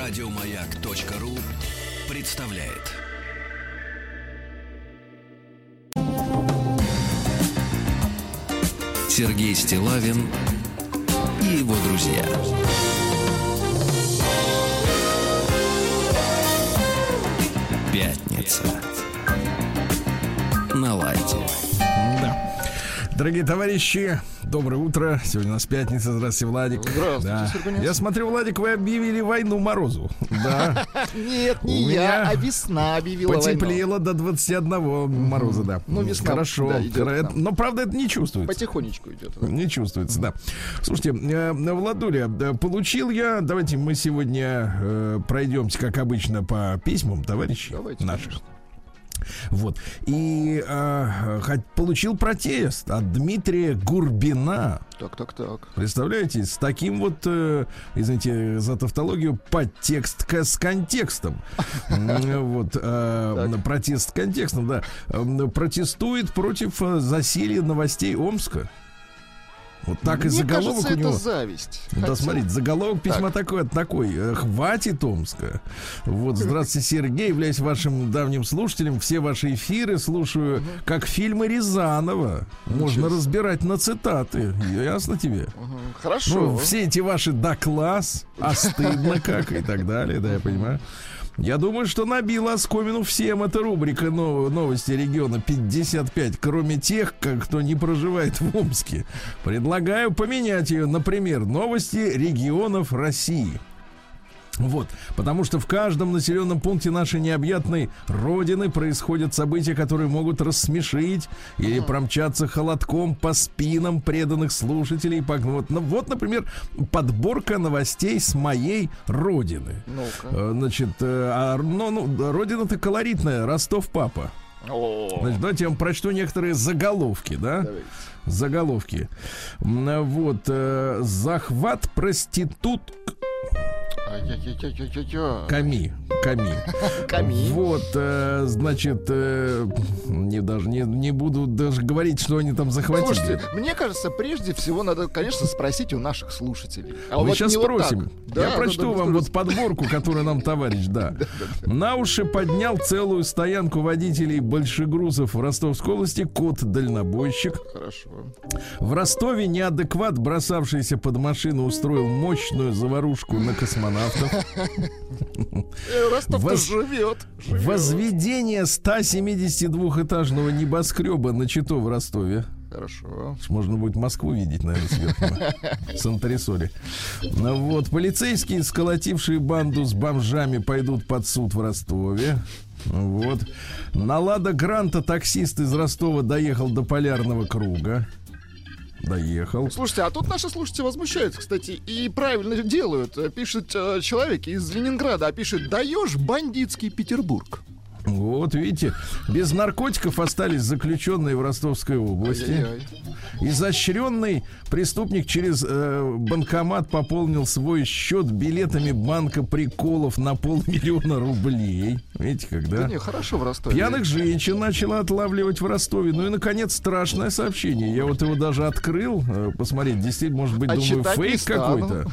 Радиомаяк.ру представляет. Сергей Стилавин и его друзья. Пятница. На лайте. Да. Дорогие товарищи, доброе утро. Сегодня у нас пятница. Здравствуйте, Владик. Здравствуйте, Да. Я смотрю, Владик, вы объявили войну Морозу. Да. Нет, не я, а весна объявила. Потеплело до 21 мороза, да. Ну, весна, Хорошо. Но, правда, это не чувствуется. Потихонечку идет. Не чувствуется, да. Слушайте, э, Владуля, получил я. Давайте мы сегодня э, пройдемся, как обычно, по письмам товарищей наших. Вот. И э, получил протест от Дмитрия Гурбина. Так, так, так. Представляете, с таким вот, э, извините за тавтологию, подтекст с контекстом. Вот, э, протест с контекстом, да. Протестует против э, засилья новостей Омска. Вот так и Мне заголовок кажется, у него. это зависть. Да, Хотя- смотрите, заголовок письма такой, такой. э, Хватит Омска. Вот, здравствуйте, Сергей, являюсь вашим давним слушателем. Все ваши эфиры слушаю, как фильмы Рязанова. Можно себе. разбирать на цитаты. Ясно тебе? Мгм, Хорошо. Ну, все эти ваши «да класс», «а стыдно как» и так далее, да, я понимаю. Я думаю, что набила оскомину всем эта рубрика «Нов- «Новости региона 55», кроме тех, кто не проживает в Омске. Предлагаю поменять ее, например, «Новости регионов России». Вот, потому что в каждом населенном пункте нашей необъятной родины происходят события, которые могут рассмешить или промчаться холодком по спинам преданных слушателей. Вот, ну, вот, например, подборка новостей с моей родины. Ну-ка. Э, Значит, э, а, ну, ну, родина-то колоритная, Ростов-папа. Значит, давайте я вам прочту некоторые заголовки, да? давайте. Заголовки. Вот, э, захват проститут. Ками. Ками. Ками. Вот, э, значит, э, не, даже не, не буду даже говорить, что они там захватили. Слушайте, мне кажется, прежде всего надо, конечно, спросить у наших слушателей. А Мы вот сейчас вот спросим. так. Да, Я да, прочту да, вам вот подборку, которую нам товарищ, да. На уши поднял целую стоянку водителей большегрузов в Ростовской области кот-дальнобойщик. Хорошо. В Ростове неадекват, бросавшийся под машину, устроил мощную заварушку на космонавтов. Э, Ростов-то Воз- живет. живет. Возведение 172-этажного небоскреба на Чито в Ростове. Хорошо. Можно будет Москву видеть, наверное, сверху. С антресоли. Ну вот, полицейские, сколотившие банду с бомжами, пойдут под суд в Ростове. Вот. На Лада Гранта таксист из Ростова доехал до полярного круга. Доехал. Слушайте, а тут наши слушатели возмущаются, кстати, и правильно делают. Пишет э, человек из Ленинграда, а пишет «Даешь бандитский Петербург». Вот, видите, без наркотиков остались заключенные в Ростовской области. Изощренный преступник через э, банкомат пополнил свой счет билетами банка приколов на полмиллиона рублей. Видите, Да когда? не, хорошо в Ростове. Пьяных женщин начала отлавливать в Ростове. Ну и, наконец, страшное сообщение. Я вот его даже открыл. э, Посмотреть, действительно, может быть, А думаю, фейк какой-то.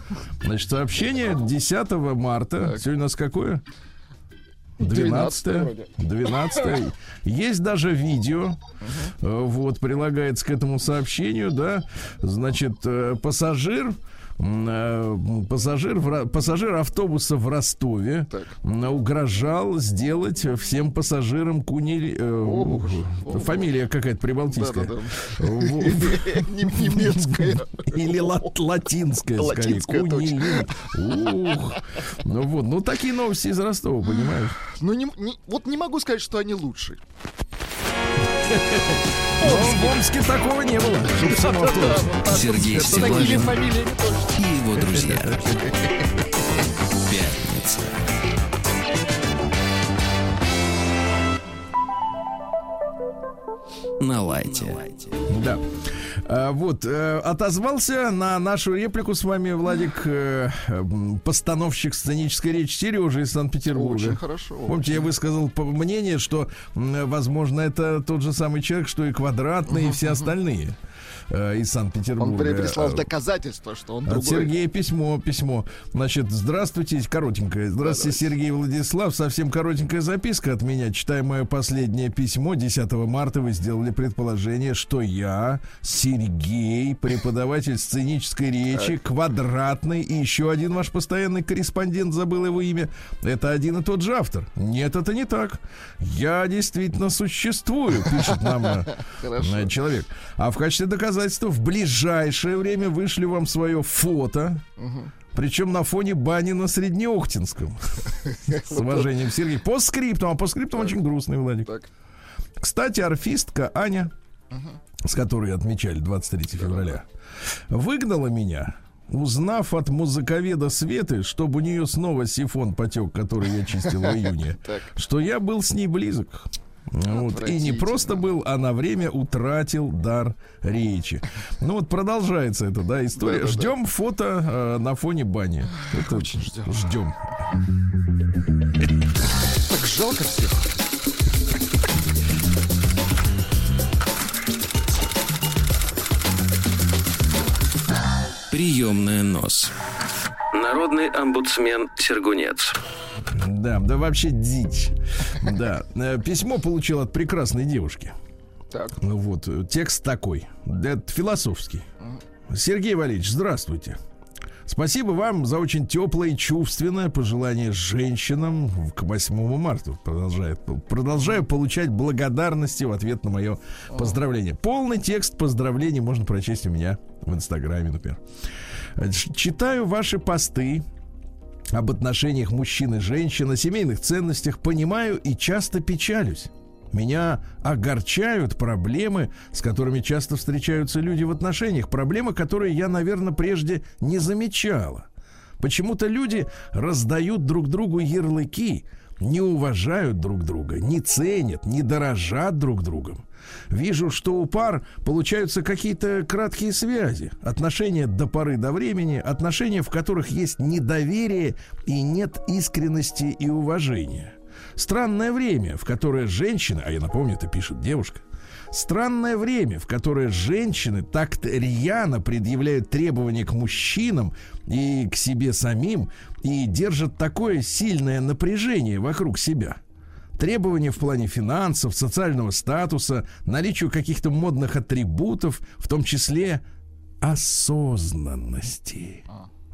Значит, сообщение 10 марта. Так. Сегодня у нас какое? 12 12 вроде. 12 Есть даже видео. Э, Вот, прилагается к этому сообщению, да. Значит, э, пассажир пассажир, в Ро- пассажир автобуса в Ростове Так. угрожал сделать всем пассажирам куни... э, Ох уж, ух, ох фамилия какая-то прибалтийская. Немецкая. Или ла- латинская, скорее. Кунилин. Ух. Ну вот, ну такие новости из Ростова, понимаешь? Ну, не- не- вот не могу сказать, что они лучшие. Но в Омске такого не было. Сергей Стилавин и его друзья. Пятница. На лайте. Да. А, вот, э, отозвался на нашу реплику с вами, Владик, э, постановщик сценической речи Сережа из Санкт-Петербурга. Очень хорошо. Помните, я высказал мнение, что, возможно, это тот же самый человек, что и квадратный, и все остальные. Э, из Санкт-Петербурга. Он прислал доказательство, что он другой. От Сергея письмо, письмо. Значит, здравствуйте, коротенькое. Здравствуйте, Сергей Владислав. Совсем коротенькая записка от меня. Читая мое последнее письмо, 10 марта вы сделали предположение, что я, Сергей, преподаватель сценической речи, квадратный, и еще один ваш постоянный корреспондент, забыл его имя. Это один и тот же автор. Нет, это не так. Я действительно существую, пишет нам э, э, человек. А в качестве доказательства в ближайшее время вышлю вам свое фото. Причем на фоне бани на Среднеохтинском. С уважением, Сергей. По скриптам, а по скриптам очень грустный, Владик. Кстати, орфистка Аня, с которой отмечали 23 февраля, выгнала меня, узнав от музыковеда Светы, чтобы у нее снова сифон потек, который я чистил в июне, что я был с ней близок. Вот. И не просто был, а на время утратил дар речи. Ну вот продолжается эта да, история. Да-да-да. Ждем фото э, на фоне бани. Это Очень ждем. Ждем. Так жалко всех. Приемная нос. Народный омбудсмен Сергунец. Да, да вообще дичь. Да. Э, Письмо получил от прекрасной девушки. Так. Ну Вот, э, текст такой. Это философский. Сергей Валерьевич, здравствуйте. Спасибо вам за очень теплое и чувственное пожелание женщинам к 8 марта. Продолжает, продолжаю получать благодарности в ответ на мое поздравление. Полный текст поздравлений можно прочесть у меня в Инстаграме, например. Э, Читаю ваши посты об отношениях мужчин и женщин, о семейных ценностях, понимаю и часто печалюсь. Меня огорчают проблемы, с которыми часто встречаются люди в отношениях. Проблемы, которые я, наверное, прежде не замечала. Почему-то люди раздают друг другу ярлыки, не уважают друг друга, не ценят, не дорожат друг другом. Вижу, что у пар получаются какие-то краткие связи, отношения до поры до времени, отношения, в которых есть недоверие и нет искренности и уважения. Странное время, в которое женщины, а я напомню, это пишет девушка, Странное время, в которое женщины так рьяно предъявляют требования к мужчинам и к себе самим и держат такое сильное напряжение вокруг себя. Требования в плане финансов, социального статуса, наличию каких-то модных атрибутов, в том числе осознанности.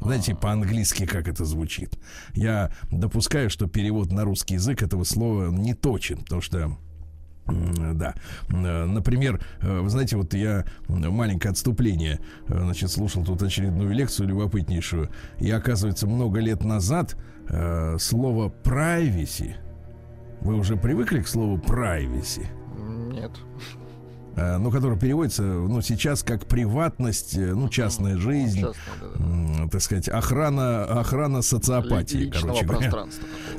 Знаете, по-английски как это звучит? Я допускаю, что перевод на русский язык этого слова не точен, потому что Да. Например, э, вы знаете, вот я маленькое отступление, э, значит, слушал тут очередную лекцию любопытнейшую, и оказывается, много лет назад э, слово privacy, вы уже привыкли к слову privacy? Нет. Э, ну, которое переводится, ну, сейчас как приватность, э, ну, частная жизнь, Частно, да, да. м, так сказать, охрана, охрана социопатии, Личного короче говоря.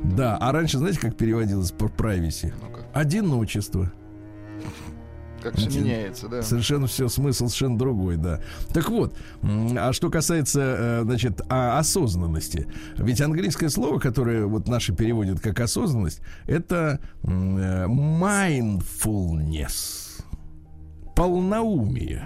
Да, а раньше, знаете, как переводилось по privacy? Ну-ка, Одиночество. Как все меняется, да. Совершенно все, смысл совершенно другой, да. Так вот, а что касается, э, значит, осознанности. Ведь английское слово, которое вот наши переводят как осознанность, это э, mindfulness. Полноумие.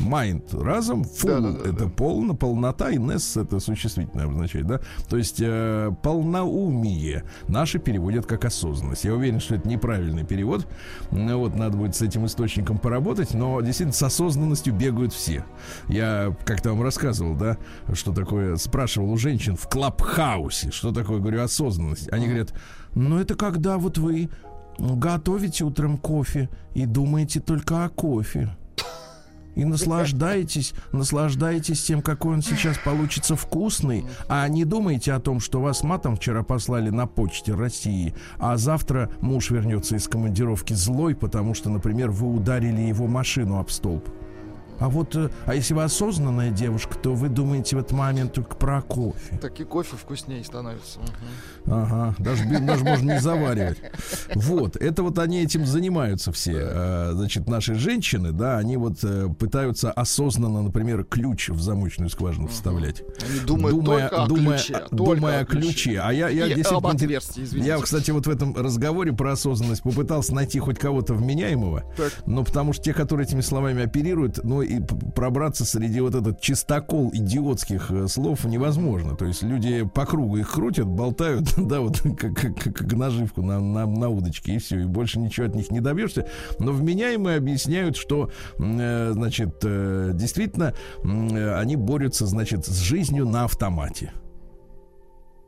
Mind разом, full Да-да-да-да. это полно, полнота, и ness это существительное обозначает, да? То есть э, полноумие наши переводят как осознанность. Я уверен, что это неправильный перевод. Ну, Вот надо будет с этим источником поработать, но действительно с осознанностью бегают все. Я как-то вам рассказывал, да, что такое, спрашивал у женщин в клабхаусе, что такое, говорю, осознанность. Они говорят, ну это когда вот вы готовите утром кофе и думаете только о кофе. И наслаждаетесь, наслаждаетесь тем, какой он сейчас получится вкусный, а не думаете о том, что вас матом вчера послали на почте России, а завтра муж вернется из командировки злой, потому что, например, вы ударили его машину об столб. А вот, э, а если вы осознанная девушка, то вы думаете в этот момент только про кофе. Так и кофе вкуснее становится. Ага, даже, даже можно не заваривать. Вот, это вот они этим занимаются все. А, значит, наши женщины, да, они вот э, пытаются осознанно, например, ключ в замочную скважину вставлять. Они думают думая, только думая, о ключе. Думая о ключе. А я, я И об отверстии, извините. Я, кстати, вот в этом разговоре про осознанность попытался найти хоть кого-то вменяемого. Так. Но потому что те, которые этими словами оперируют, ну и пробраться среди вот этот чистокол идиотских э, слов невозможно. То есть люди по кругу их крутят, болтают, да, вот как, как, как наживку на, на, на удочке, и все, и больше ничего от них не добьешься. Но вменяемые объясняют, что, э, значит, э, действительно, они борются, значит, с жизнью на автомате.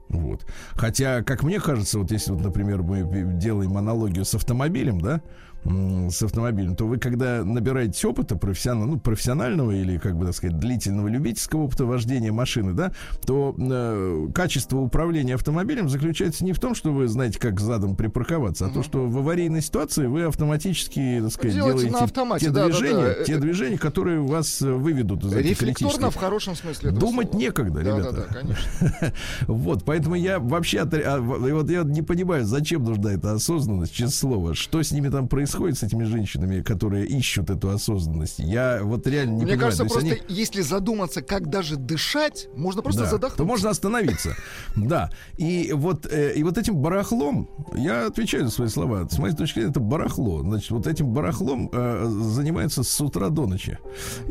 Вот. Хотя, как мне кажется, вот если, вот, например, мы делаем аналогию с автомобилем, да, с автомобилем, то вы, когда набираетесь опыта профессионального, ну, профессионального или, как бы так сказать, длительного любительского опыта вождения машины, да, то э, качество управления автомобилем заключается не в том, что вы знаете, как задом припарковаться, а угу. то, что в аварийной ситуации вы автоматически, так сказать, Делаете делаете автомате, те, да, движения, да, да. те движения, которые вас выведут из этих Рефлекторно в хорошем смысле Думать слова. некогда, да, ребята. Да, да, конечно. вот, поэтому я вообще, а, вот я не понимаю, зачем нужна эта осознанность, честное слово, что с ними там происходит, происходит с этими женщинами, которые ищут эту осознанность? Я вот реально не Мне понимаю. кажется, просто они... если задуматься, как даже дышать, можно просто да, задохнуться. То можно остановиться. Да. И вот, э, и вот этим барахлом, я отвечаю за свои слова, с моей точки зрения, это барахло. Значит, вот этим барахлом э, занимается с утра до ночи.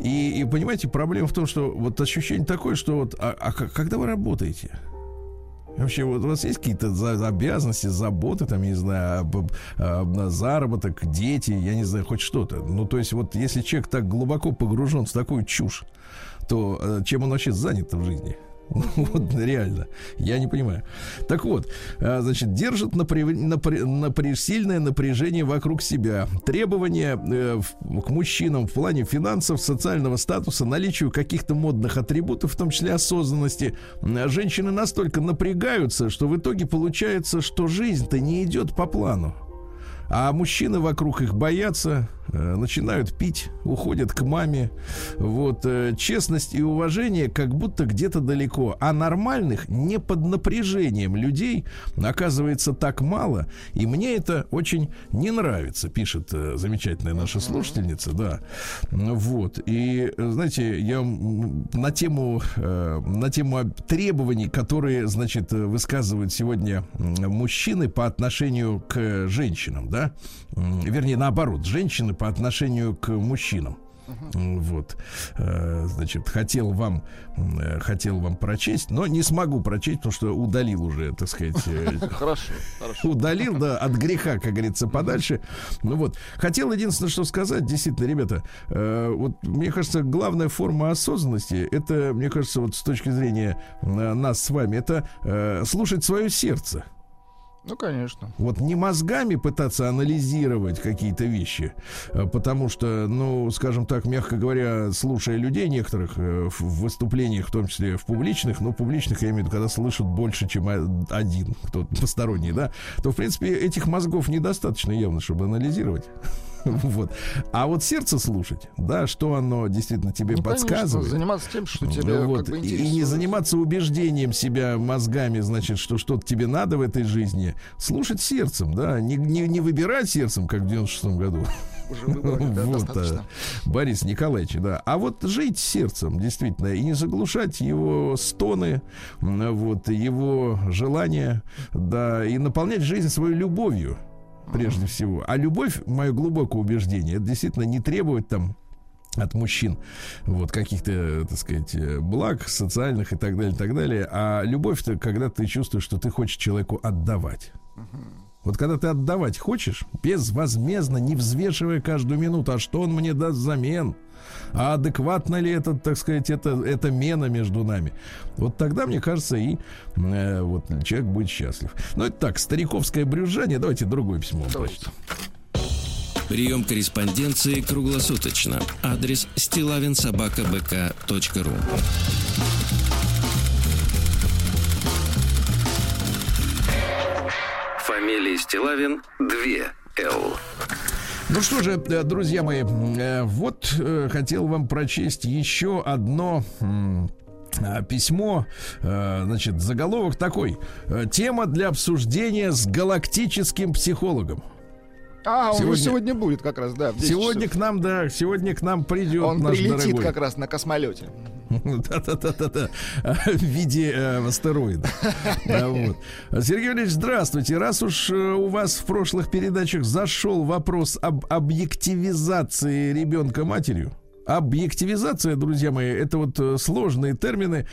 И, и понимаете, проблема в том, что вот ощущение такое, что вот, а, а когда вы работаете? Вообще, вот у вас есть какие-то за, обязанности, заботы, там, не знаю, на заработок, дети, я не знаю, хоть что-то. Ну, то есть, вот если человек так глубоко погружен в такую чушь, то э, чем он вообще занят в жизни? Вот реально. Я не понимаю. Так вот, а, значит, держит напря... Напря... Напря... сильное напряжение вокруг себя. Требования э, к мужчинам в плане финансов, социального статуса, наличию каких-то модных атрибутов, в том числе осознанности. Женщины настолько напрягаются, что в итоге получается, что жизнь-то не идет по плану. А мужчины вокруг их боятся, Э, начинают пить, уходят к маме. Вот э, честность и уважение как будто где-то далеко, а нормальных не под напряжением людей оказывается так мало, и мне это очень не нравится, пишет э, замечательная наша слушательница, да. Вот и знаете, я на тему на тему требований, которые, значит, высказывают сегодня мужчины по отношению к женщинам, да, вернее наоборот, женщины по отношению к мужчинам. Вот, э, значит, хотел вам, э, хотел вам прочесть, но не смогу прочесть, потому что удалил уже, так сказать. Э, хорошо, хорошо. Удалил, да, от греха, как говорится, подальше. Ну вот, хотел единственное, что сказать, действительно, ребята, вот мне кажется, главная форма осознанности, это, мне кажется, вот с точки зрения нас с вами, это слушать свое сердце. Ну, конечно. Вот не мозгами пытаться анализировать какие-то вещи, а потому что, ну, скажем так, мягко говоря, слушая людей некоторых э, в выступлениях, в том числе в публичных, но публичных, я имею в виду, когда слышат больше, чем один, кто-то посторонний, да, то, в принципе, этих мозгов недостаточно явно, чтобы анализировать. Вот. А вот сердце слушать, да, что оно действительно тебе ну, подсказывает. Конечно, заниматься тем, что тебе вот. как бы И не заниматься убеждением себя мозгами, значит, что что-то тебе надо в этой жизни. Слушать сердцем, да, не, не, не выбирать сердцем, как в 96-м году. Уже выбрали, да, вот, а, Борис Николаевич, да. А вот жить сердцем, действительно, и не заглушать его стоны, вот, его желания, да, и наполнять жизнь своей любовью прежде всего. А любовь, мое глубокое убеждение, это действительно не требует там от мужчин вот каких-то, так сказать, благ социальных и так далее, и так далее. А любовь-то, когда ты чувствуешь, что ты хочешь человеку отдавать. Вот когда ты отдавать хочешь, безвозмездно, не взвешивая каждую минуту, а что он мне даст взамен, а адекватно ли это, так сказать, это, это мена между нами? Вот тогда, мне кажется, и э, вот человек будет счастлив. Ну, это так, стариковское брюзжание. Давайте другое письмо. Давайте. Прием корреспонденции круглосуточно. Адрес стилавинсобакабк.ру Фамилия Стилавин 2 Л. Ну что же, э, друзья мои, э, вот э, хотел вам прочесть еще одно письмо, значит, заголовок такой. Тема для обсуждения с галактическим психологом. А, он сегодня, сегодня будет как раз, да. Сегодня часов. к нам, да, сегодня к нам придет Он наш прилетит дорогой. как раз на космолете. Да-да-да-да-да. В виде э, астероида. Сергей Ильич, здравствуйте. Раз уж э, у вас в прошлых передачах зашел вопрос об объективизации ребенка матерью, Объективизация, друзья мои, это вот э, сложные термины.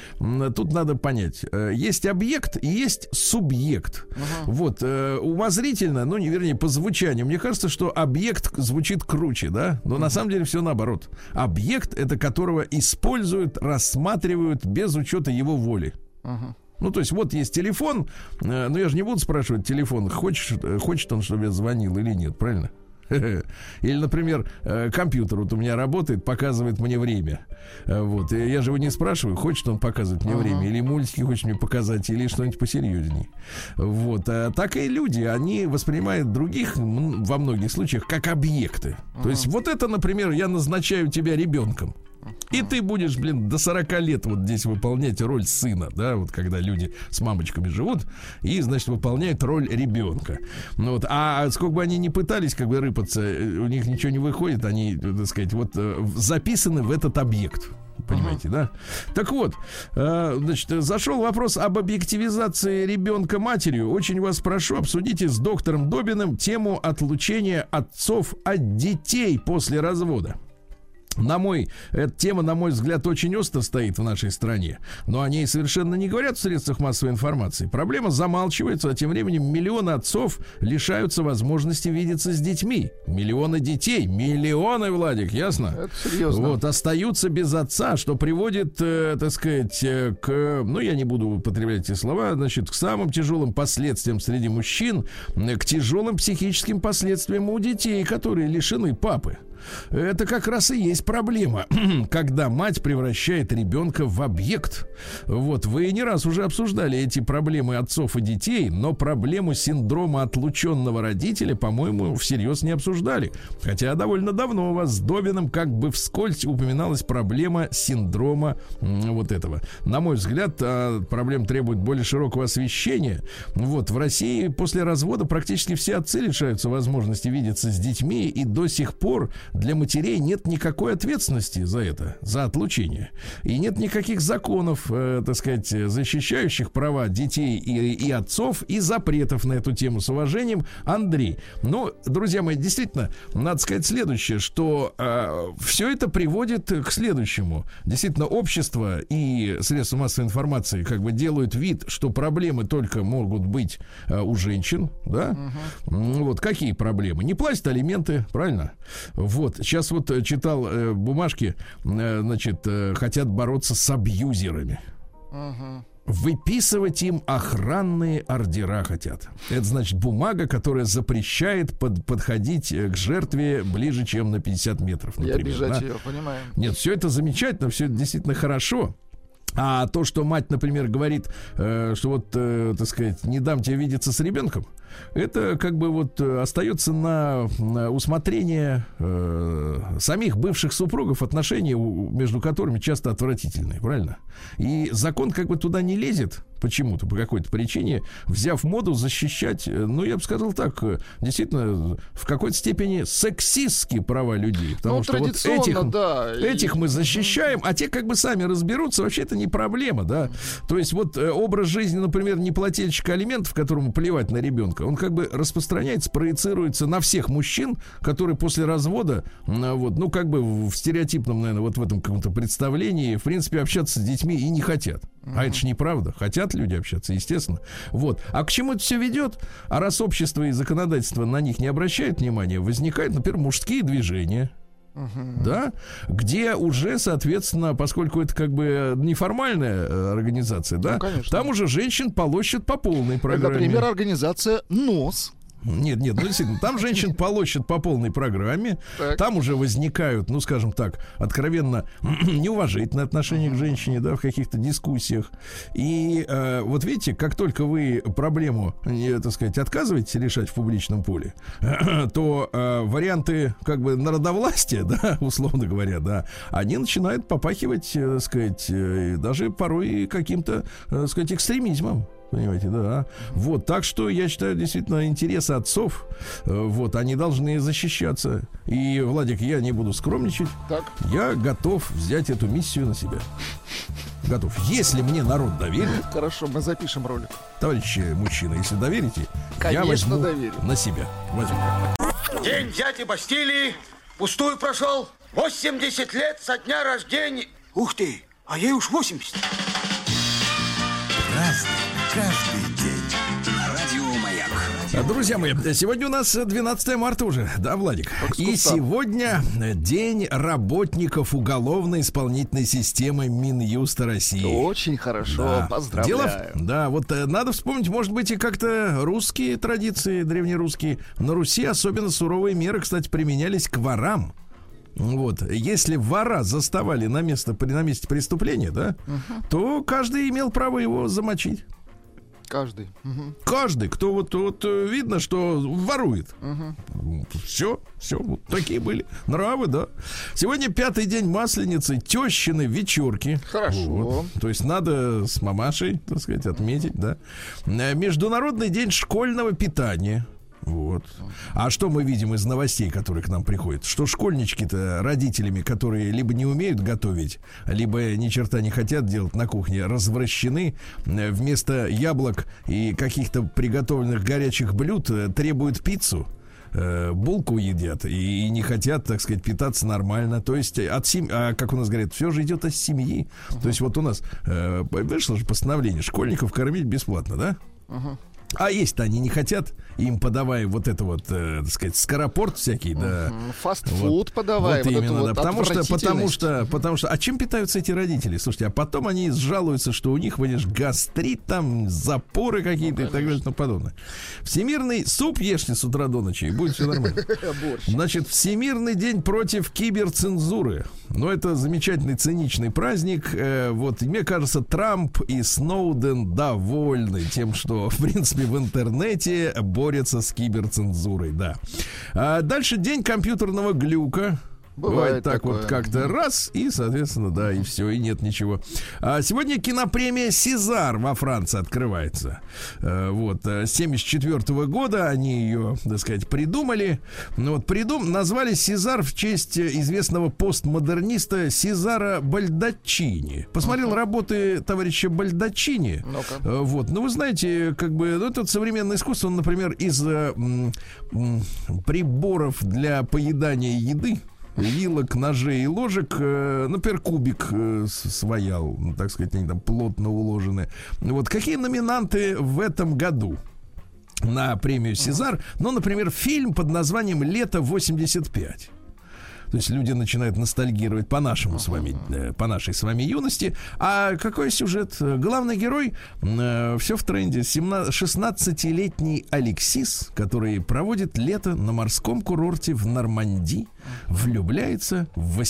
Тут надо понять. Э, есть объект и есть субъект. Ага. Вот, э, умозрительно, ну, не вернее, по звучанию, мне кажется, что объект звучит круче, да? Но ага. на самом деле все наоборот. Объект, это которого используют, рассматривают без учета его воли. Ага. Ну, то есть, вот есть телефон, но я же не буду спрашивать телефон, хочешь, хочет он, чтобы я звонил или нет, правильно? Или, например, э, компьютер вот у меня работает, показывает мне время. Э, вот. И я же его не спрашиваю, хочет он показывать мне uh-huh. время, или мультики хочет мне показать, или что-нибудь посерьезней. Вот. А так и люди, они воспринимают других во многих случаях как объекты. Uh-huh. То есть вот это, например, я назначаю тебя ребенком. И ты будешь, блин, до 40 лет вот здесь выполнять роль сына, да, вот когда люди с мамочками живут, и, значит, выполняют роль ребенка. Ну вот, а сколько бы они ни пытались как бы рыпаться, э, у них ничего не выходит, они, так сказать, вот э, записаны в этот объект. Понимаете, uh-huh. да? Так вот, э, значит, зашел вопрос об объективизации ребенка матерью. Очень вас прошу, обсудите с доктором Добиным тему отлучения отцов от детей после развода на мой, эта тема, на мой взгляд, очень остро стоит в нашей стране. Но о ней совершенно не говорят в средствах массовой информации. Проблема замалчивается, а тем временем миллионы отцов лишаются возможности видеться с детьми. Миллионы детей, миллионы, Владик, ясно? Это серьезно. Вот, остаются без отца, что приводит, э, так сказать, э, к, ну, я не буду употреблять эти слова, значит, к самым тяжелым последствиям среди мужчин, э, к тяжелым психическим последствиям у детей, которые лишены папы. Это как раз и есть проблема, когда мать превращает ребенка в объект. Вот, вы не раз уже обсуждали эти проблемы отцов и детей, но проблему синдрома отлученного родителя, по-моему, всерьез не обсуждали. Хотя довольно давно у вас с Добиным как бы вскользь упоминалась проблема синдрома вот этого. На мой взгляд, а, проблема требует более широкого освещения. Вот, в России после развода практически все отцы лишаются возможности видеться с детьми, и до сих пор для матерей нет никакой ответственности за это, за отлучение. И нет никаких законов, э, так сказать, защищающих права детей и, и отцов, и запретов на эту тему. С уважением, Андрей. Ну, друзья мои, действительно, надо сказать следующее, что э, все это приводит к следующему. Действительно, общество и средства массовой информации как бы делают вид, что проблемы только могут быть э, у женщин, да? Угу. Вот какие проблемы? Не платят алименты, правильно? Вот вот, сейчас вот э, читал э, бумажки, э, значит, э, хотят бороться с абьюзерами. Угу. Выписывать им охранные ордера хотят. Это значит бумага, которая запрещает под, подходить э, к жертве ближе, чем на 50 метров. Например, И обижать да? ее, понимаю. Нет, все это замечательно, все это действительно хорошо. А то, что мать, например, говорит, э, что вот, э, так сказать, не дам тебе видеться с ребенком, это как бы вот э, остается на, на усмотрение э, самих бывших супругов, отношения между которыми часто отвратительные, правильно? И закон как бы туда не лезет почему-то, по какой-то причине, взяв моду защищать, э, ну, я бы сказал так, э, действительно, в какой-то степени сексистские права людей. Потому ну, что вот этих, да. этих мы защищаем, а те как бы сами разберутся, вообще это не проблема, да. То есть вот образ жизни, например, неплательщика алиментов, которому плевать на ребенка, он как бы распространяется, проецируется на всех мужчин, которые после развода, вот, ну, как бы в стереотипном, наверное, вот в этом каком-то представлении, в принципе, общаться с детьми и не хотят. А это же неправда. Хотят люди общаться, естественно. Вот. А к чему это все ведет? А раз общество и законодательство на них не обращает внимания, возникают, например, мужские движения, Uh-huh. Да, где уже, соответственно, поскольку это как бы неформальная э, организация, да, ну, там уже женщин полощут по полной программе. Например, организация НОС. Нет, нет, ну действительно, там женщин полощут по полной программе. Так. Там уже возникают, ну, скажем так, откровенно неуважительные отношения к женщине, да, в каких-то дискуссиях. И э, вот видите, как только вы проблему, э, так сказать, отказываетесь решать в публичном поле, то э, варианты как бы народовластия, да, условно говоря, да, они начинают попахивать, э, так сказать, э, даже порой каким-то, э, так сказать, экстремизмом. Понимаете, да. Вот, так что я считаю, действительно, интересы отцов, э, вот, они должны защищаться. И, Владик, я не буду скромничать. Так. Я готов взять эту миссию на себя. Готов. Если мне народ доверит, Хорошо, мы запишем ролик. товарищи мужчины, если доверите, я Конечно, возьму доверю. на себя. Возьму. День дяди Бастилии пустую прошел. 80 лет со дня рождения. Ух ты, а ей уж 80. Разный, Друзья мои, сегодня у нас 12 марта уже, да, Владик? И сегодня день работников уголовно-исполнительной системы Минюста России. Очень хорошо, Да. поздравляю. Дело да, вот э, надо вспомнить, может быть, и как-то русские традиции, древнерусские. На Руси особенно суровые меры, кстати, применялись к ворам. Вот, если вора заставали на, место, на месте преступления, да, то каждый имел право его замочить. Каждый. Мгм. Каждый, кто вот, вот э, видно, что ворует. Все, все, вот такие были нравы, да. Сегодня пятый день масленицы, тещины вечерки. Хорошо. Вот. То есть надо с мамашей, так сказать, отметить, да. Э, Международный день школьного питания. Вот. А что мы видим из новостей, которые к нам приходят? Что школьнички-то родителями, которые либо не умеют готовить, либо ни черта не хотят делать на кухне, развращены. Э, Вместо яблок и каких-то приготовленных горячих блюд э, требуют пиццу э, булку едят и, не хотят, так сказать, питаться нормально. То есть от семьи, а, как у нас говорят, все же идет от семьи. То есть вот у нас э, вышло же постановление школьников кормить бесплатно, да? А есть-то они не хотят, им подавай вот это вот, э, так сказать, скоропорт всякий, да. Фастфуд Вот, подавай. вот вот именно, вот да. Потому что, потому что, потому что, а чем питаются эти родители? Слушайте, а потом они жалуются, что у них, видишь, гастрит, там, запоры какие-то и так далее и тому подобное. Всемирный суп ешьте с утра до ночи, и будет все нормально. Значит, Всемирный день против киберцензуры. Ну, это замечательный циничный праздник. Э, вот, мне кажется, Трамп и Сноуден довольны тем, что, в принципе, в интернете борются с киберцензурой, да. А дальше день компьютерного глюка. Бывает так такое. вот как-то раз, и, соответственно, да, и все, и нет ничего. А сегодня кинопремия «Сезар» во Франции открывается. Э, Вот, э, с 74 года они ее, так сказать, придумали. Ну вот, придум... назвали «Сезар» в честь э, известного постмодерниста Сезара Бальдачини. Посмотрел работы товарища Бальдачини. Ну-ка. Э, Вот, ну вы знаете, как бы, ну это современное искусство, он, например, из э, м, м, приборов для поедания еды, вилок, ножей и ложек, э, например, кубик э, своял, ну, так сказать, они там плотно уложены. Вот какие номинанты в этом году? на премию Сезар. Ну, например, фильм под названием Лето 85. То есть люди начинают ностальгировать по нашему с вами, э, по нашей с вами юности. А какой сюжет? Главный герой, все в тренде, 17 16-летний Алексис, который проводит лето на морском курорте в Нормандии, влюбляется в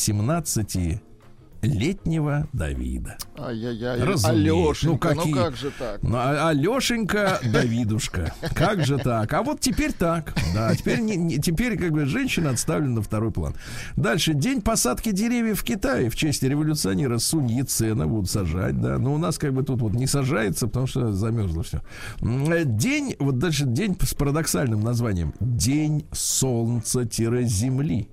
18-летнего Давида. Ай-яй-яй. Разумеется. Алешенька, Ну, ну, какие? как же так? Ну, а- Алешенька, Давидушка. Как же так? А вот теперь так. Да, теперь, не, не- теперь как бы женщина отставлена на второй план. Дальше. День посадки деревьев в Китае в честь революционера Сунь Яцена будут сажать, да. Но у нас как бы тут вот не сажается, потому что замерзло все. День, вот дальше день с парадоксальным названием. День солнца-земли.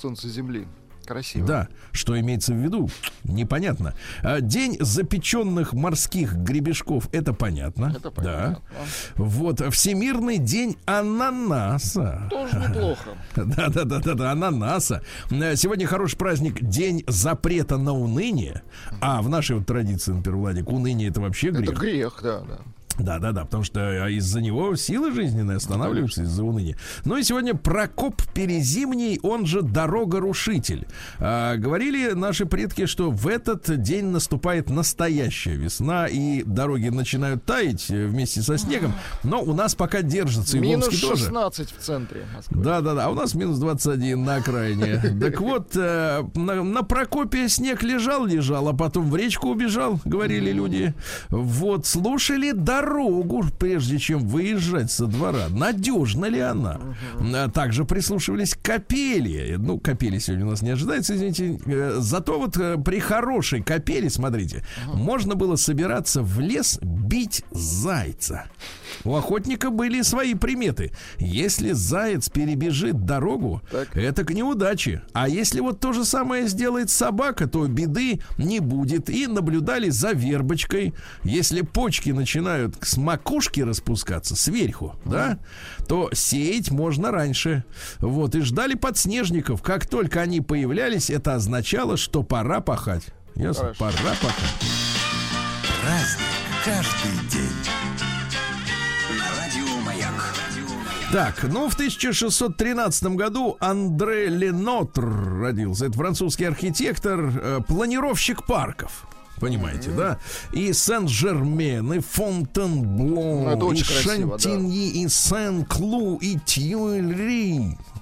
Солнце земли. Красиво. Да, что имеется в виду, непонятно. А, День запеченных морских гребешков, это понятно. Это понятно. Да. Вот, Всемирный день ананаса. Тоже неплохо. Да, да, да, да, да, ананаса. Э, Сегодня хороший праздник, день запрета на уныние. А в нашей вот традиции, например, Владик, уныние это вообще Это грех. грех, да, да. Да, да, да, потому что а, из-за него силы жизненные останавливаются из-за уныния. Ну и сегодня Прокоп Перезимний, он же Дорога-рушитель. А, говорили наши предки, что в этот день наступает настоящая весна, и дороги начинают таять э, вместе со снегом. Но у нас пока держится и Минус в Омске тоже. 16 в центре Москвы. Да, да, да. А у нас минус 21 на окраине. Так вот, э, на, на Прокопе снег лежал, лежал, а потом в речку убежал, говорили люди. Вот, слушали дорогу, прежде чем выезжать со двора. Надежна ли она? А Также прислушивались к капели. Ну, капели сегодня у нас не ожидается, извините. Э, Зато вот э, при хорошей капели, смотрите, можно было собираться в лес бить зайца. У охотника были свои приметы. Если заяц перебежит дорогу, Так. это к неудаче. А если вот то же самое сделает собака, то беды не будет. И наблюдали за вербочкой. Если почки начинают с макушки распускаться, сверху, да, то сеять можно раньше. Вот, и ждали подснежников. Как только они появлялись, это означало, что пора пахать. Ясно? Хорошо. Пора пахать. Праздник каждый день. Так, ну в 1613 году Андре Ленотр родился. Это французский архитектор, э, планировщик парков. Понимаете, да? И Сен-Жермен, и Фонтенбло, Ну, и красиво, да. Шантиньи, и Сен-Клу, и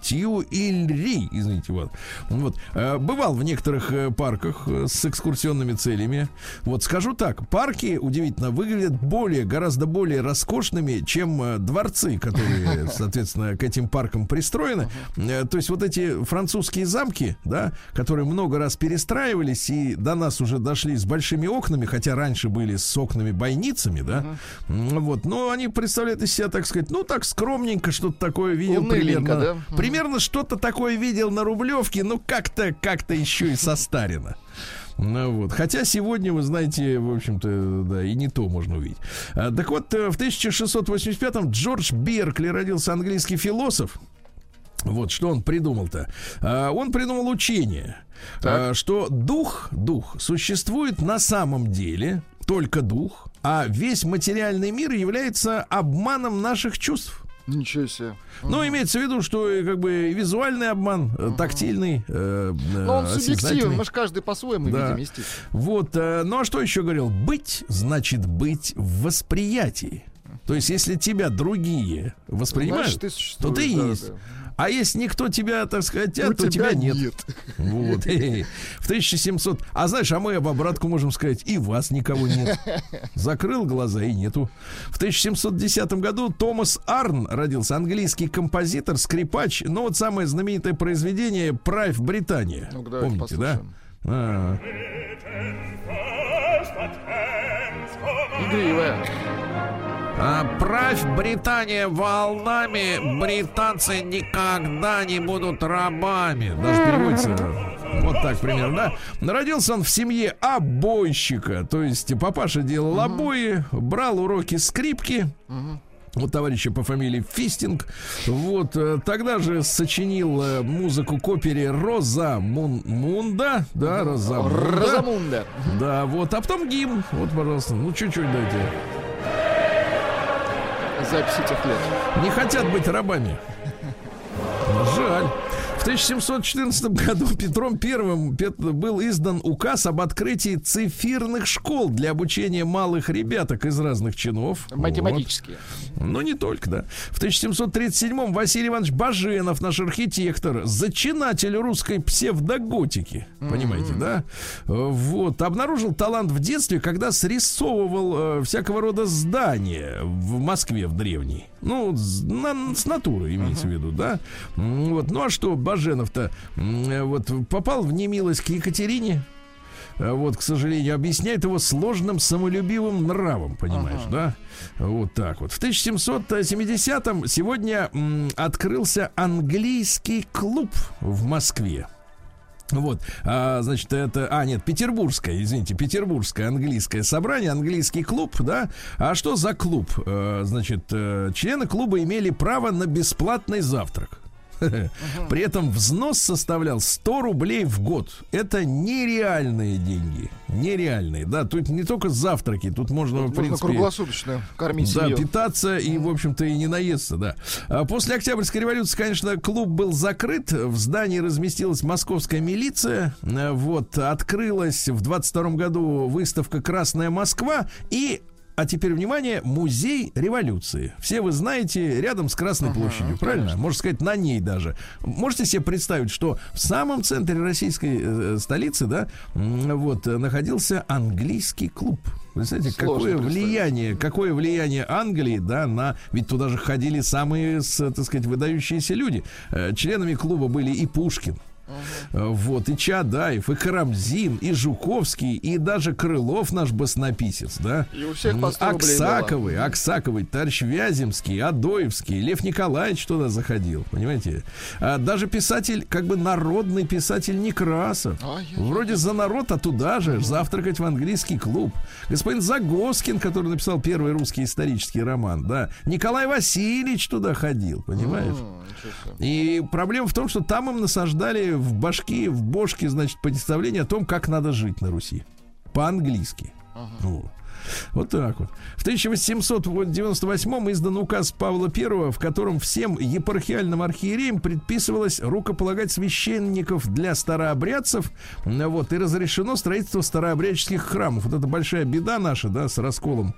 Тюильри. Тюильри, извините, вот. вот. Э, Бывал в некоторых э, парках э, с экскурсионными целями. Вот скажу так, парки, удивительно, выглядят более, гораздо более роскошными, чем дворцы, которые, соответственно, к этим паркам пристроены. То есть вот эти французские замки, да, которые много раз перестраивались и до нас уже дошли с большими окнами, хотя раньше были с окнами-бойницами, да, вот, но они представляют из себя, так сказать, ну, так скромненько что-то такое видел примерно. да? Мгм. Примерно что-то такое видел на Рублевке, ну, как-то, как-то еще и состарено. Ну вот. Хотя сегодня, вы знаете, в общем-то, да, и не то можно увидеть. А, так вот, э, в 1685-м Джордж Беркли родился английский философ. Вот что он придумал-то. А, Он придумал учение, а, что дух, дух существует на самом деле, только дух, а весь материальный мир является обманом наших чувств. Ничего себе. Ну, имеется в виду, что э, как бы визуальный обман, э, тактильный, э, Но он э, субъективен, мы же каждый по-своему Да. видим, естественно. Вот, э, ну а что еще говорил? Быть значит быть в восприятии. То есть, если тебя другие воспринимают, Значит, ты то ты да, есть. да. А если никто тебя, так сказать, У то тебя, нет. нет. Вот. В 1700... А знаешь, а мы об обратку можем сказать, и вас никого нет. Закрыл глаза и нету. В 1710 году Томас Арн родился, английский композитор, скрипач. Ну вот самое знаменитое произведение «Правь Британия». Давайте Помните, да? послушаем. А, Игривая. А, правь Британия волнами, британцы никогда не будут рабами. Даже переводится вот так примерно, да? Родился он в семье обойщика, то есть папаша делал обои, брал уроки скрипки. У товарища по фамилии Фистинг. Вот, э, тогда же сочинил э, музыку к опере Роза Мун- Мунда. Да, Роза Мунда. Розамунда. Да, вот, а потом гимн. Вот, пожалуйста, ну чуть-чуть дайте. Запись этих лет. не хотят быть рабами. Жаль. В 1714 году Петром Первым был издан указ об открытии цифирных школ для обучения малых ребяток из разных чинов. Математические. Вот. Ну, не только, да. В 1737-м Василий Иванович Баженов, наш архитектор, зачинатель русской псевдоготики. Понимаете, да? Вот. Обнаружил талант в детстве, когда срисовывал э, всякого рода здания в Москве в древней. Ну, с, на- с натуры имеется в виду, да? Вот. Ну, а что, Баженов-то э, вот попал в немилость к Екатерине, э, вот, к сожалению, объясняет его сложным самолюбивым нравом, понимаешь, да? Вот так вот. В 1770-м сегодня м, открылся английский клуб в Москве. Вот, а, значит, это, а, нет, петербургское, извините, петербургское английское собрание, английский клуб, да. А что за клуб? Э, значит, э, члены клуба имели право на бесплатный завтрак. При этом взнос составлял 100 рублей в год. Это нереальные деньги. Нереальные. Да, тут не только завтраки, тут можно, в Можно принципе... круглосуточно кормить Да, семью. питаться и, в общем-то, и не наесться, да. А После Октябрьской революции, конечно, клуб был закрыт. В здании разместилась московская милиция. Э, Вот, открылась в 22 году выставка «Красная Москва» и а теперь, внимание, музей революции. Все вы знаете, рядом с Красной площадью, правильно? Можно сказать, на ней даже. Можете себе представить, что в самом центре российской э, столицы, да, вот, э, находился английский клуб. Представляете, Сложно какое влияние, какое влияние Англии, да, на... Ведь туда же ходили самые, с, так сказать, выдающиеся люди. Э, Членами клуба были и Пушкин, Э, Вот, и Чадаев, и Карамзин, и Жуковский, и даже Крылов наш баснописец, да. И у всех по 100 рублей Аксаковый, Аксаковый, товарищ Вяземский, Адоевский, Лев Николаевич туда заходил, понимаете? А даже писатель, как бы народный писатель Некрасов. Ай-яй-яй. Вроде за народ, а туда же завтракать в английский клуб. Господин Загоскин, который написал первый русский исторический роман, да. Николай Васильевич туда ходил, понимаешь? Себе. И проблема в том, что там им насаждали в башки, в бошке, значит, представление о том, как надо жить на Руси. По-английски. Ну, Вот так вот. В 1898 издан указ Павла I, в котором всем епархиальным архиереям предписывалось рукополагать священников для старообрядцев, вот, и разрешено строительство старообрядческих храмов. Вот это большая беда наша, да, с расколом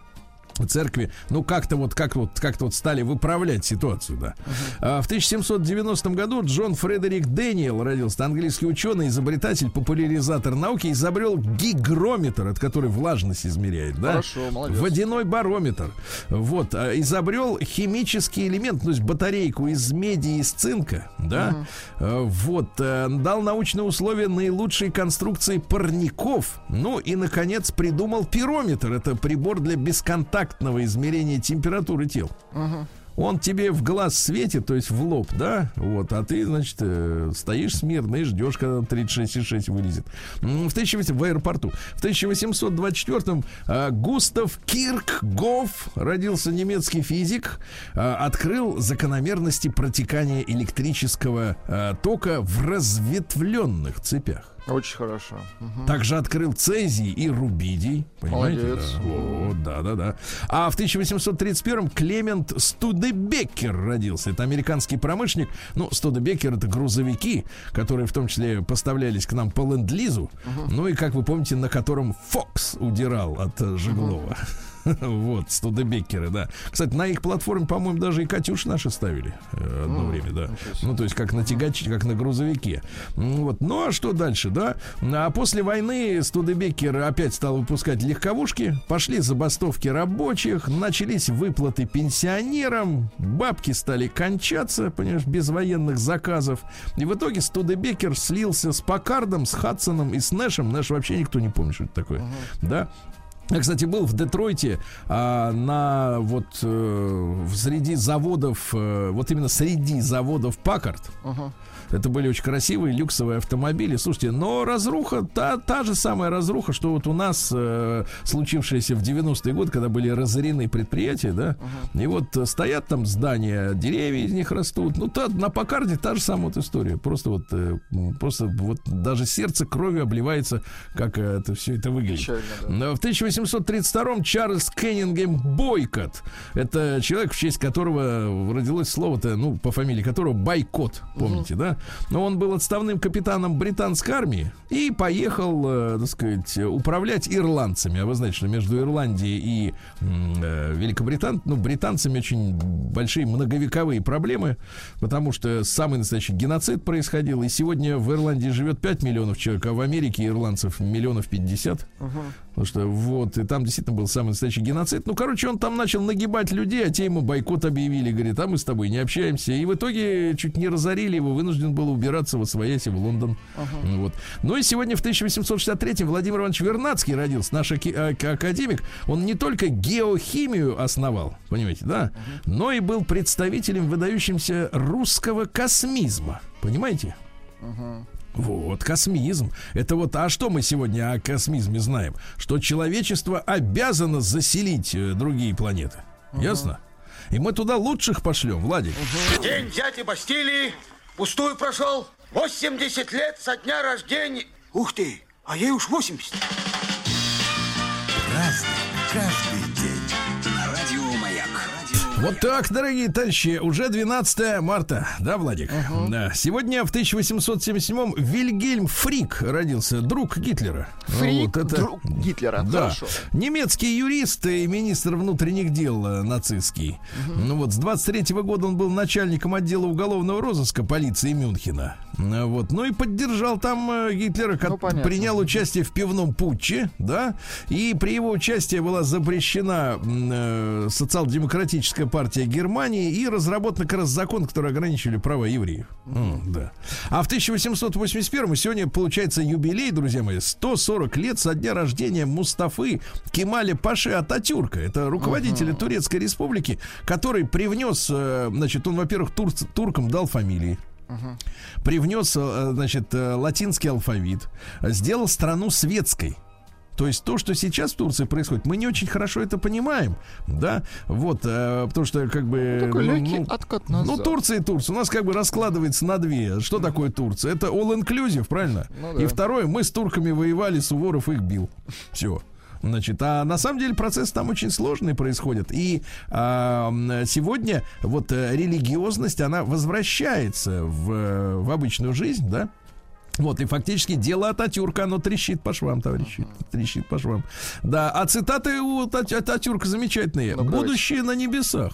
церкви, ну как-то вот как вот как-то вот стали выправлять ситуацию, да. А, в 1790 году Джон Фредерик Дэниел родился, английский ученый, изобретатель, популяризатор науки, изобрел гигрометр, от который влажность измеряет, да. Хорошо, молодец. Водяной барометр. Вот, а, изобрел химический элемент, то есть батарейку из меди и из цинка, да. А, Вот, э, дал научные условия наилучшей конструкции парников. Ну и, наконец, придумал пирометр. Это прибор для бесконтактного измерения температуры тел. Он тебе в глаз светит, то есть в лоб, да, вот, а ты, значит, э, стоишь смирно и ждешь, когда 36,6 вылезет. В 1800 в аэропорту. В 1824-м э, Густав Киркгоф, родился немецкий физик, э, открыл закономерности протекания электрического э, тока в разветвленных цепях. Очень хорошо. Мгм. Также открыл цезий и рубидий. Понимаете? Молодец. Да. Вот, да, да, да. А в 1831-м Клемент Студебеккер родился. Это американский промышленник. Ну, Студебеккер это грузовики, которые в том числе поставлялись к нам по ленд-лизу. Ну и, как вы помните, на котором Фокс удирал от э, Жеглова. Вот, Студебеккеры, да. Кстати, на их платформе, по-моему, даже и Катюш наши ставили э, одно время, да. Ну, то есть, как на тягаче, как на грузовике. Вот. Ну, а что дальше, да? А после войны Студебеккер опять стал выпускать легковушки, пошли забастовки рабочих, начались выплаты пенсионерам, бабки стали кончаться, понимаешь, без военных заказов. И в итоге Студебеккер слился с Пакардом, с Хадсоном и с Нэшем. Нэш вообще никто не помнит, что это такое. Да? Я, кстати, был в Детройте а, на вот э, среди заводов, э, вот именно среди заводов Паккард. Ага. Это были очень красивые люксовые автомобили. Слушайте, но разруха, та, та же самая разруха, что вот у нас э, случившаяся в 90-е годы, когда были разорены предприятия, да, и вот э, стоят там здания, деревья из них растут. Ну, та, на Покарде та же самая вот история. Просто вот, э, просто вот даже сердце кровью обливается, как э, это все это выглядит. Печально, да. В 1832-м Чарльз Кеннингем Бойкот. Это человек, в честь которого родилось слово-то, ну, по фамилии которого Бойкот, помните, да? Он был отставным капитаном британской армии и поехал, э, так сказать, управлять ирландцами. А вы знаете, что между Ирландией и э, Великобритан... ну, британцами очень большие многовековые проблемы, потому что самый настоящий геноцид происходил. И сегодня в Ирландии живет 5 миллионов человек, а в Америке ирландцев миллионов 50. Потому что вот, и там действительно был самый настоящий геноцид. Ну, короче, он там начал нагибать людей, а те ему бойкот объявили. Говорит, а мы с тобой не общаемся. И в итоге чуть не разорили его, вынужден был убираться во свояси в Лондон. Ну, Вот. Ну и сегодня в 1863 Владимир Иванович Вернадский родился, наш а- академик. Он не только геохимию основал, понимаете, да, но и был представителем выдающимся русского космизма. Понимаете? Вот, космизм. Это вот, а что мы сегодня о космизме знаем? Что человечество обязано заселить э, другие планеты. Ясно? И мы туда лучших пошлем, Владик. День дяди Бастилии пустую прошел. 80 лет со дня рождения. Ух ты, а ей уж 80. Разный, каждый. Вот так, дорогие товарищи, уже 12 марта, да, Владик? Да. Сегодня в 1877-м Вильгельм Фрик родился, друг Гитлера. Фрик, Вот это- друг Гитлера. Да. Хорошо. Немецкий юрист и министр внутренних дел э, нацистский. Ну вот, с 23 года он был начальником отдела уголовного розыска полиции Мюнхена. Э, Вот. Ну и поддержал там э, Гитлера, Ну, понятно. принял участие в пивном путче, да, и при его участии была запрещена э, социал-демократическая партия Германии и разработан как раз закон, который ограничивали права евреев. М, да. А в 1881 сегодня получается юбилей, друзья мои, 140 лет со дня рождения Мустафы Кемаля Паши Ататюрка. Это руководителя Турецкой республики, который привнес, э, значит, он, во-первых, тур- туркам дал фамилии. Привнес, э, значит, э, латинский алфавит, сделал страну светской. То есть то, что сейчас в Турции происходит, мы не очень хорошо это понимаем, да, вот, э, потому что как бы... Такой ну, легкий ну, откат ну, назад. Турция и Турция. У нас как бы раскладывается на две. Что такое Турция? Это all-inclusive, правильно? Ну да. И второе, мы с турками воевали, Суворов их бил. Все. Значит, а на самом деле процесс там очень сложный происходит. И а, сегодня вот э, религиозность, она возвращается в, э, в обычную жизнь, да? Вот, и фактически дело Ататюрка, оно трещит по швам, товарищи. Трещит по швам. Да, а цитаты у Ата- Ататюрка замечательные. Ну. Будущее на небесах.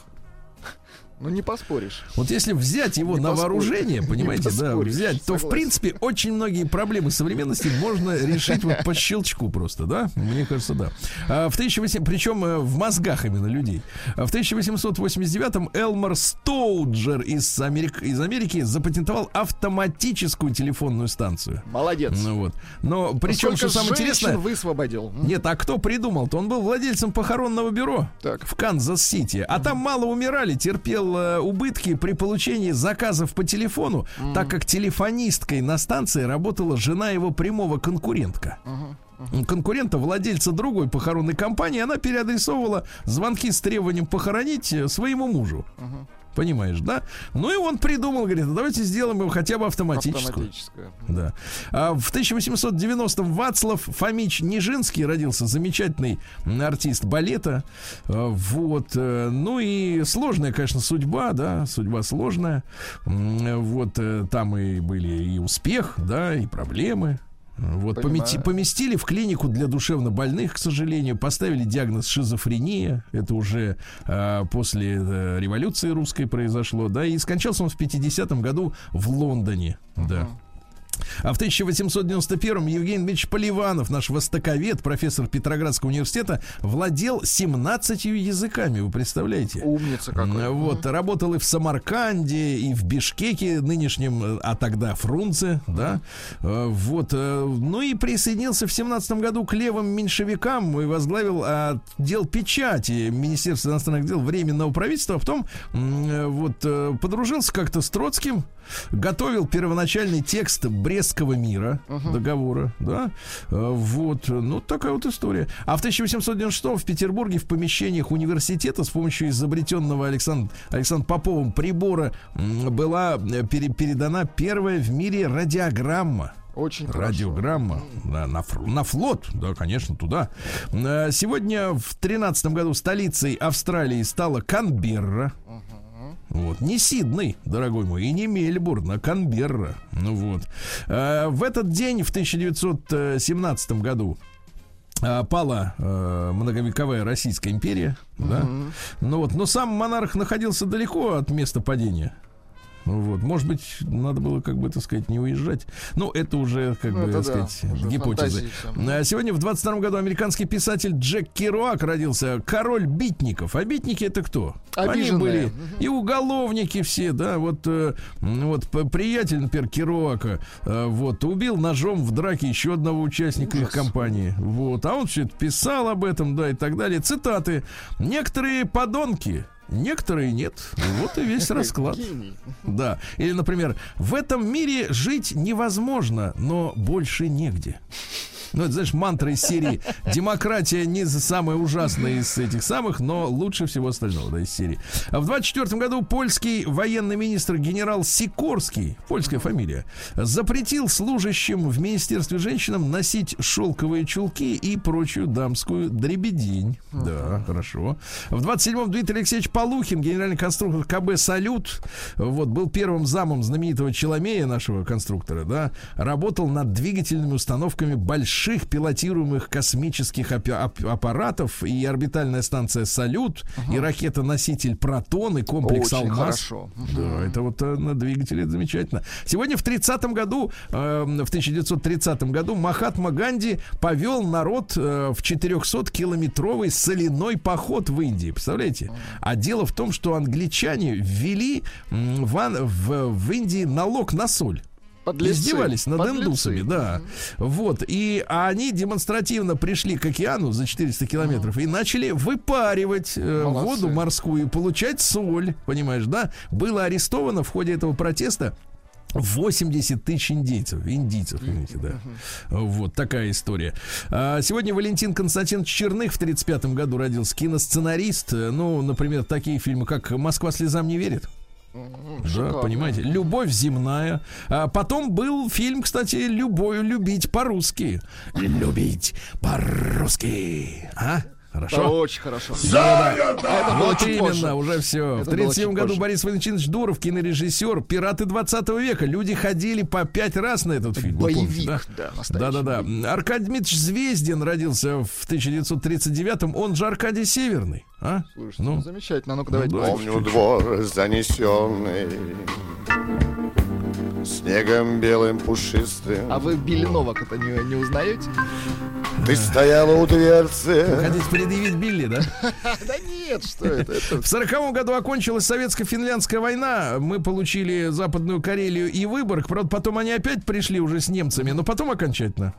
Ну, не поспоришь. Вот если взять его Не на поспоришь. пооружение, Не понимаете, да, взять, то в согласен. принципе очень многие проблемы современности можно решить вот по щелчку просто, да? Мне кажется, да. А в 1800, причем э, в мозгах именно людей. А в 1889-м Элмор Стоуджер из, Америк, из Америки запатентовал автоматическую телефонную станцию. Молодец. Ну вот. Но причем, Сколько что самое интересное, высвободил. Нет, а кто придумал-то? Он был владельцем похоронного бюро Так. в Канзас-Сити. А там мало умирали, терпел э, убытки при получении заказов по телефону, так как телефонисткой на станции работала жена его прямого конкурента. Конкурента, владельца другой похоронной компании, она переадресовывала звонки с требованием похоронить э, своему мужу. Понимаешь, да? Ну и он придумал, говорит, «А давайте сделаем его хотя бы автоматическую. Автоматическая. Да. А в 1890-м Вацлав Фомич Нижинский родился, замечательный артист балета. А, Вот. э, Ну и сложная, конечно, судьба, да, судьба сложная. Вот э, там и были и успех, да, и проблемы. Вот помети- поместили в клинику для душевнобольных, к сожалению, поставили диагноз шизофрения. Это уже а, после э, революции русской произошло, да, и скончался он в 50-м году в Лондоне, да. А в 1891-м Евгений Дмитриевич Поливанов, наш востоковед, профессор Петроградского университета, владел 17 языками, вы представляете? Умница какой. Вот, работал и в Самарканде, и в Бишкеке нынешнем, э, а тогда Фрунзе, да. Э, Вот, э, ну и присоединился в 17 году к левым меньшевикам и возглавил отдел печати Министерства иностранных дел Временного правительства, а потом вот подружился как-то с Троцким, готовил первоначальный текст Брестского мира, договора, да. Э, Вот, ну такая вот история. А в 1896 в Петербурге в помещениях университета с помощью изобретенного Александр, Александром Поповым прибора была э, пере- передана первая в мире радиограмма. Очень. Радиограмма на, фр- на флот, да, конечно, туда. Э, Сегодня в 13 году столицей Австралии стала Канберра. Вот. Не Сидней, дорогой мой, и не Мельбурн, а Канберра. Ну вот. Э, В этот день, в 1917 году, э, пала э, многовековая Российская империя. Да? Ну вот, но сам монарх находился далеко от места падения. Вот. Может быть, надо было, как бы, так сказать, не уезжать. Ну, это уже, как Ну, бы, так да, сказать, гипотезы. А Сегодня в 22 году американский писатель Джек Керуак родился. Король битников. А битники это кто? Они Обиженные. были и уголовники все, да. Вот, э, вот приятель, например, Керуака, э, вот, убил ножом в драке еще одного участника их компании. Вот. А он все это писал об этом, да, и так далее. Цитаты. Некоторые подонки, некоторые нет. Вот и весь расклад. Да. Или, например, в этом мире жить невозможно, но больше негде. Ну, это, знаешь, мантра из серии «Демократия не самая ужасная из этих самых, но лучше всего остального, да, из серии». А в 24 году польский военный министр генерал Сикорский, польская фамилия, запретил служащим в Министерстве женщинам носить шелковые чулки и прочую дамскую дребедень. Да, хорошо. В 27-м Дмитрий Алексеевич Полухин, генеральный конструктор КБ «Салют», вот, был первым замом знаменитого Челомея, нашего конструктора, да, работал над двигательными установками больших пилотируемых космических аппаратов и орбитальная станция «Салют», и ракета-носитель «Протон», и комплекс Очень «Алмаз». хорошо. Да, это вот э, на двигателе это замечательно. Сегодня в 30-м году, э, в 1930 году Махатма Ганди повел народ э, в 400-километровый соляной поход в Индии. Представляете? А дело в том, что англичане ввели в, в, в Индии налог на соль. Подлецы. Издевались над Подлецы. индусами, да. Вот. И они демонстративно пришли к океану за 400 километров и начали выпаривать э, воду морскую, получать соль, понимаешь, да? Было арестовано в ходе этого протеста 80 тысяч индейцев, индийцев, извините, да. Вот такая история. А, Сегодня Валентин Константинович Черных в 35 году родился, киносценарист. Э, Ну, например, такие фильмы, как «Москва слезам не верит». Да, шикарно. понимаете, любовь земная. А потом был фильм, кстати, любовь любить по-русски. Любить по-русски. А? Хорошо. очень хорошо. Это было вот именно, позже. уже все. Это В было 37 чуть году позже. Борис Валентинович Дуров, кинорежиссер, пираты 20 века. Люди ходили по пять раз на этот фильм. вы помните, Боевик, да? да, настоящий Да-да-да. Аркадий Дмитриевич Звездин родился в 1939-м. Он же Аркадий Северный. А? Слушайте, Ну. ну, замечательно. А ну-ка, давайте. Помню двор занесенный Снегом белым пушистым А вы Билли Новак это не, не узнаете? Ты стояла у дверцы Хотите предъявить Билли, да? Да нет, что это? это... В сороковом году окончилась советско-финляндская война. Мы получили Западную Карелию и Выборг. Правда, потом они опять пришли уже с немцами, но потом окончательно.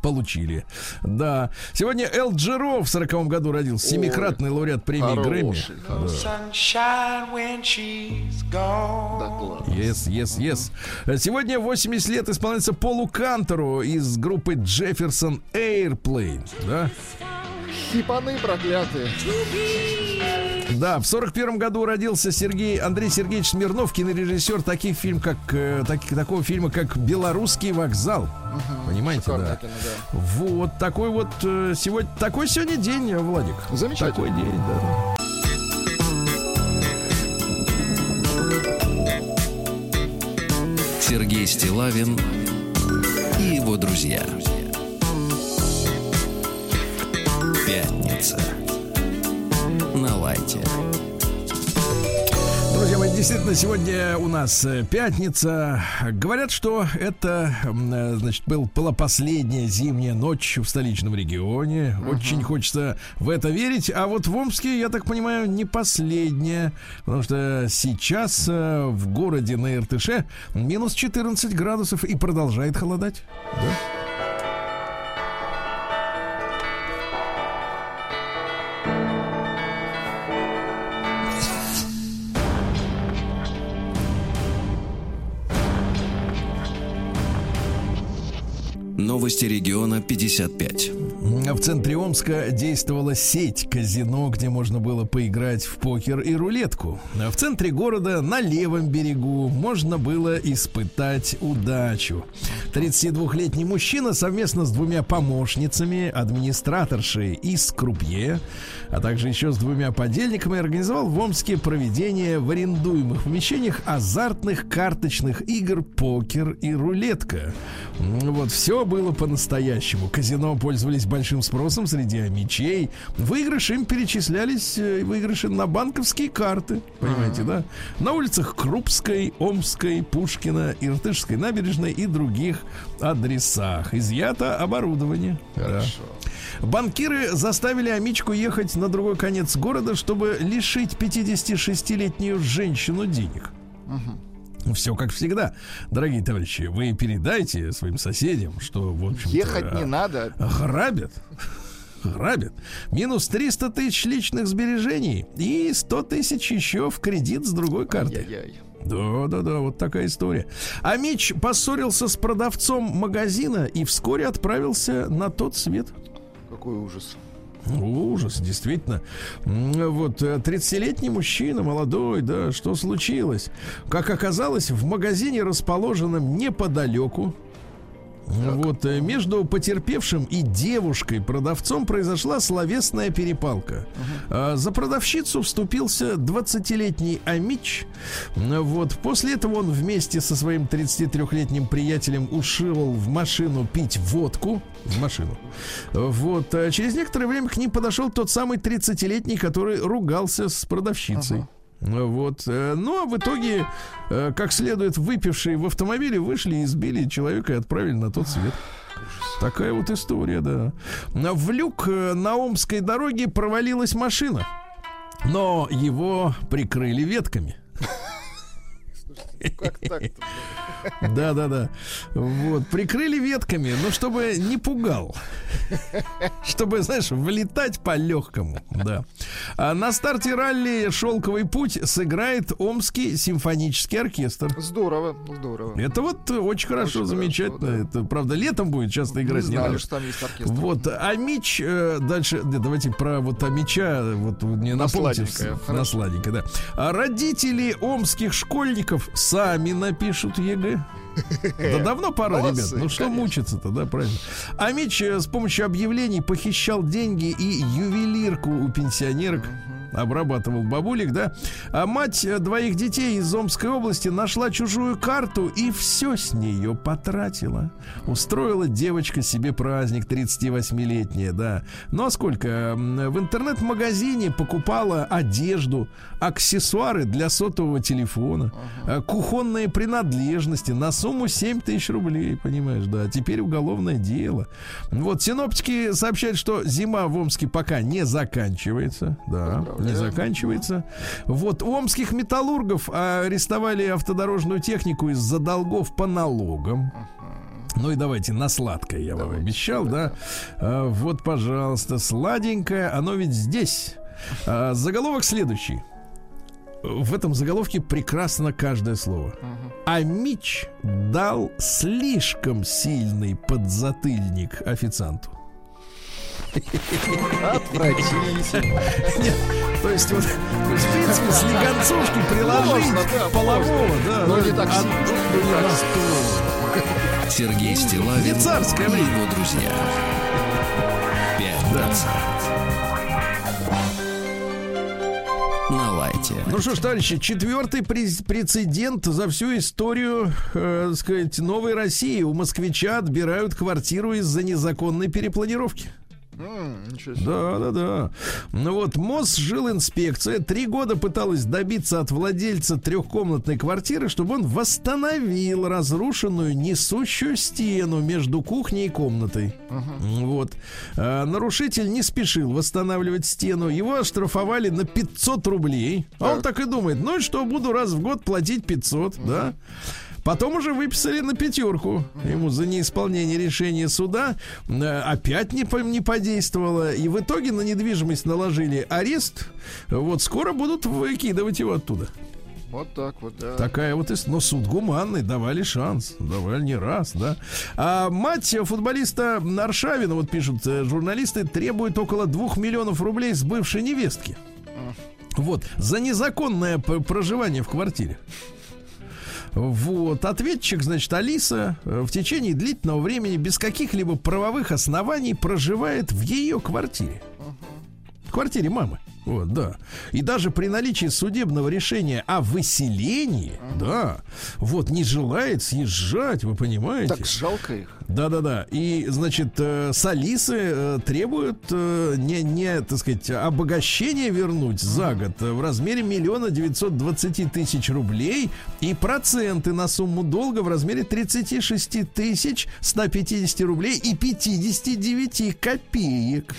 Получили. Да. Сегодня Эл Джеро в сороковом году родился. Семикратный лауреат премии Грэмми. Да. Yes, yes, yes. Сегодня 80 лет исполняется Полу Кантору из группы Jefferson Airplane. Да? Хипаны проклятые. Да, в сорок первом году родился Сергей Андрей Сергеевич Смирнов, кинорежиссер таких фильм, как э, так- такого фильма, как Белорусский вокзал. Понимаете, Шикарное да. кино, да. Вот такой вот э, сегодня такой сегодня день, Владик. Замечательно. Такой день, да. Сергей Стилавин и его друзья. Пятница. На лайте. Друзья мои, действительно, сегодня у нас э, пятница. Говорят, что это, э, значит, был, была последняя зимняя ночь в столичном регионе. Очень хочется в это верить. А вот в Омске, я так понимаю, не последняя. Потому что сейчас э, в городе на Иртыше минус 14 градусов и продолжает холодать. Да? Новости региона 55. В центре Омска действовала сеть казино, где можно было поиграть в покер и рулетку. В центре города на левом берегу можно было испытать удачу. 32-летний мужчина совместно с двумя помощницами, администраторшей и скрупье, а также еще с двумя подельниками организовал в Омске проведение в арендуемых помещениях азартных карточных игр покер и рулетка. Вот все было по-настоящему. Казино пользовались большим спросом среди мечей. Выигрыши им перечислялись э, выигрыши на банковские карты. Понимаете, да? На улицах Крупской, Омской, Пушкина, Иртышской набережной и других адресах. Изъято оборудование. Да. Хорошо. Банкиры заставили Амичку ехать на другой конец города, чтобы лишить 56-летнюю женщину денег. Все как всегда. Дорогие товарищи, вы передайте своим соседям, что, в общем Ехать не надо. Грабят. Грабят. Минус 300 тысяч личных сбережений и 100 тысяч еще в кредит с другой карты. Яй-яй. Да, да, да, вот такая история. А Мич поссорился с продавцом магазина и вскоре отправился на тот свет. Какой ужас. Ужас, действительно. Вот э, 30-летний мужчина, молодой, да, что случилось? Как оказалось, в магазине, расположенном неподалеку, вот э, между потерпевшим и девушкой-продавцом произошла словесная перепалка. А, За продавщицу вступился 20-летний Амич. Вот. После этого он вместе со своим 33-летним приятелем ушел в машину пить водку. В машину. Вот. А Через некоторое время к ним подошел тот самый 30-летний, который ругался с продавщицей. Вот. э, Ну, а в итоге, э, как следует, выпившие в автомобиле вышли, избили человека и отправили на тот свет. Такая вот история, да. В люк э, на Омской дороге провалилась машина, но его прикрыли ветками. Как так-то? Да, да, да. Вот, прикрыли ветками, но чтобы не пугал. Чтобы, знаешь, влетать по легкому. Да. А на старте ралли Шелковый путь сыграет Омский симфонический оркестр. Здорово, здорово. Это вот очень хорошо, Очень замечательно. хорошо, Это правда летом будет часто играть. Не не знали, что там есть оркестр. Вот, а Мич, э, дальше, да, давайте про вот Амича, вот мне На напомните. сладенькое, с-. На сладенькое, да. А родители омских школьников сами напишут ЕГЭ. Да давно пора, Молодцы, ребят. Ну что конечно. мучиться-то, да, правильно. А Мич э, с помощью объявлений похищал деньги и ювелирку у пенсионерок. Обрабатывал бабулик, да. А мать э, двоих детей из Омской области нашла чужую карту и все с нее потратила. Устроила девочка себе праздник 38-летняя, да. Ну а сколько? В интернет-магазине покупала одежду, аксессуары для сотового телефона, э, кухонные принадлежности на сумму 7 тысяч рублей, понимаешь, да. Теперь уголовное дело. Вот синоптики сообщают, что зима в Омске пока не заканчивается, да, не заканчивается. Вот у омских металлургов арестовали автодорожную технику из-за долгов по налогам. Ну и давайте на сладкое я вам обещал, да. А, вот, пожалуйста, сладенькое, оно ведь здесь. А, заголовок следующий. В этом заголовке прекрасно каждое слово. А Мич дал слишком сильный подзатыльник официанту. Отвратительно. То есть вот, то есть, в принципе, с легонцовки приложить полового, да. Но да, не так ну, настолько. Сергей Стилавин и его друзья. Пятница. На лайте. Ну что ж, товарищи, четвертый прецедент за всю историю, э, так сказать, новой России. У москвича отбирают квартиру из-за незаконной перепланировки. Да, да, да. Ну вот, Мосжилинспекция три года пыталась добиться от владельца трехкомнатной квартиры, чтобы он восстановил разрушенную несущую стену между кухней и комнатой. Вот. А, нарушитель не спешил восстанавливать стену. Его оштрафовали на 500 рублей. А он так и думает, ну и что, буду раз в год платить 500, да? Потом уже выписали на пятерку ему за неисполнение решения суда. Э, Опять не, по- не подействовало. И в итоге на недвижимость наложили арест. Вот скоро будут выкидывать его оттуда. Вот так вот, да. Такая вот история. Но суд гуманный, давали шанс. Давали не раз, да. А мать футболиста Аршавина, вот пишут э, журналисты, требует около двух миллионов рублей с бывшей невестки. Вот, за незаконное проживание в квартире. Вот, ответчик, значит, Алиса э, в течение длительного времени без каких-либо правовых оснований проживает в ее квартире. В квартире мамы. Вот, да. И даже при наличии судебного решения о выселении, да, вот не желает съезжать, вы понимаете? Так жалко их. Да-да-да. И, значит, э, с Алисы э, требуют э, не, не, так сказать, обогащение вернуть за год в размере миллиона девятьсот двадцати тысяч рублей и проценты на сумму долга в размере 36 тысяч 150 рублей и 59 копеек.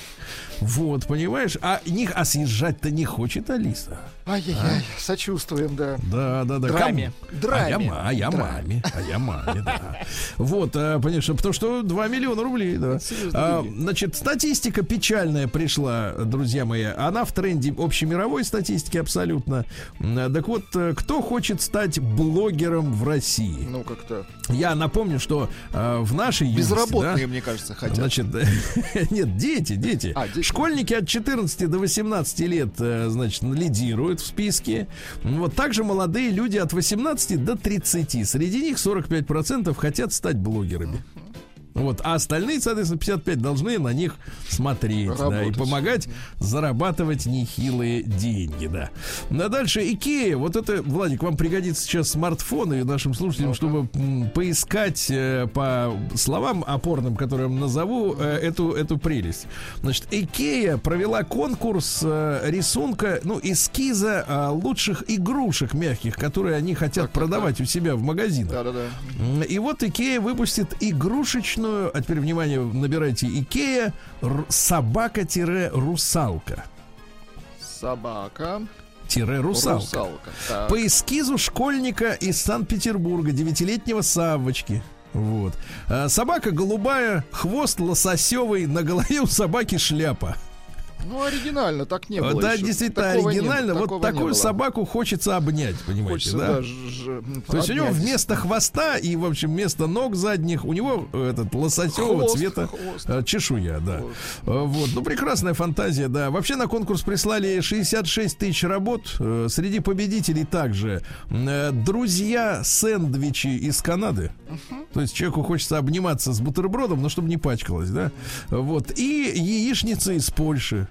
Вот, понимаешь? А, них, а съезжать-то не хочет Алиса. Ай-яй-яй, сочувствуем, да. Да, да, да. Драме. Кому? Драме. А я, а я маме. А я маме, да. Вот, а, потому что 2 миллиона рублей, да. А, значит, статистика печальная пришла, друзья мои. Она в тренде общемировой статистики абсолютно. М, Так вот, э, кто хочет стать блогером в России? Ну, как-то Я напомню, что э, в нашей юности, безработные, да, мне кажется, хотят. Значит, нет, дети, дети. А, дети. Школьники от 14 до 18 лет, э, значит, лидируют в списке. Вот также молодые люди от 18 до 30. Среди них 45% хотят стать блогерами. Вот, а остальные, соответственно, 55 должны на них смотреть, да, и помогать зарабатывать нехилые деньги, да. Ну, а дальше Икея. Вот это, Владик, вам пригодится сейчас смартфон и нашим слушателям, чтобы м, поискать э, по словам опорным, которые я назову, э, эту, эту прелесть. Значит, Икея провела конкурс э, рисунка, ну, эскиза э, лучших игрушек мягких, которые они хотят продавать у себя в магазинах. Да-да-да. М, И вот Икея выпустит игрушечную, а теперь, внимание, набирайте Икея собака-русалка. Собака. Тире-русалка. Русалка. Так. По эскизу школьника из Санкт-Петербурга, девятилетнего Савочки. Вот. А, собака голубая, хвост лососевый, на голове у собаки шляпа. Ну, оригинально, так не было да, еще. действительно Такого не- оригинально. такого вот не такую было. собаку хочется обнять, понимаете, Хочется, да? да, ж- То есть у него вместо хвоста и, в общем, вместо ног задних у него э, этот лососевого Хвост, цвета хвост. э, чешуя, да. Хвост. Э, Вот, ну прекрасная фантазия, да. Вообще на конкурс прислали 66 тысяч работ. Среди победителей также друзья сэндвичи из Канады. То есть человеку хочется обниматься с бутербродом, но чтобы не пачкалось, да. Вот и яичница из Польши.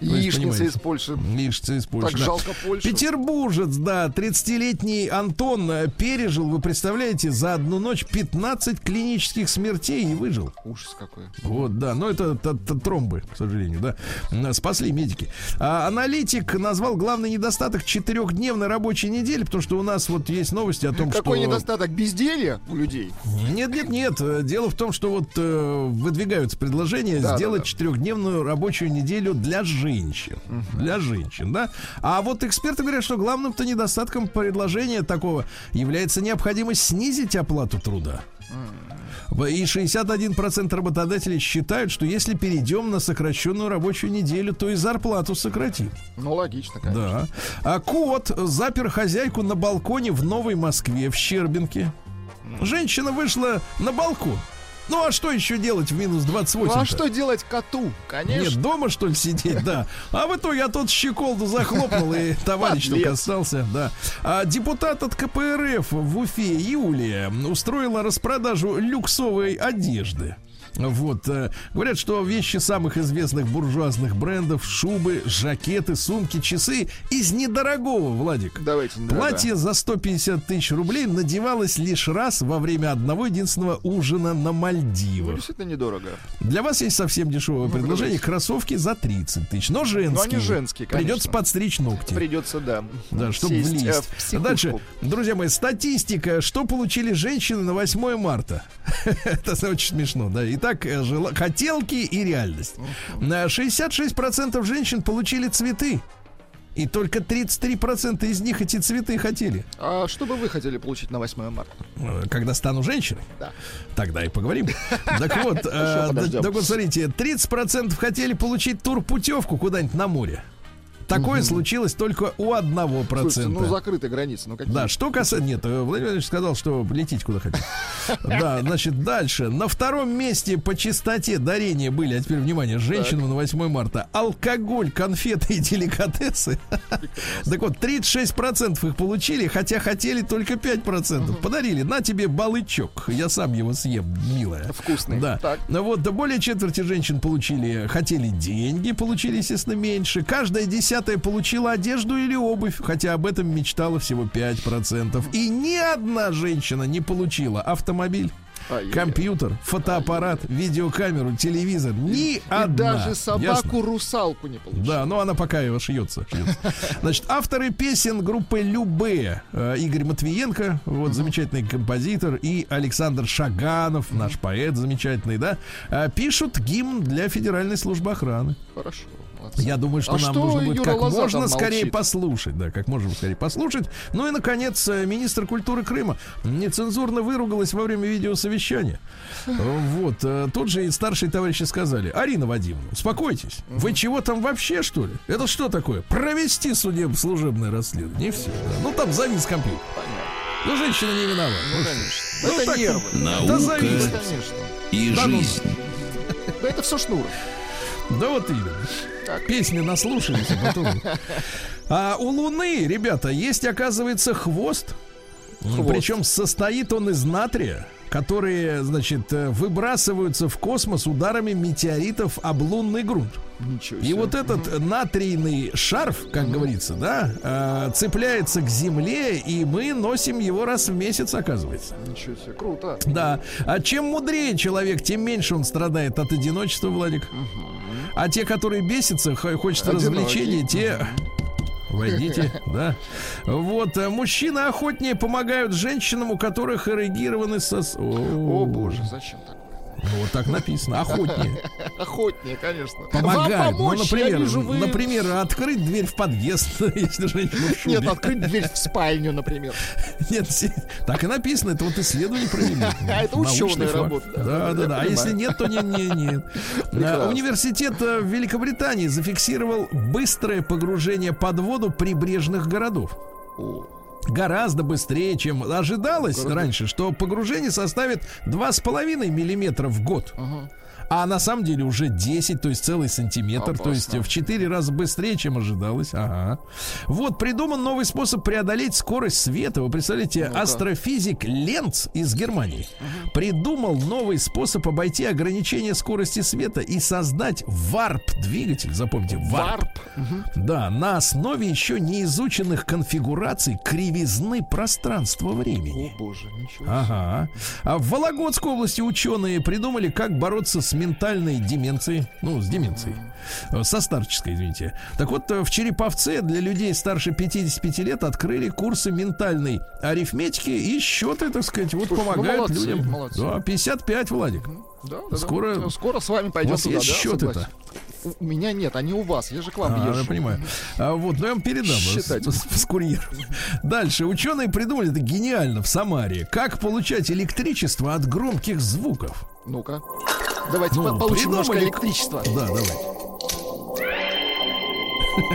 Яичница из Польши. Яичница из Польши. Так да. жалко Польшу. Петербуржец, да, 30-летний Антон э, пережил, вы представляете, за одну ночь 15 клинических смертей и выжил. Ужас какой. Вот, да, но это, т- т- тромбы, к сожалению, да. М, Спасли медики. А, аналитик назвал главный недостаток четырехдневной рабочей недели, потому что у нас вот есть новости о том, Какой что... недостаток безделья у людей? Нет, нет, нет. Э, Дело в том, что вот э, выдвигаются предложения Да, сделать да, да. четырехдневную рабочую неделю для женщин. Для женщин, да. А вот эксперты говорят, что главным-то недостатком предложения такого является необходимость снизить оплату труда. И 61% работодателей считают, что если перейдем на сокращенную рабочую неделю, то и зарплату сократим. Ну, логично, конечно. Да. А кот запер хозяйку на балконе в Новой Москве, в Щербинке. Женщина вышла на балкон. Ну а что еще делать в минус 28? Ну, а что делать коту? Конечно. Нет, дома что ли сидеть, да. А в итоге я тот щеколду захлопнул, и товарищ только остался, да. А депутат от КПРФ в Уфе Юлия устроила распродажу люксовой одежды. Вот, э, говорят, что вещи самых известных буржуазных брендов, шубы, жакеты, сумки, часы из недорогого, Владик. Давайте, недорого. Платье за 150 тысяч рублей надевалось лишь раз во время одного единственного ужина на Ну, Мальдивах. действительно недорого. Для вас есть совсем дешевое предложение. давайте. Кроссовки за 30 тысяч. Но женские. Но они женские, конечно. Придется подстричь ногти. Придется, да. Да, чтобы сесть, э, влезть. психушку. Дальше, друзья мои, статистика. Что получили женщины на 8 марта? Это очень смешно, да. Итак, э, жела- хотелки и реальность. На 66% женщин получили цветы. И только 33% из них эти цветы хотели. А что бы вы хотели получить на 8 марта? Э, Когда стану женщиной, Да. тогда и поговорим. Так вот, э, так вот, смотрите, 30% хотели получить турпутевку куда-нибудь на море. Такое случилось только у одного Слушайте, ну процента. закрыты границы. Ну какие? Да, что касается... Нет, э, Владимир Владимирович сказал, что лететь куда хотите. Да, значит, дальше. На втором месте по частоте дарения были, а теперь, внимание, женщинам на 8 марта, алкоголь, конфеты и деликатесы. Так вот, 36% их получили, хотя хотели только 5%. Подарили. На тебе балычок. Я сам его съем, милая. Вкусный. Да. Ну вот, более четверти женщин получили, хотели деньги, получили, естественно, меньше. Каждая десятая получила одежду или обувь, хотя об этом мечтала всего 5%. И ни одна женщина не получила автомобиль, компьютер, фотоаппарат, видеокамеру, телевизор. Ни И одна. даже собаку-русалку не получил. Да, но она пока его шьется. шьется. Значит, авторы песен группы Любе э, Игорь Матвиенко, вот замечательный композитор, и Александр Шаганов, наш поэт замечательный, да, э, пишут гимн для Федеральной службы охраны. Хорошо. Молодцы. Я думаю, что А нам что нужно будет Юра как Лоза можно скорее молчит? послушать. Да, как можно скорее послушать. Ну и, наконец, э, министр культуры Крыма нецензурно выругалась во время видеосовещания. Вот. э, Тут же и старшие товарищи сказали, Арина Вадимовна, успокойтесь. Вы чего там вообще, что ли? Это что такое? Провести судеб служебное расследование. И все. Ну там завис компьютер. Ну, женщина не виновата. Ну, что? Ну, это так- нервы. Да Наука завис. Да, конечно. и Да ну, жизнь. Да это все шнур. Да вот именно. Так. Песни наслушались, а потом... А у Луны, ребята, есть, оказывается, хвост. Причем состоит он из натрия, которые, значит, э, выбрасываются в космос ударами метеоритов об лунный грунт. Ничего И себе. вот этот натрийный шарф, как говорится, да, э, цепляется к Земле, и мы носим его раз в месяц, оказывается. Ничего себе, круто. Да. А чем мудрее человек, тем меньше он страдает от одиночества, Владик. А те, которые бесятся, хо- хочет Одинокие. развлечений, те... Войдите, да. Вот, э, мужчины охотнее помогают женщинам, у которых эрегированы сос... О боже, зачем так? Ну, вот так написано. Охотнее. Охотнее, конечно. Помогают. Вам Ну, например, вы- например, открыть дверь в подъезд, если женщина в шубе. Нет, открыть дверь в спальню, например. Нет, так и написано, это вот исследование провели. А это ученые факт. работают, да, Да, да. А если нет, то не, не, нет. А, Университет э, в Великобритании зафиксировал быстрое погружение под воду прибрежных городов. Гораздо быстрее, чем ожидалось раньше, что погружение составит 2,5 миллиметра в год. А на самом деле уже 10, то есть целый сантиметр, то есть Опасно. в 4 раза быстрее, чем ожидалось. Ага. Вот придуман новый способ преодолеть скорость света. Вы представляете, астрофизик Ленц из Германии придумал новый способ обойти ограничение скорости света и создать варп-двигатель. Запомните, варп. Варп. Да, на основе еще не изученных конфигураций кривизны пространства-времени. О боже, ничего. Ага. А в Вологодской области ученые придумали, как бороться с ментальной деменцией. Ну, с деменцией. Э, Со старческой, извините. Так вот, э, в Череповце для людей старше 55 лет открыли курсы ментальной арифметики и счеты, так сказать, вот Слушай, ну, помогают молодцы, людям. молодцы. Да, 55, Владик. Да, да, Скоро- да. Скоро с вами У пойдем вас туда, есть да, счеты-то? У меня нет, они у вас. Я же к вам А, езжу. я понимаю. А, вот, ну я вам передам с, Считать. с- с курьером. Дальше. Ученые придумали, это гениально, в Самаре, как получать электричество от громких звуков. Ну-ка. Давайте Ну, по- получим немножко электричества. Да, давай.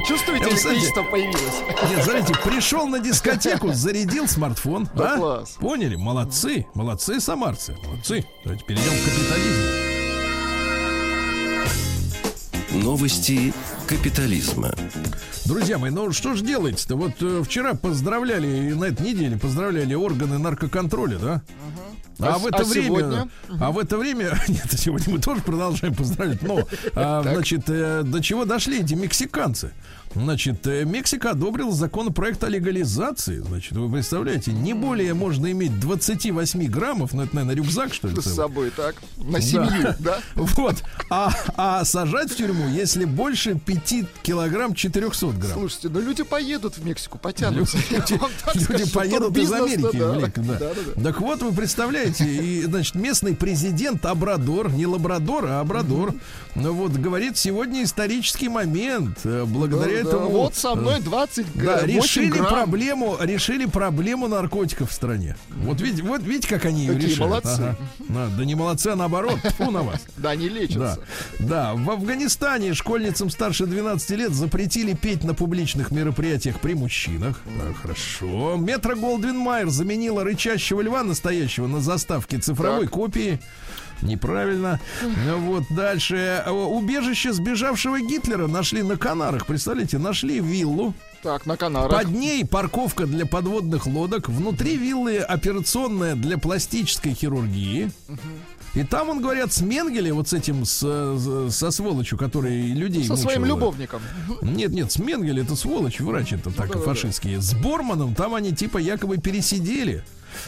Чувствуете, электричество появилось? Нет, смотрите, пришел на дискотеку, зарядил смартфон. Да а? класс. Поняли? Молодцы, молодцы, самарцы, молодцы. Давайте перейдем к капитализму. Новости капитализма. Друзья мои, ну что ж делается-то? Вот э, вчера поздравляли, на этой неделе поздравляли органы наркоконтроля, да? А, А в это а время, сегодня? а в это время, нет, сегодня мы тоже продолжаем поздравлять, но, а, значит, э, до чего дошли эти мексиканцы? Значит, э, Мексика одобрила законопроект о легализации. Значит, вы представляете, не более можно иметь 28 граммов, ну это, наверное, рюкзак, что ли, С собой, так? На семью, да? Вот. А, а сажать в тюрьму, если больше 5 килограмм 400 грамм. Слушайте, ну люди поедут в Мексику, потянутся. Люди, люди поедут из Америки. да. Лек- да. Да, да, да. Так вот, вы представляете, и, значит, местный президент Абрадор, не Лабрадор, а Абрадор, ну вот, говорит, сегодня исторический момент. Э, Благодаря Да, да. этому... Вот со мной э, 20 Да, г- 8 решили грамм. проблему, решили проблему наркотиков в стране. Вот видите, вот видите, как они ее Какие решают. молодцы. Ага. Да, да не молодцы, а наоборот. Фу на вас. Да, Да, лечатся. да. В Афганистане школьницам старше 12 лет запретили петь на публичных мероприятиях при мужчинах. Так, хорошо. Метро Голдвин Майер заменила рычащего льва настоящего на заставке цифровой Так. копии. Неправильно. Ну Вот дальше. Э, Убежище сбежавшего Гитлера нашли на Канарах. Представляете, нашли виллу. Так, на Канарах. Под ней парковка для подводных лодок. Внутри виллы операционная для пластической хирургии. И там, он говорят, с Менгеле, вот с этим, с, со сволочью, который людей Со своим мучил. любовником. Нет, нет, с Менгеле это сволочь, врач это так, да-да-да. фашистские. С Борманом там они типа якобы пересидели.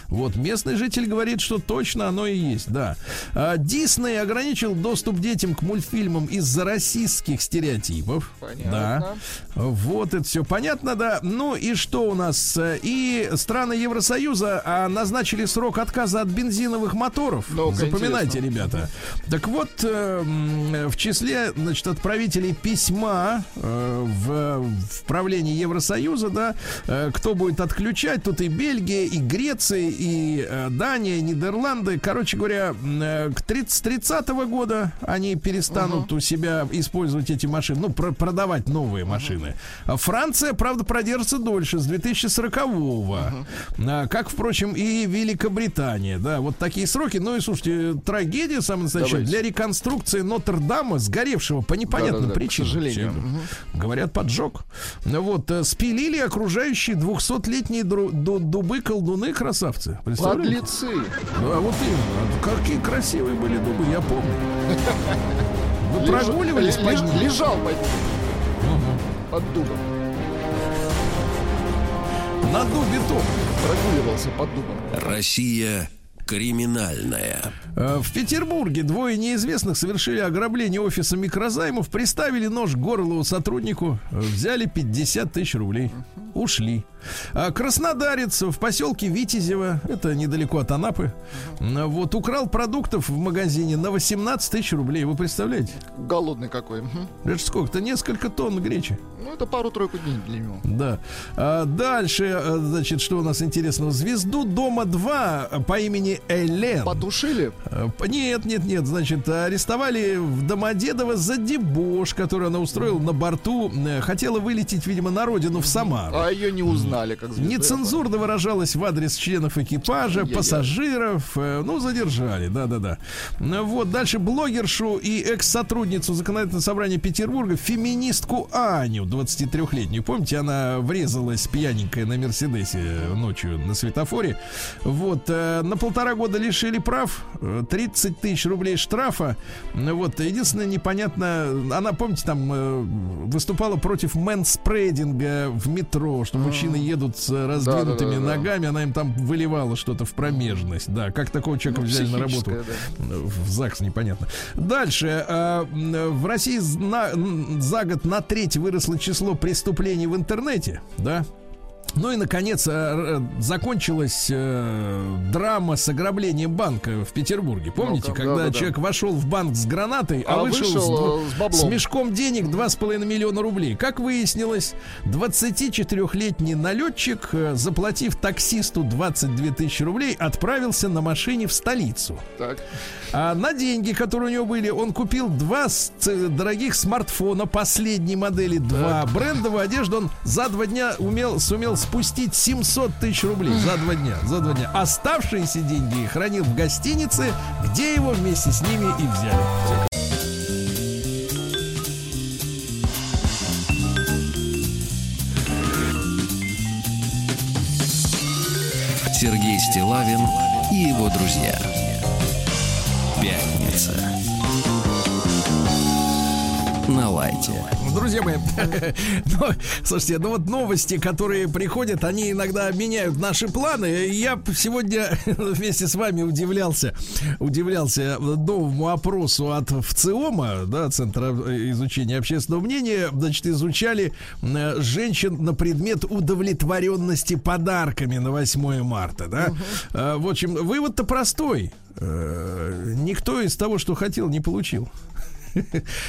Вот местный житель говорит, что точно оно и есть, да. А, Дисней ограничил доступ детям к мультфильмам из-за российских стереотипов. Понятно. Да. Вот это все понятно, да. Ну и что у нас? И страны Евросоюза а, назначили срок отказа от бензиновых моторов. Ну-ка, Запоминайте, интересно. ребята. Так вот, э, м, в числе, значит, отправителей письма э, в, в правление Евросоюза, да, э, кто будет отключать, тут и Бельгия, и Греция, и э, Дания, Нидерланды. Короче говоря, э, к 30, 30 года они перестанут у себя использовать эти машины, ну, про- продавать новые машины. А Франция, правда, продержится дольше, с 2040-го. А, Как, впрочем, и Великобритания, да, вот такие сроки. Ну и, слушайте, трагедия, самая настоящая, Давайте. для реконструкции Нотр-Дама, сгоревшего по непонятным Да-да-да, к причинам. сожалению. Всё. Мгм. Говорят, поджог. Вот, э, спилили окружающие 200-летние дру- ду- дубы колдуны красавцы. Представляете? Подлецы. Ну, а вот именно. Какие красивые были дубы, я помню. Вы прогуливались леж- ним? Лежал под, под дубом. На дубе топ. Прогуливался под дубом. Россия криминальная. Э, В Петербурге двое неизвестных совершили ограбление офиса микрозаймов, приставили нож к горлу сотруднику, э, взяли 50 тысяч рублей, ушли. А Краснодарец в поселке Витязево, это недалеко от Анапы, м, вот украл продуктов в магазине на 18 тысяч рублей. Вы представляете? Голодный какой. Это сколько-то? Несколько тонн гречи. Ну, это пару-тройку дней для него. Да. А дальше, э, значит, что у нас интересного? Звезду Дома 2 по имени Элен. Потушили? Э, Нет, нет, нет, значит, арестовали в Домодедово за дебош, который она устроила на борту. Э, Хотела вылететь, видимо, на родину в Самару. А ее не узнали, как звезду. Нецензурно выражалась в адрес членов экипажа, Ай-яй-яй. пассажиров. Ну, задержали, да-да-да. Вот, дальше блогершу и экс-сотрудницу законодательного собрания Петербурга, феминистку Аню, 23-летнюю. Помните, она врезалась пьяненькая на Мерседесе ночью на светофоре. Вот, э, на полтора года лишили прав, э, 30 тысяч рублей штрафа. Вот, единственное, непонятно, она, помните, там э, выступала против мэнспрейдинга в метро, что мужчины едут с раздвинутыми Да-да-да-да. ногами, она им там выливала что-то в промежность. Да, как такого человека Ну, взяли на работу? В ЗАГС непонятно. Дальше. э, В России за год на треть выросло число преступлений в интернете, да? Ну и, наконец, э, э, закончилась э, драма с ограблением банка в Петербурге. Помните, Ну-ка, когда да-да-да. человек вошел в банк с гранатой, а, А вышел, вышел, с, с баблом. с мешком денег 2,5 миллиона рублей. Как выяснилось, 24-летний налетчик, заплатив таксисту 22 тысячи рублей, отправился на машине в столицу. Так. А на деньги, которые у него были, он купил два дорогих смартфона последней модели, два брендовую одежду. Он за два дня умел, сумел спустить 700 тысяч рублей за два дня. За два дня. Оставшиеся деньги хранил в гостинице, где его вместе с ними и взяли. Сергей Стилавин и его друзья. Пятница. На лайте. Друзья мои, ну, слушайте, ну вот новости, которые приходят, они иногда меняют наши планы. Я сегодня вместе с вами удивлялся, удивлялся новому опросу от ВЦИОМа, да, Центра изучения общественного мнения. Значит, изучали женщин на предмет удовлетворенности подарками на 8 марта, да. Э, В общем, вывод-то простой. Э, Никто из того, что хотел, не получил.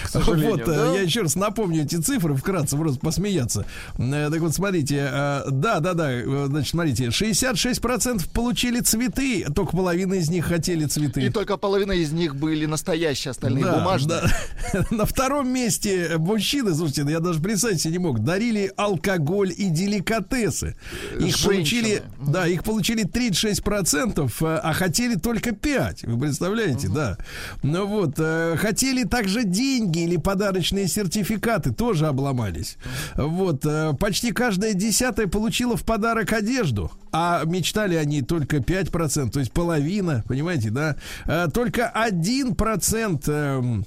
Сожалению, вот, э, да? я еще раз напомню эти цифры, вкратце просто посмеяться. Э, Так вот, смотрите, э, да, да, да, значит, смотрите, 66% получили цветы, только половина из них хотели цветы. И только половина из них были настоящие, остальные Да, бумажные. да. На втором месте мужчины, слушайте, ну, я даже представить себе не мог, дарили алкоголь и деликатесы. Их Женщины. получили, да, их получили 36%, э, а хотели только 5. Вы представляете, да. Ну вот, хотели также деньги или подарочные сертификаты, тоже обломались. Вот, э, почти каждая десятая получила в подарок одежду, а мечтали они только 5%, то есть половина, понимаете, да. Э, Только 1% эм,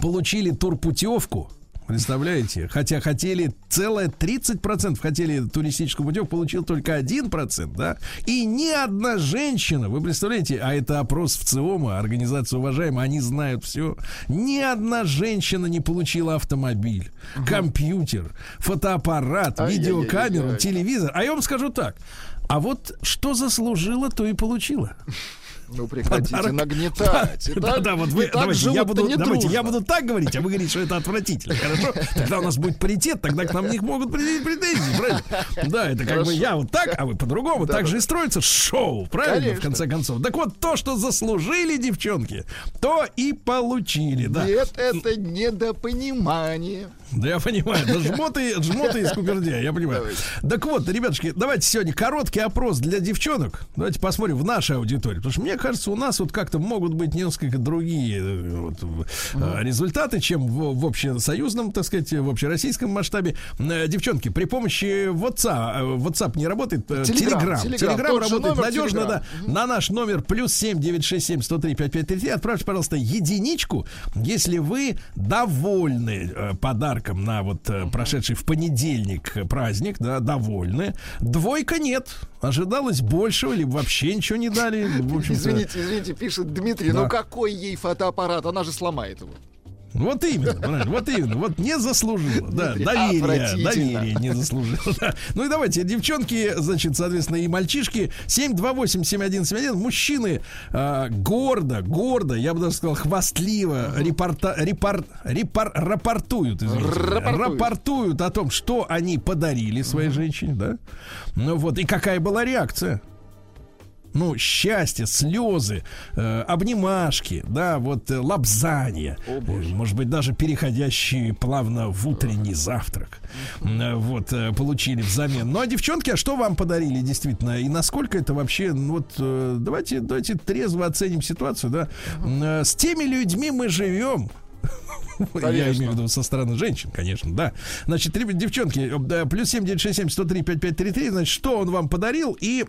получили турпутевку. Представляете? Хотя хотели целое 30% хотели туристическую путевку, получил только 1%, да? И ни одна женщина, вы представляете, а это опрос в ЦИОМа, организация уважаемая, они знают все. Ни одна женщина не получила автомобиль, компьютер, фотоаппарат, Ай-яй-яй-яй. видеокамеру, телевизор. А я вам скажу так. А вот что заслужила, то и получила. Ну прекратите Подарок. нагнетать. И Да, так- да, вот вы, так давайте, я буду, давайте, я буду так говорить, а вы говорите, что это отвратительно. Хорошо? Тогда у нас будет паритет, тогда к нам не могут предъявить претензии, правильно? Да, это как бы я вот так, а вы по-другому. Так же и строится шоу, правильно, в конце концов. Так вот, то, что заслужили девчонки, то и получили, да. Нет, это недопонимание. Да я понимаю, да жмоты, жмоты из Купердя, я понимаю. Так вот, ребятушки, давайте сегодня короткий опрос для девчонок. Давайте посмотрим в нашей аудитории. Потому что мне кажется, у нас вот как-то могут быть несколько другие э, вот, э, результаты, чем в, в общесоюзном, так сказать, в общероссийском масштабе. Э, Девчонки, при помощи WhatsApp, WhatsApp не работает, Телеграм, Telegram. Telegram тот же работает надежно, Телеграм. да. На наш номер плюс 7 967 103 5533 отправьте, пожалуйста, единичку, если вы довольны э, подарком на вот э, прошедший в понедельник праздник, да, довольны. Двойка нет. Ожидалось большего, либо вообще ничего не дали. В Извините, извините, пишет Дмитрий, Да. ну какой ей фотоаппарат? Она же сломает его. Вот именно, правильно, вот именно, вот не заслужила, да, доверие, доверие не заслужила. да. Ну и давайте, девчонки, значит, соответственно, и мальчишки, 728-7171, мужчины а, гордо, гордо, я бы даже сказал, хвастливо репорта, репор, репор- рапортуют, извините, Рапортуют. рапортуют о том, что они подарили своей женщине, да, ну вот, и какая была реакция ну, счастье, слезы, э, обнимашки, да, вот э, лапзания, э, может быть, даже переходящие плавно в утренний завтрак, Э, вот, э, получили взамен. Ну, а девчонки, а что вам подарили действительно? И насколько это вообще, ну, вот, э, давайте, давайте трезво оценим ситуацию, да. Э, С теми людьми мы живем, я Конечно. имею в виду со стороны женщин, конечно, да. Значит, девчонки, э, плюс 7967 103 5533, значит, что он вам подарил и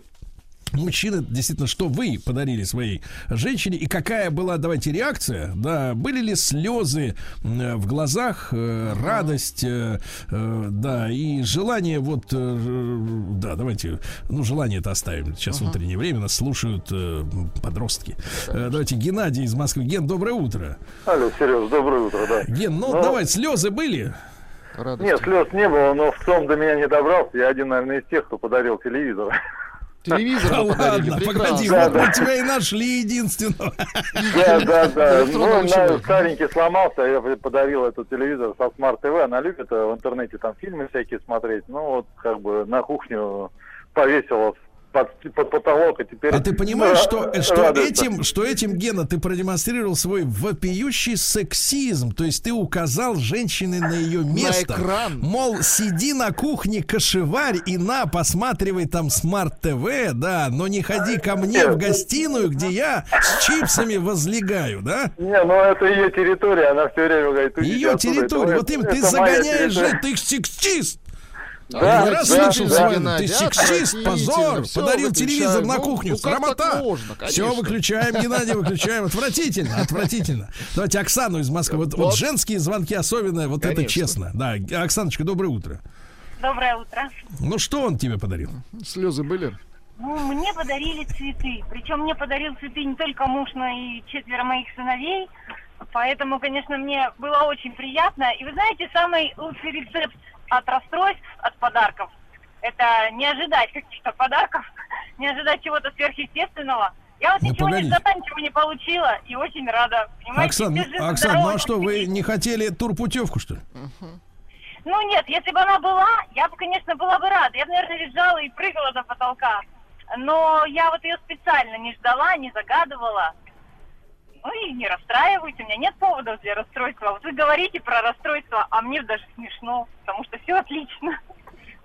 Мужчины, действительно, что вы подарили своей женщине и какая была, давайте, реакция, да, были ли слезы э, в глазах, э, радость, э, э, да, и желание, вот, да, давайте, ну, желание это оставим, сейчас в утреннее время нас слушают подростки. Давайте, Геннадий из Москвы. Ген, доброе утро. Алло, Сереж, доброе утро, да. Ген, ну, Ну, давай, слезы были? Радости. Нет, слез не было, но в ЦОМ до меня не добрался. Я один, наверное, из тех, кто подарил телевизор. Телевизор Да ладно, погоди, Да, вот да. мы тебя и нашли единственного. Да, да, да. Ну, на- старенький сломался, я подарил этот телевизор со Smart TV. Она любит э, в интернете там фильмы всякие смотреть. Ну, вот как бы на кухню повесила под, под потолок, и теперь... А ты понимаешь, что, что этим, что этим, Гена, ты продемонстрировал свой вопиющий сексизм. То есть ты указал женщине на ее место. экран. Мол, сиди на кухне, кошеварь и на, посматривай там smart TV, да, но не ходи ко мне в гостиную, где я с чипсами возлегаю, да? Не, ну это ее территория, она все время говорит... «Уйдите Ее территория. это- Вот им ты загоняешь территория». же, ты сексист. Да, не раз да, слышал да. Геннадий, ты сексист, позор, подарил выключаем. телевизор на Ну, кухню, ну, срамота. можно, Все выключаем, Геннадий, выключаем. Отвратительно, отвратительно. Давайте Оксану из Москвы. Вот, вот Вот. женские звонки особенно, вот это честно. Да, Оксаночка, доброе утро. Доброе утро. Ну что он тебе подарил? Слезы были? Ну, мне подарили цветы. Причем мне подарил цветы не только муж, но и четверо моих сыновей. Поэтому, конечно, мне было очень приятно. И вы знаете, самый лучший рецепт от расстройств, от подарков, это не ожидать каких-то подарков, не ожидать чего-то сверхъестественного. Я вот Ну, ничего погодите. не ждала, ничего не получила и очень рада. Понимаете, Оксан, живы, Оксан, ну а что, вы не хотели турпутевку, что ли? Ну нет, если бы она была, я бы, конечно, была бы рада. Я бы, наверное, лежала и прыгала до потолка. Но я вот ее специально не ждала, не загадывала. Ну и не расстраиваюсь, у меня нет поводов для расстройства. Вот вы говорите про расстройство, а мне даже смешно, потому что все отлично.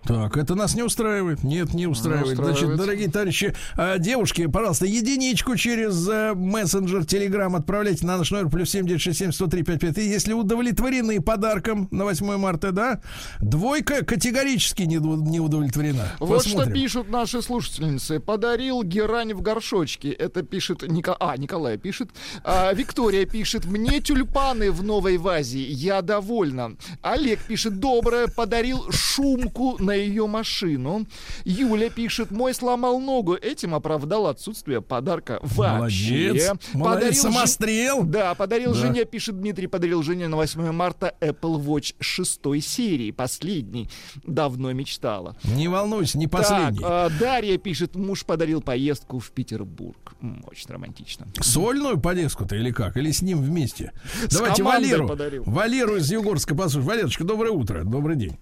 Так, это нас не устраивает. Нет, не устраивает. устраивает. Значит, дорогие товарищи, а, девушки, пожалуйста, единичку через а, мессенджер Телеграм отправляйте на наш номер плюс 7967 103 55. И если удовлетворены подарком на 8 марта, да, двойка категорически не, не удовлетворена. Вот что Посмотрим. пишут наши слушательницы. Подарил герань в горшочке. Это пишет Ника... А, Николай пишет. А, Виктория пишет. Мне тюльпаны в новой вазе. Я довольна. Олег пишет. Доброе. Подарил шумку на ее машину. Юля пишет. Мой сломал ногу. Этим оправдал отсутствие подарка вообще. Молодец. Подарил Самострел. Да, подарил Да. жене, пишет Дмитрий, подарил жене на 8 марта Apple Watch 6 серии, последний. Давно мечтала. Не волнуйся, не последний. Так, а, Дарья пишет, муж подарил поездку в Петербург. Очень романтично. Сольную поездку-то или как? Или с ним вместе? С Давайте Валеру. подарил. Валеру из Югорска послушаем. Валерочка, доброе утро. Добрый день.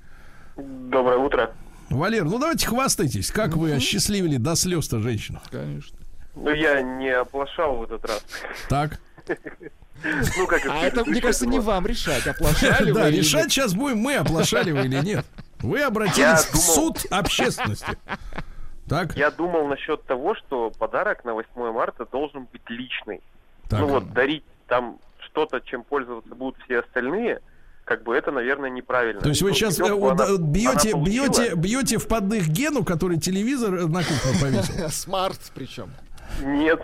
Доброе утро. Валер, ну давайте хвастайтесь. Как вы осчастливили до слез-то женщину? Конечно. Ну, я не оплошал в этот раз. Так. Ну, как А это, мне кажется, не вам решать, оплошали Да, вы решать сейчас будем мы, оплошали вы или нет. Вы обратились в суд общественности. Так, Я думал насчет того, что подарок на 8 марта должен быть личный. так. Ну вот, дарить там что-то, чем пользоваться будут все остальные, как бы это, наверное, неправильно. То есть вы сейчас путевку она- бьете, она бьете, бьете в поддых Гену, который телевизор э, на кухне повесил. Смарт причем. Нет.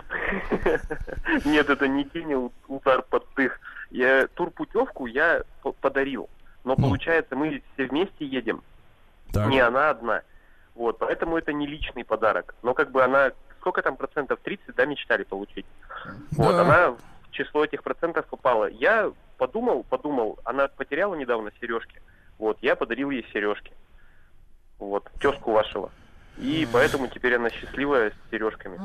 Нет, это не тени удар под тых. Я турпутевку я подарил. Но получается, мы все вместе едем. Так. Не она одна. Вот, поэтому это не личный подарок. Но как бы она, сколько там процентов, 30, да, мечтали получить. Вот, Да. она в число этих процентов попала. Я подумал, подумал, она потеряла недавно сережки. Вот, я подарил ей сережки. Вот, тезку вашего. И поэтому теперь она счастливая с сережками.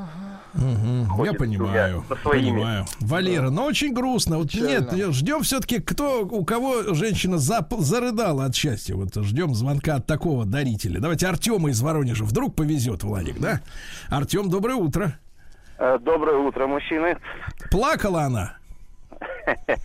Мгм, Я понимаю, со своими. понимаю. Валера, ну очень грустно. Вот Печально. нет, ждем все-таки, кто, у кого женщина зап- зарыдала от счастья. Вот ждем звонка от такого дарителя. Давайте Артема из Воронежа. Вдруг повезет, Владик, да? Артем, доброе утро. Доброе утро, мужчины. Плакала она?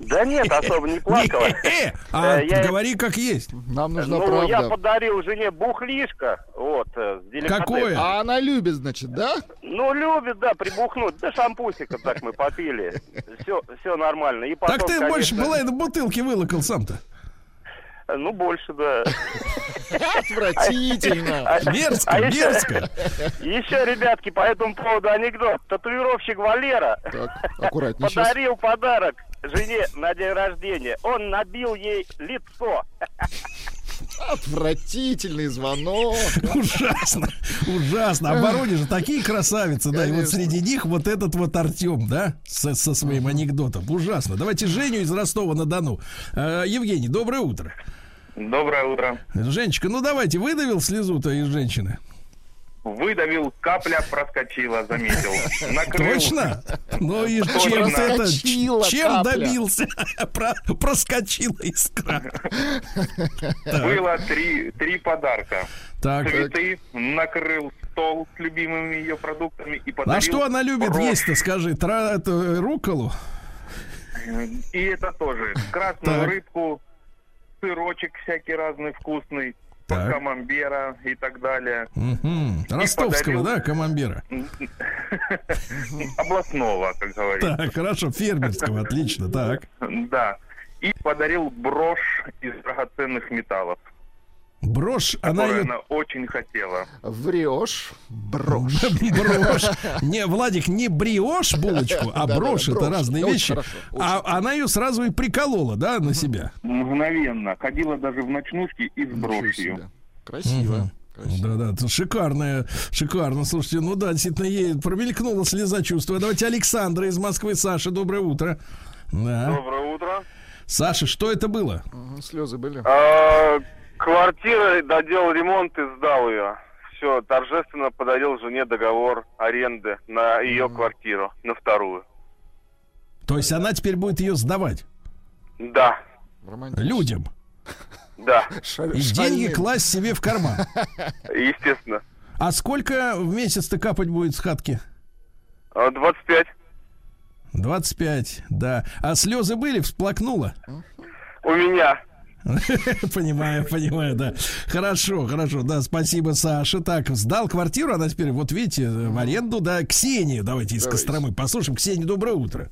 Да нет, особо не плакала. Не, А Э, я- говори как есть. Нам нужна Ну, я правда. подарил жене бухлишко, вот, э. Какое? А она любит, значит, да? Ну, любит, да, прибухнуть. Да шампусика так мы попили. Все, все нормально. И потом, Так ты конечно, больше была на бутылке вылокал сам-то. Ну, больше, да. Отвратительно. Мерзко, А еще- мерзко. Еще, ребятки, по этому поводу анекдот. Татуировщик Валера Так, аккуратнее сейчас. подарил подарок жене на день рождения. Он набил ей лицо. Отвратительный звонок. Ужасно, ужасно. А Воронеже такие красавицы, да, и вот среди них вот этот вот Артем, да, со, со своим анекдотом. Ужасно. Давайте Женю из Ростова-на-Дону. Э, Евгений, доброе утро. Доброе утро. Женечка, ну давайте, выдавил слезу-то из женщины? Выдавил, капля проскочила, заметил. Накрыл. Точно? Ну и Точно. чем ты это, чем капля. добился? Про- проскочила искра. Было три, три подарка. Так, Цветы, накрыл стол с любимыми ее продуктами и подарил а что она любит есть-то, скажи? Тра, это, руколу? И это тоже. Красную Так. рыбку, сырочек всякий разный вкусный, Так. камамбера и так далее. Мгм. Ростовского, подарил- да, командира? Областного, как говорится. Так, хорошо, фермерского, отлично, так. Да. И подарил брошь из драгоценных металлов, Брошь, она ее... она очень хотела. Врешь, брошь. Брошь. Не, Владик, не бриошь булочку, а брошь, это разные вещи. А она ее сразу и приколола, да, на себя? Мгновенно. Ходила даже в ночнушке и с брошью. Красиво. красиво. Да, да, шикарная, шикарно. Слушайте, ну да, действительно, ей промелькнула слеза чувства. Давайте Александра из Москвы. Саша, доброе утро. Да. Доброе утро. Саша, что это было? Слезы были. А, квартира, доделал ремонт и сдал ее. Все, торжественно подарил жене договор аренды на ее квартиру, на вторую. То есть она теперь будет ее сдавать Да, Романтично. людям да, и деньги класть себе в карман. естественно. А сколько в месяц-то капать будет с хатки? А, 25. 25, да. А слезы были, всплакнула? У меня. Понимаю, понимаю, да. Хорошо, хорошо, да, спасибо, Саша. Так, сдал квартиру, она теперь, вот видите, в аренду, да, Ксению, давайте из Давайте. Костромы послушаем. Ксения, доброе утро.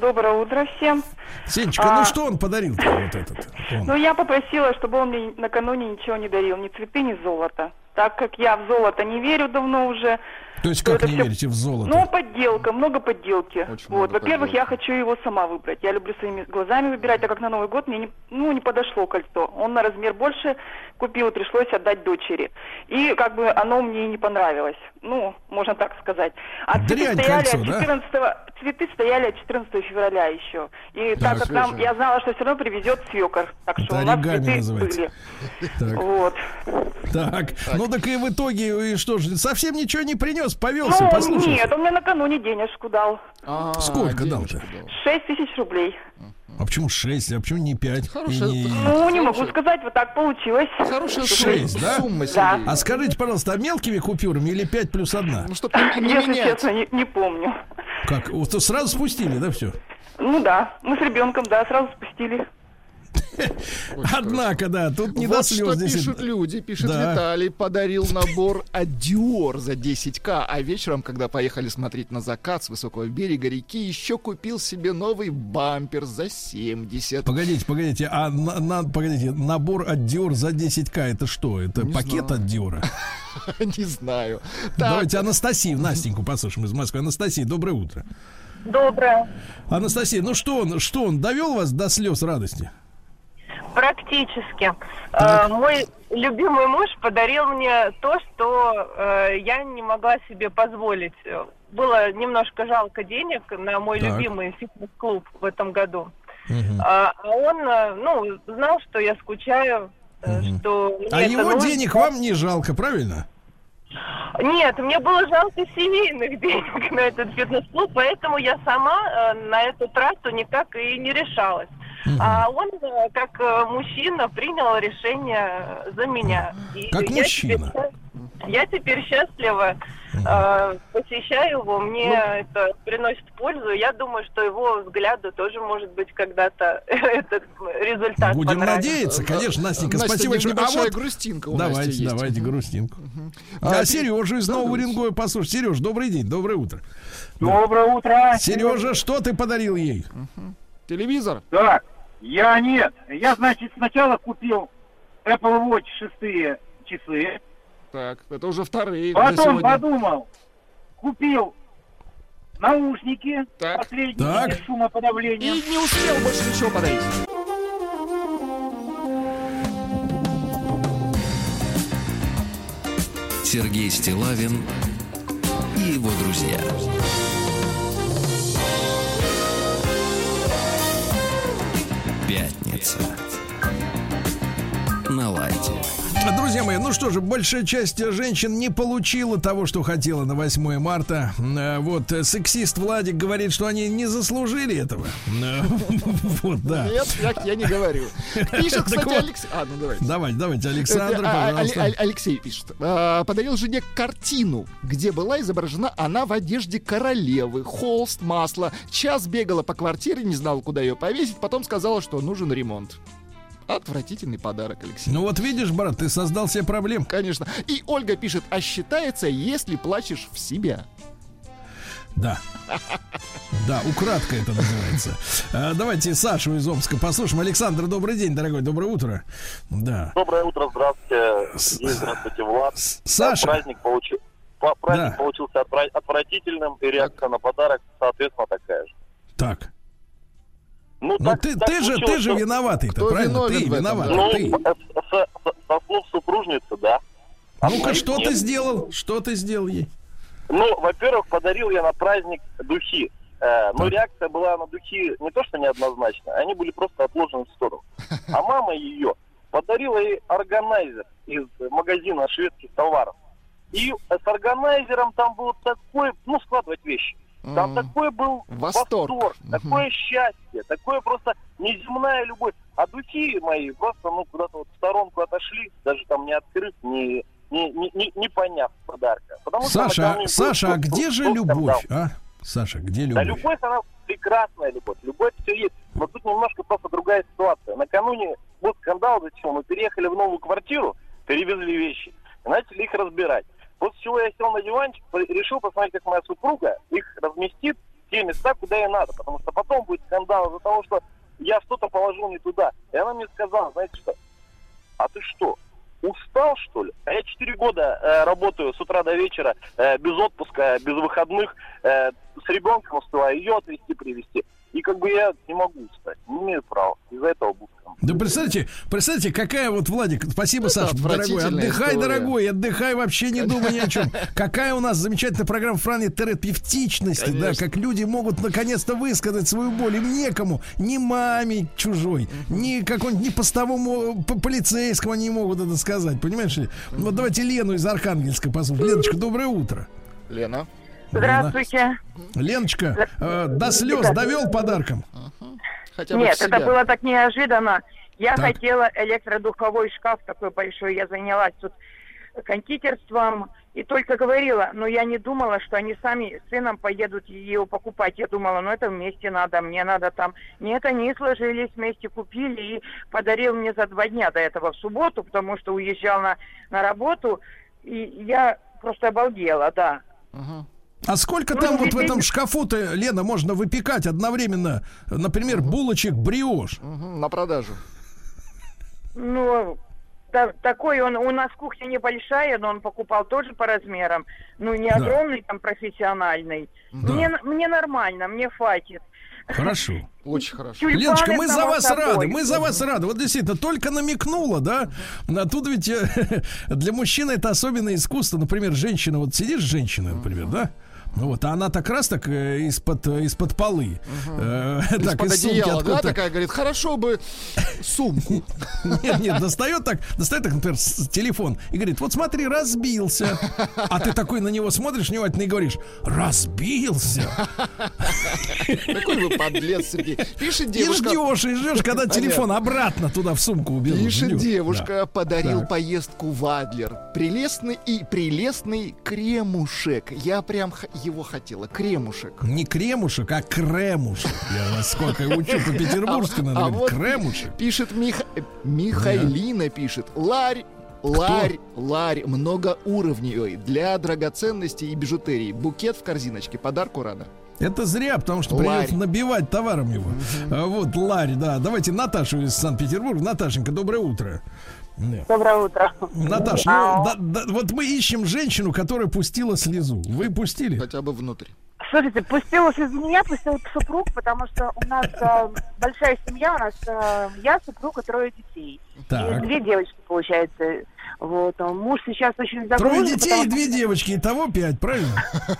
Доброе утро всем. Сенечка, А. ну что он подарил вот этот? он? Ну, я попросила, чтобы он мне накануне ничего не дарил, ни цветы, ни золото. Так как я в золото не верю давно уже. То есть как это не всё- верите в золото? Ну, подделка, много подделки. Очень вот, во-первых, я хочу его сама выбрать. Я люблю своими глазами выбирать, так как на Новый год мне не, ну, не подошло кольцо. Он на размер больше купил, пришлось отдать дочери. И как бы оно мне и не понравилось. Ну, можно так сказать. А цветы Дрянь стояли кольцо, от да? 14 цветы стояли от 14 февраля еще. И так, как нам, я знала, что все равно привезет свекор. Так что Это у нас цветы называется. были. Так, Вот. так, ну так и в итоге, и что же, совсем ничего не принес, повелся, Ну, послушай. нет, он мне накануне денежку дал. А, Сколько дал-то? 6 тысяч рублей. А почему 6, а почему не 5? Хорошая- Ну, не могу сказать, вот так получилось. Хорошая Шесть, да? сумма, Да. А скажите, пожалуйста, а мелкими купюрами или 5 плюс 1? Ну, чтобы не, не Если менять. честно, не, не помню. Как? Вот сразу спустили, да, все? Ну да, мы с ребенком, да, сразу спустили. Однако, да, тут не вот до что слез здесь. пишут люди. Пишет Да. Виталий, подарил набор от Dior за 10к, а вечером, когда поехали смотреть на закат с высокого берега реки, еще купил себе новый бампер за 70. Погодите, погодите, а на, на- погодите, набор от Dior за 10к это что? Это Не пакет знаю. от Диора? Не знаю. Давайте Анастасию, Настеньку послушаем из Москвы. Анастасия, доброе утро. Доброе. Анастасия, ну что он, что он довел вас до слез радости? Практически. Так. Э, мой любимый муж подарил мне то, что э, я не могла себе позволить. Было немножко жалко денег на мой Так. любимый фитнес-клуб в этом году. Мгм. А, он, э, ну, знал, что я скучаю, Мгм. что А его нужно. денег вам не жалко, правильно? Нет, мне было жалко семейных денег на этот фитнес-клуб, поэтому я сама на эту трату никак и не решалась. А он, э, как э, мужчина, принял решение э, за меня. И Как я мужчина. теперь- я теперь счастлива, э, посещаю его, мне Ну. это приносит пользу. Я думаю, что его взгляду тоже может быть когда-то этот результат Будем надеяться, конечно, Настенька, Настя, спасибо большое. А вот грустинка у Насти давайте, есть. давайте грустинку. А, А, ты- Сережа из Нового давайте. Уренгоя, послушай. Сереж, добрый день, доброе утро. Доброе утро. Сережа, что ты подарил ей? Телевизор? Да, я нет. Я, значит, сначала купил Apple Watch шестые часы. Так, это уже вторые. Потом подумал, купил наушники Так. последние Так. с шумоподавлением. И не успел больше ничего подарить. Сергей Стилавин и его друзья. Пятница. На лайте. Друзья мои, ну что же, большая часть женщин не получила того, что хотела на 8 марта. Э, Вот э, сексист Владик говорит, что они не заслужили этого. Э, Вот, да. Нет, я, я не говорю. Пишет, кстати. Алексей. А, ну давайте. Давайте, давайте, Александр, а, пожалуйста. Али- Алексей пишет. А, Подарил жене картину, где была изображена она в одежде королевы. Холст, масло. Час бегала по квартире, не знала, куда ее повесить. Потом сказала, что нужен ремонт. Отвратительный подарок, Алексей. Ну вот видишь, брат, ты создал себе проблем. Конечно. И Ольга пишет, а считается, если плачешь в себя. Да. Да, украдка это называется. А, Давайте Сашу из Омска послушаем. Александр, добрый день, дорогой, доброе утро. Да. Доброе утро, здравствуйте. Сергей, здравствуйте, Влад. Саша. Праздник, получил, праздник Да. получился отвра- отвратительным, и реакция на подарок, соответственно, такая же. Так. Ну, Ну так- ты, так ты же, ты же виноватый-то, правильно? Ты виноват? Ну, ты. со, со- со слов супружницы, да. А ну-ка, что нет. ты сделал? Что ты сделал ей? Ну, во-первых, подарил я на праздник духи. Э, но Так. реакция была на духи не то, что неоднозначная, они были просто отложены в сторону. А мама ее подарила ей органайзер из магазина шведских товаров. И с органайзером там был такой, ну, складывать вещи. Там М. такой был Восторг. восторг, Мгм. такое счастье, такое просто неземная любовь. А духи мои просто, ну, куда-то вот в сторонку отошли, даже там не открыв, не, не, не, не, не поняв подарка. Потому что Саша, был Саша, а где же скандал. любовь, а? Саша, где Да любовь? любовь, она прекрасная любовь. Любовь все есть. Но тут немножко просто другая ситуация. Накануне был скандал, зачем? Мы переехали в новую квартиру, перевезли вещи, и начали их разбирать. После чего я сел на диванчик, решил посмотреть, как моя супруга их разместит в те места, куда ей надо. Потому что потом будет скандал из-за того, что я что-то положил не туда. И она мне сказала, знаете что, а ты что, устал, что ли? А я 4 года э, работаю с утра до вечера, э, без отпуска, без выходных, э, с ребенком успеваю ее отвезти, привезти. И как бы я не могу устать, не имею права. Из-за этого буду. Да представьте, представьте, какая вот, Владик, спасибо, Это Саша, дорогой. Отдыхай, история. дорогой, отдыхай, вообще не думай ни о чем. Какая у нас замечательная программа Франи терапевтичности, да, как люди могут наконец-то высказать свою боль. Им некому, ни маме чужой, ни какому-нибудь, ни постовому п- полицейскому они не могут это сказать, понимаешь ли? Вот давайте Лену из Архангельска послушаем. Леночка, доброе утро. Лена. Здравствуйте. Леночка, э, до слез довел подарком? Хотя Нет, это было так неожиданно. Я Так. хотела электродуховой шкаф такой большой. Я занялась тут кондитерством и только говорила, но я не думала, что они сами с сыном поедут ее покупать. Я думала, ну это вместе надо, мне надо там. Нет, они сложились вместе, купили и подарил мне за два дня до этого в субботу, потому что уезжал на, на работу. И я просто обалдела, да. А сколько Ну, там вот в этом шкафу-то, Лена, можно выпекать одновременно, например, булочек бриош? На продажу. Ну, та- такой он, у нас кухня небольшая, но он покупал тоже по размерам. Ну, не Да. огромный, там, профессиональный. Да. Мне, мне нормально, мне хватит. Хорошо. Очень хорошо. Тюльпаны, Леночка, мы за вас собой. рады, мы за вас рады. Вот действительно, только намекнула, да? А тут ведь э, для мужчины это особенное искусство. Например, женщина, вот сидишь с женщиной, например, да? Вот, а она так раз так э, из-под из-под полы. э, так, Из-под из сумки одеяла, да, откуда-то- такая, говорит, хорошо бы сумку. Нет, нет, достает так, достает так, например, телефон и говорит, вот смотри, разбился. А ты такой на него смотришь внимательно и говоришь, разбился. Какой вы подлец, Сергей. Пишет И девушка. ждешь, и ждешь, когда телефон обратно туда в сумку уберут. Пишет девушка, Да. подарил Так. поездку в Адлер. Прелестный и прелестный кремушек. Я прям его хотела. Кремушек. Не кремушек, а кремушек. Я вас сколько учу по-петербургски, надо А говорить. вот Кремушек. Пишет Мих... э, Михайлина, пишет. Ларь, ларь, ларь, многоуровневый. Для драгоценностей и бижутерии. Букет в корзиночке. Подарку рада. Это зря, потому что Ларь. придется набивать товаром его. А Вот, Ларь, да. Давайте Наташу из Санкт-Петербурга. Наташенька, доброе утро. Да. Доброе утро. Наташ, ну, Ау. да- да, вот мы ищем женщину, которая пустила слезу. Вы пустили? Хотя бы внутрь. Слушайте, пустилась из меня, пустил супруг, потому что у нас э, большая семья, у нас э, я, супруг и трое детей. Так. И две девочки, получается. Вот. а Муж сейчас очень Трое загружен. детей и две девочки. Итого пять, правильно?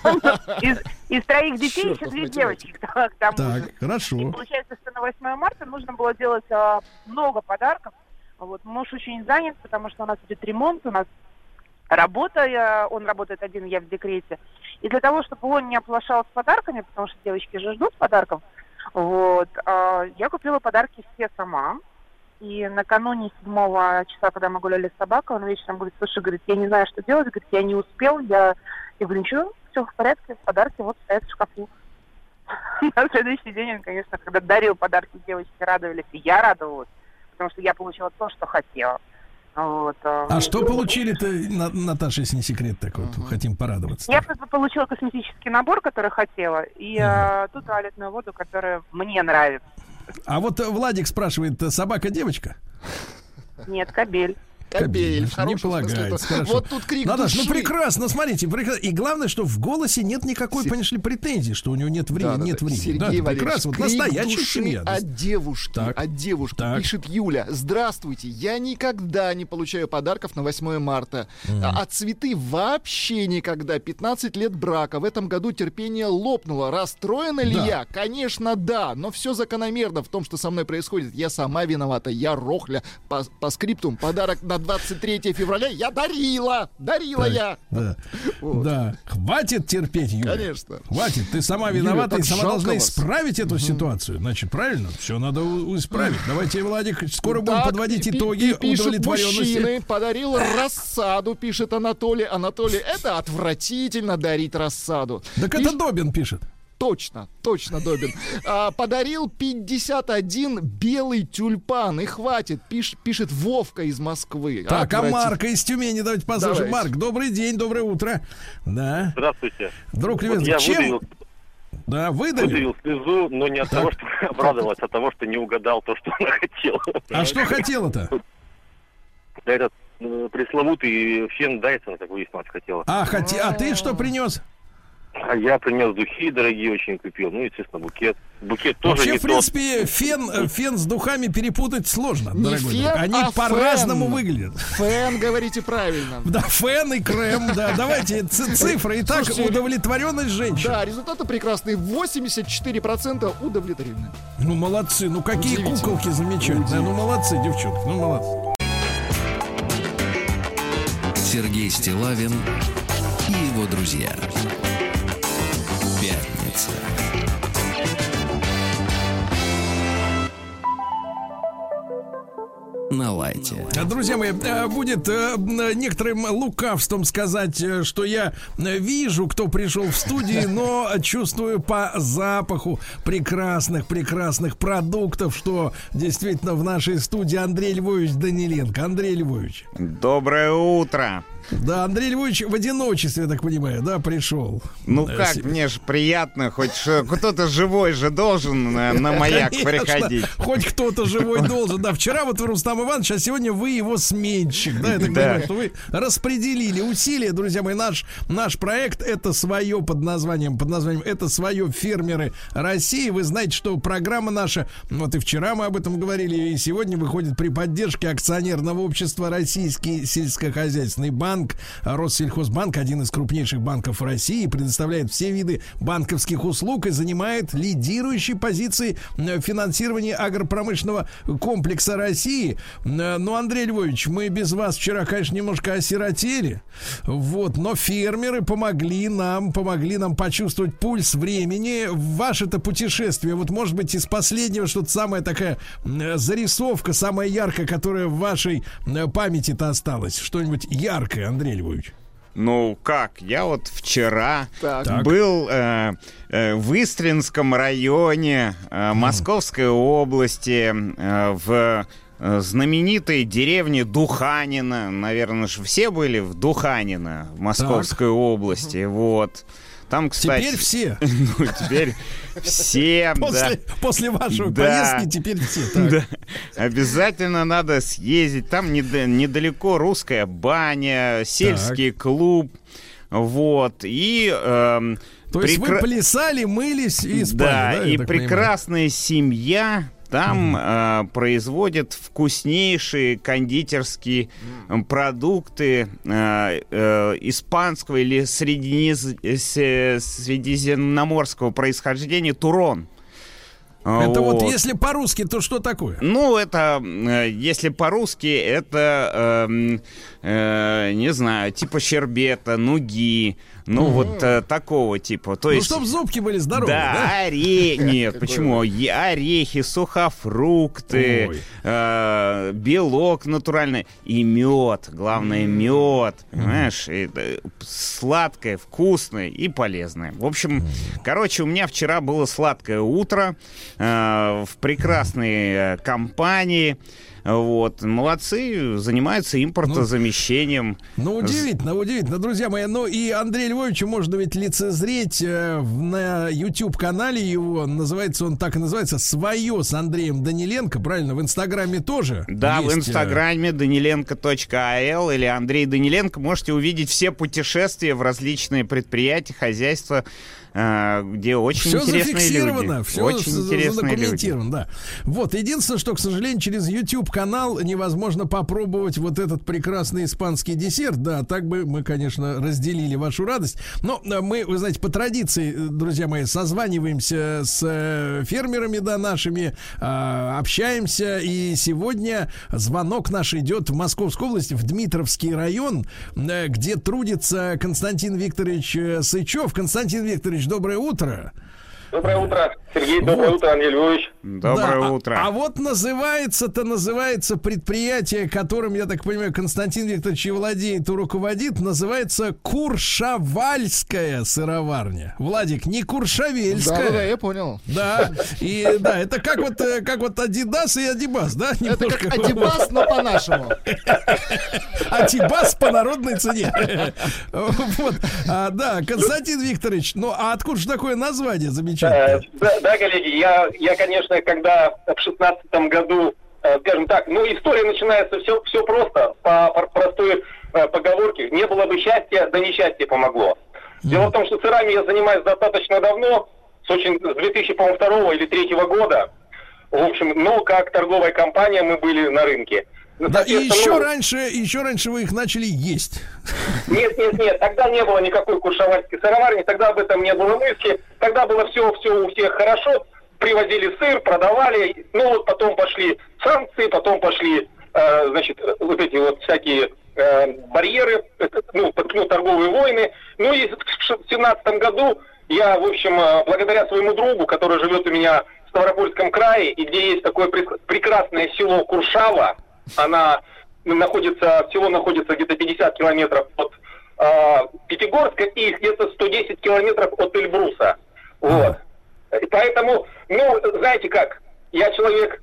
Из, из троих детей Чёртов еще две девочки. Так, хорошо. И получается, что на 8 марта нужно было делать а, много подарков. Вот муж очень занят, потому что у нас идет ремонт, у нас работа, я- он работает один, я в декрете. И для того, чтобы он не оплошал с подарками, потому что девочки же ждут подарков, вот, а, я купила подарки все сама. И накануне седьмого часа, когда мы гуляли с собакой, он вечером говорит, слушай, говорит, я не знаю, что делать, говорит, я не успел, я... Я говорю, ничего, все в порядке, подарки вот стоят в шкафу. На следующий день он, конечно, когда дарил подарки, девочки радовались, и я радовалась, потому что я получила то, что хотела. Вот, а, А что получили-то, На- Наташа, если не секрет такой? вот Хотим порадоваться. Я просто получила косметический набор, который хотела, и а, ту туалетную воду, которая мне нравится. А вот э, Владик спрашивает, э, собака девочка? Нет, кабель. Кабель, в Не полагается. Вот тут крик Наташ, ну прекрасно, смотрите, прекрасно. И главное, что в голосе нет никакой, понимаешь ли, претензии, что у него нет времени, Да, нет да. времени. Сергей да, Валерьевич, прекрасно. Вот настоящая семья. От девушки, Так. от девушки. Так. Пишет Юля. Здравствуйте, я никогда не получаю подарков на 8 марта. Мгм. А, а цветы вообще никогда. 15 лет брака. В этом году терпение лопнуло. Расстроена ли Да. я? Конечно, да. Но все закономерно в том, что со мной происходит. Я сама виновата. Я рохля. По, по скриптум подарок на 23 февраля я дарила. Дарила Так, я. Да. да. Хватит терпеть, Юля. Конечно. Хватит. Ты сама Юля, виновата и так сама должна вас. исправить эту ситуацию. Значит, правильно? Все надо исправить. Давайте, Владик, скоро будем Так, подводить пи- пи- итоги удовлетворенности. мужчины, подарил рассаду, пишет Анатолий. Анатолий, это отвратительно дарить рассаду. Так это Добин пишет. Точно, точно, Добин. А, подарил 51 белый тюльпан. И хватит, пиш, пишет Вовка из Москвы. Так, а Отвратительно. Марка из Тюмени давайте послушаем. Давайте. Марк, добрый день, доброе утро. Да. Здравствуйте. Друг Вот любезный, я чем... выдавил, Да, выдавил. выдавил слезу, но не от Так. того, что обрадовалась, а от того, что не угадал то, что она хотела. А что хотела-то? Да этот э, пресловутый фен Дайсон, как выяснилось, хотела. А, хоте... а ты что принес? А я принес духи дорогие очень купил. Ну, естественно, букет. Букет тоже Вообще, не в принципе, фен, э, фен с духами перепутать сложно, Не дорогой фен, друг. Они а по-разному фен. выглядят. Фэн, говорите правильно. Да, фен и крем, да. Давайте цифры. Итак, Слушайте, удовлетворенность женщин. Да, результаты прекрасные. 84% удовлетворены. Ну, молодцы. Ну, какие куколки замечательные. Ну, молодцы, девчонки. Ну, молодцы. Сергей Стилавин и его друзья. Пятница. На лайте. Друзья мои, э, будет э, некоторым лукавством сказать, э, что я э, вижу, кто пришел в студии, но чувствую по запаху прекрасных, прекрасных продуктов, что действительно в нашей студии Андрей Львович Даниленко. Андрей Львович. Доброе утро. Да, Андрей Львович в одиночестве, я так понимаю, да, пришел. Ну Э, как, се- мне же приятно, хоть кто-то живой же должен э, на маяк Конечно, приходить. Хоть кто-то живой должен. Да, вчера вот Рустам Иванович, а сегодня вы его сменщик. Да, я так Да. понимаю, что вы распределили усилия, друзья мои. Наш, наш проект это свое под названием, под названием это свое фермеры России. Вы знаете, что программа наша, вот и вчера мы об этом говорили, и сегодня выходит при поддержке акционерного общества Российский сельскохозяйственный банк. Россельхозбанк, один из крупнейших банков России, предоставляет все виды банковских услуг и занимает лидирующие позиции э, финансирования агропромышленного комплекса России. Э, Ну, Андрей Львович, мы без вас вчера, конечно, немножко осиротели. Вот, но фермеры помогли нам, помогли нам почувствовать пульс времени. Ваше-то путешествие, вот, может быть, из последнего что-то самая такая э, зарисовка, самая яркая, которая в вашей э, памяти-то осталась. Что-нибудь яркое, Андрей Львович. Ну как, я вот вчера Так. был э, э, в Истринском районе э, Московской области э, в э, знаменитой деревне Духанина. Наверное, же все были в Духанино в Московской области. Вот. Там, кстати... Теперь все. Ну, теперь все, да. После, после вашей Да. поездки теперь все. Так. Да. Обязательно надо съездить. Там неда- недалеко русская баня, сельский клуб. Вот. И... эм, То есть вы прекра- плясали, мылись и спали, да, да, и так понимаю? прекрасная семья там э, производит вкуснейшие кондитерские м, продукты э, э, испанского или среднез- э, средиземноморского происхождения турон. Это вот. Вот. если по-русски, то что такое? Ну, это, э, если по-русски, это, эм, э, не знаю, типа щербета, нуги, ну, вот э, такого типа. То ну, есть... чтобы зубки были здоровые, Да, да? оре- Нет, почему? Орехи, сухофрукты, э, белок натуральный и мед. Главное, мед. Понимаешь? И, э, сладкое, вкусное и полезное. В общем, короче, у меня вчера было сладкое утро э, в прекрасной э, компании. Вот. Молодцы, занимаются импортозамещением. Ну, удивительно, удивительно, друзья мои. Ну, и Андрей Львовичу можно ведь лицезреть э, в- на YouTube-канале его, называется он так и называется, «Свое» с Андреем Даниленко, правильно? В Инстаграме тоже Да, в есть, э, инстаграме danilenko.al или Андрей Даниленко можете увидеть все путешествия в различные предприятия, хозяйства, э, где очень Все интересные зафиксировано, люди. все очень интересные люди. да. Вот, единственное, что, к сожалению, через YouTube-канал невозможно попробовать вот этот прекрасный испанский десерт. Да, так бы мы, конечно, разделили вашу радость. Но э, мы, вы знаете, по традиции, э, друзья мои, созваниваемся с э, фермерами, да, нашими, э, общаемся. И сегодня звонок наш идет в Московской области, в Дмитровский район, где трудится Константин Викторович Сычев. Константин Викторович, доброе утро. Доброе утро, Сергей. Доброе Вот. утро, Андрей Львович. Доброе Да, а- утро. А, вот называется-то называется предприятие, которым, я так понимаю, Константин Викторович и владеет, и руководит, называется Куршавальская сыроварня. Владик, не Куршавельская. Да-да-да, я понял. Да, и да, это как вот, э, как вот Адидас и Адибас, да? Это Немножко как Адибас, но по-нашему. Адибас по народной цене. Вот, А, да, Константин Викторович, ну а откуда же такое название замечательное? Э, Да, да, коллеги, я, я, конечно, когда в шестнадцатом году, э, скажем так, ну, история начинается все, все просто, по, простой э, поговорке. Не было бы счастья, да несчастье помогло. Дело в том, что сырами я занимаюсь достаточно давно, с очень с 2002 или 2003 года. В общем, но как торговая компания мы были на рынке. Ну, Да, и еще ну, раньше, еще раньше вы их начали есть. Нет, нет, нет, тогда не было никакой куршавальской сыроварни, тогда об этом не было мысли, тогда было все, все у всех хорошо, привозили сыр, продавали, ну вот потом пошли санкции, потом пошли, э, значит, вот эти вот всякие э, барьеры, ну, ну, торговые войны, ну и в семнадцатом году я, в общем, э, благодаря своему другу, который живет у меня в Ставропольском крае, и где есть такое прек- прекрасное село Куршава, она находится, село находится где-то 50 километров от э, Пятигорска и где-то 110 километров от Эльбруса. Вот. Поэтому, ну, знаете как, я человек,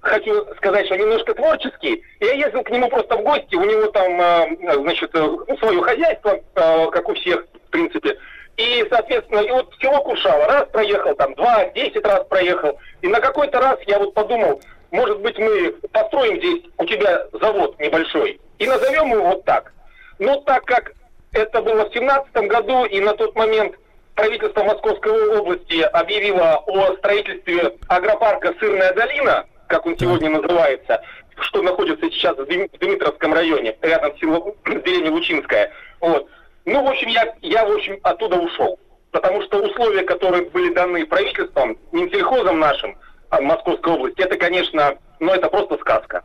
хочу сказать, что немножко творческий. Я ездил к нему просто в гости, у него там, э, значит, э, ну, свое хозяйство, э, как у всех, в принципе. И, соответственно, и вот село Куршава, раз проехал, там, два, десять раз проехал. И на какой-то раз я вот подумал, может быть, мы построим здесь у тебя завод небольшой и назовем его вот так. Но так как это было в семнадцатом году, и на тот момент правительство Московской области объявило о строительстве агропарка «Сырная долина», как он сегодня называется, что находится сейчас в Дмитровском районе, рядом с, селом- с деревней Лучинская. Вот. Ну, в общем, я, я, в общем, оттуда ушел. Потому что условия, которые были даны правительством, Минсельхозом нашим, а, Московской области, это, конечно, ну, это просто сказка.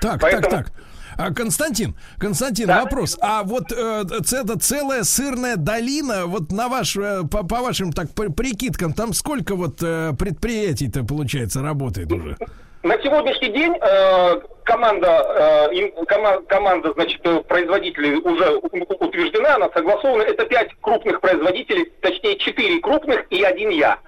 Так, Поэтому- так, так. А, Константин, Константин, вопрос. А вот э, это целая сырная долина, вот на ваш, э, по, по вашим так при- прикидкам, там сколько вот э, предприятий-то получается работает уже? На сегодняшний день э, команда, э, кома- команда, значит, производителей уже утверждена, она согласована. Это пять крупных производителей, точнее четыре крупных и один я.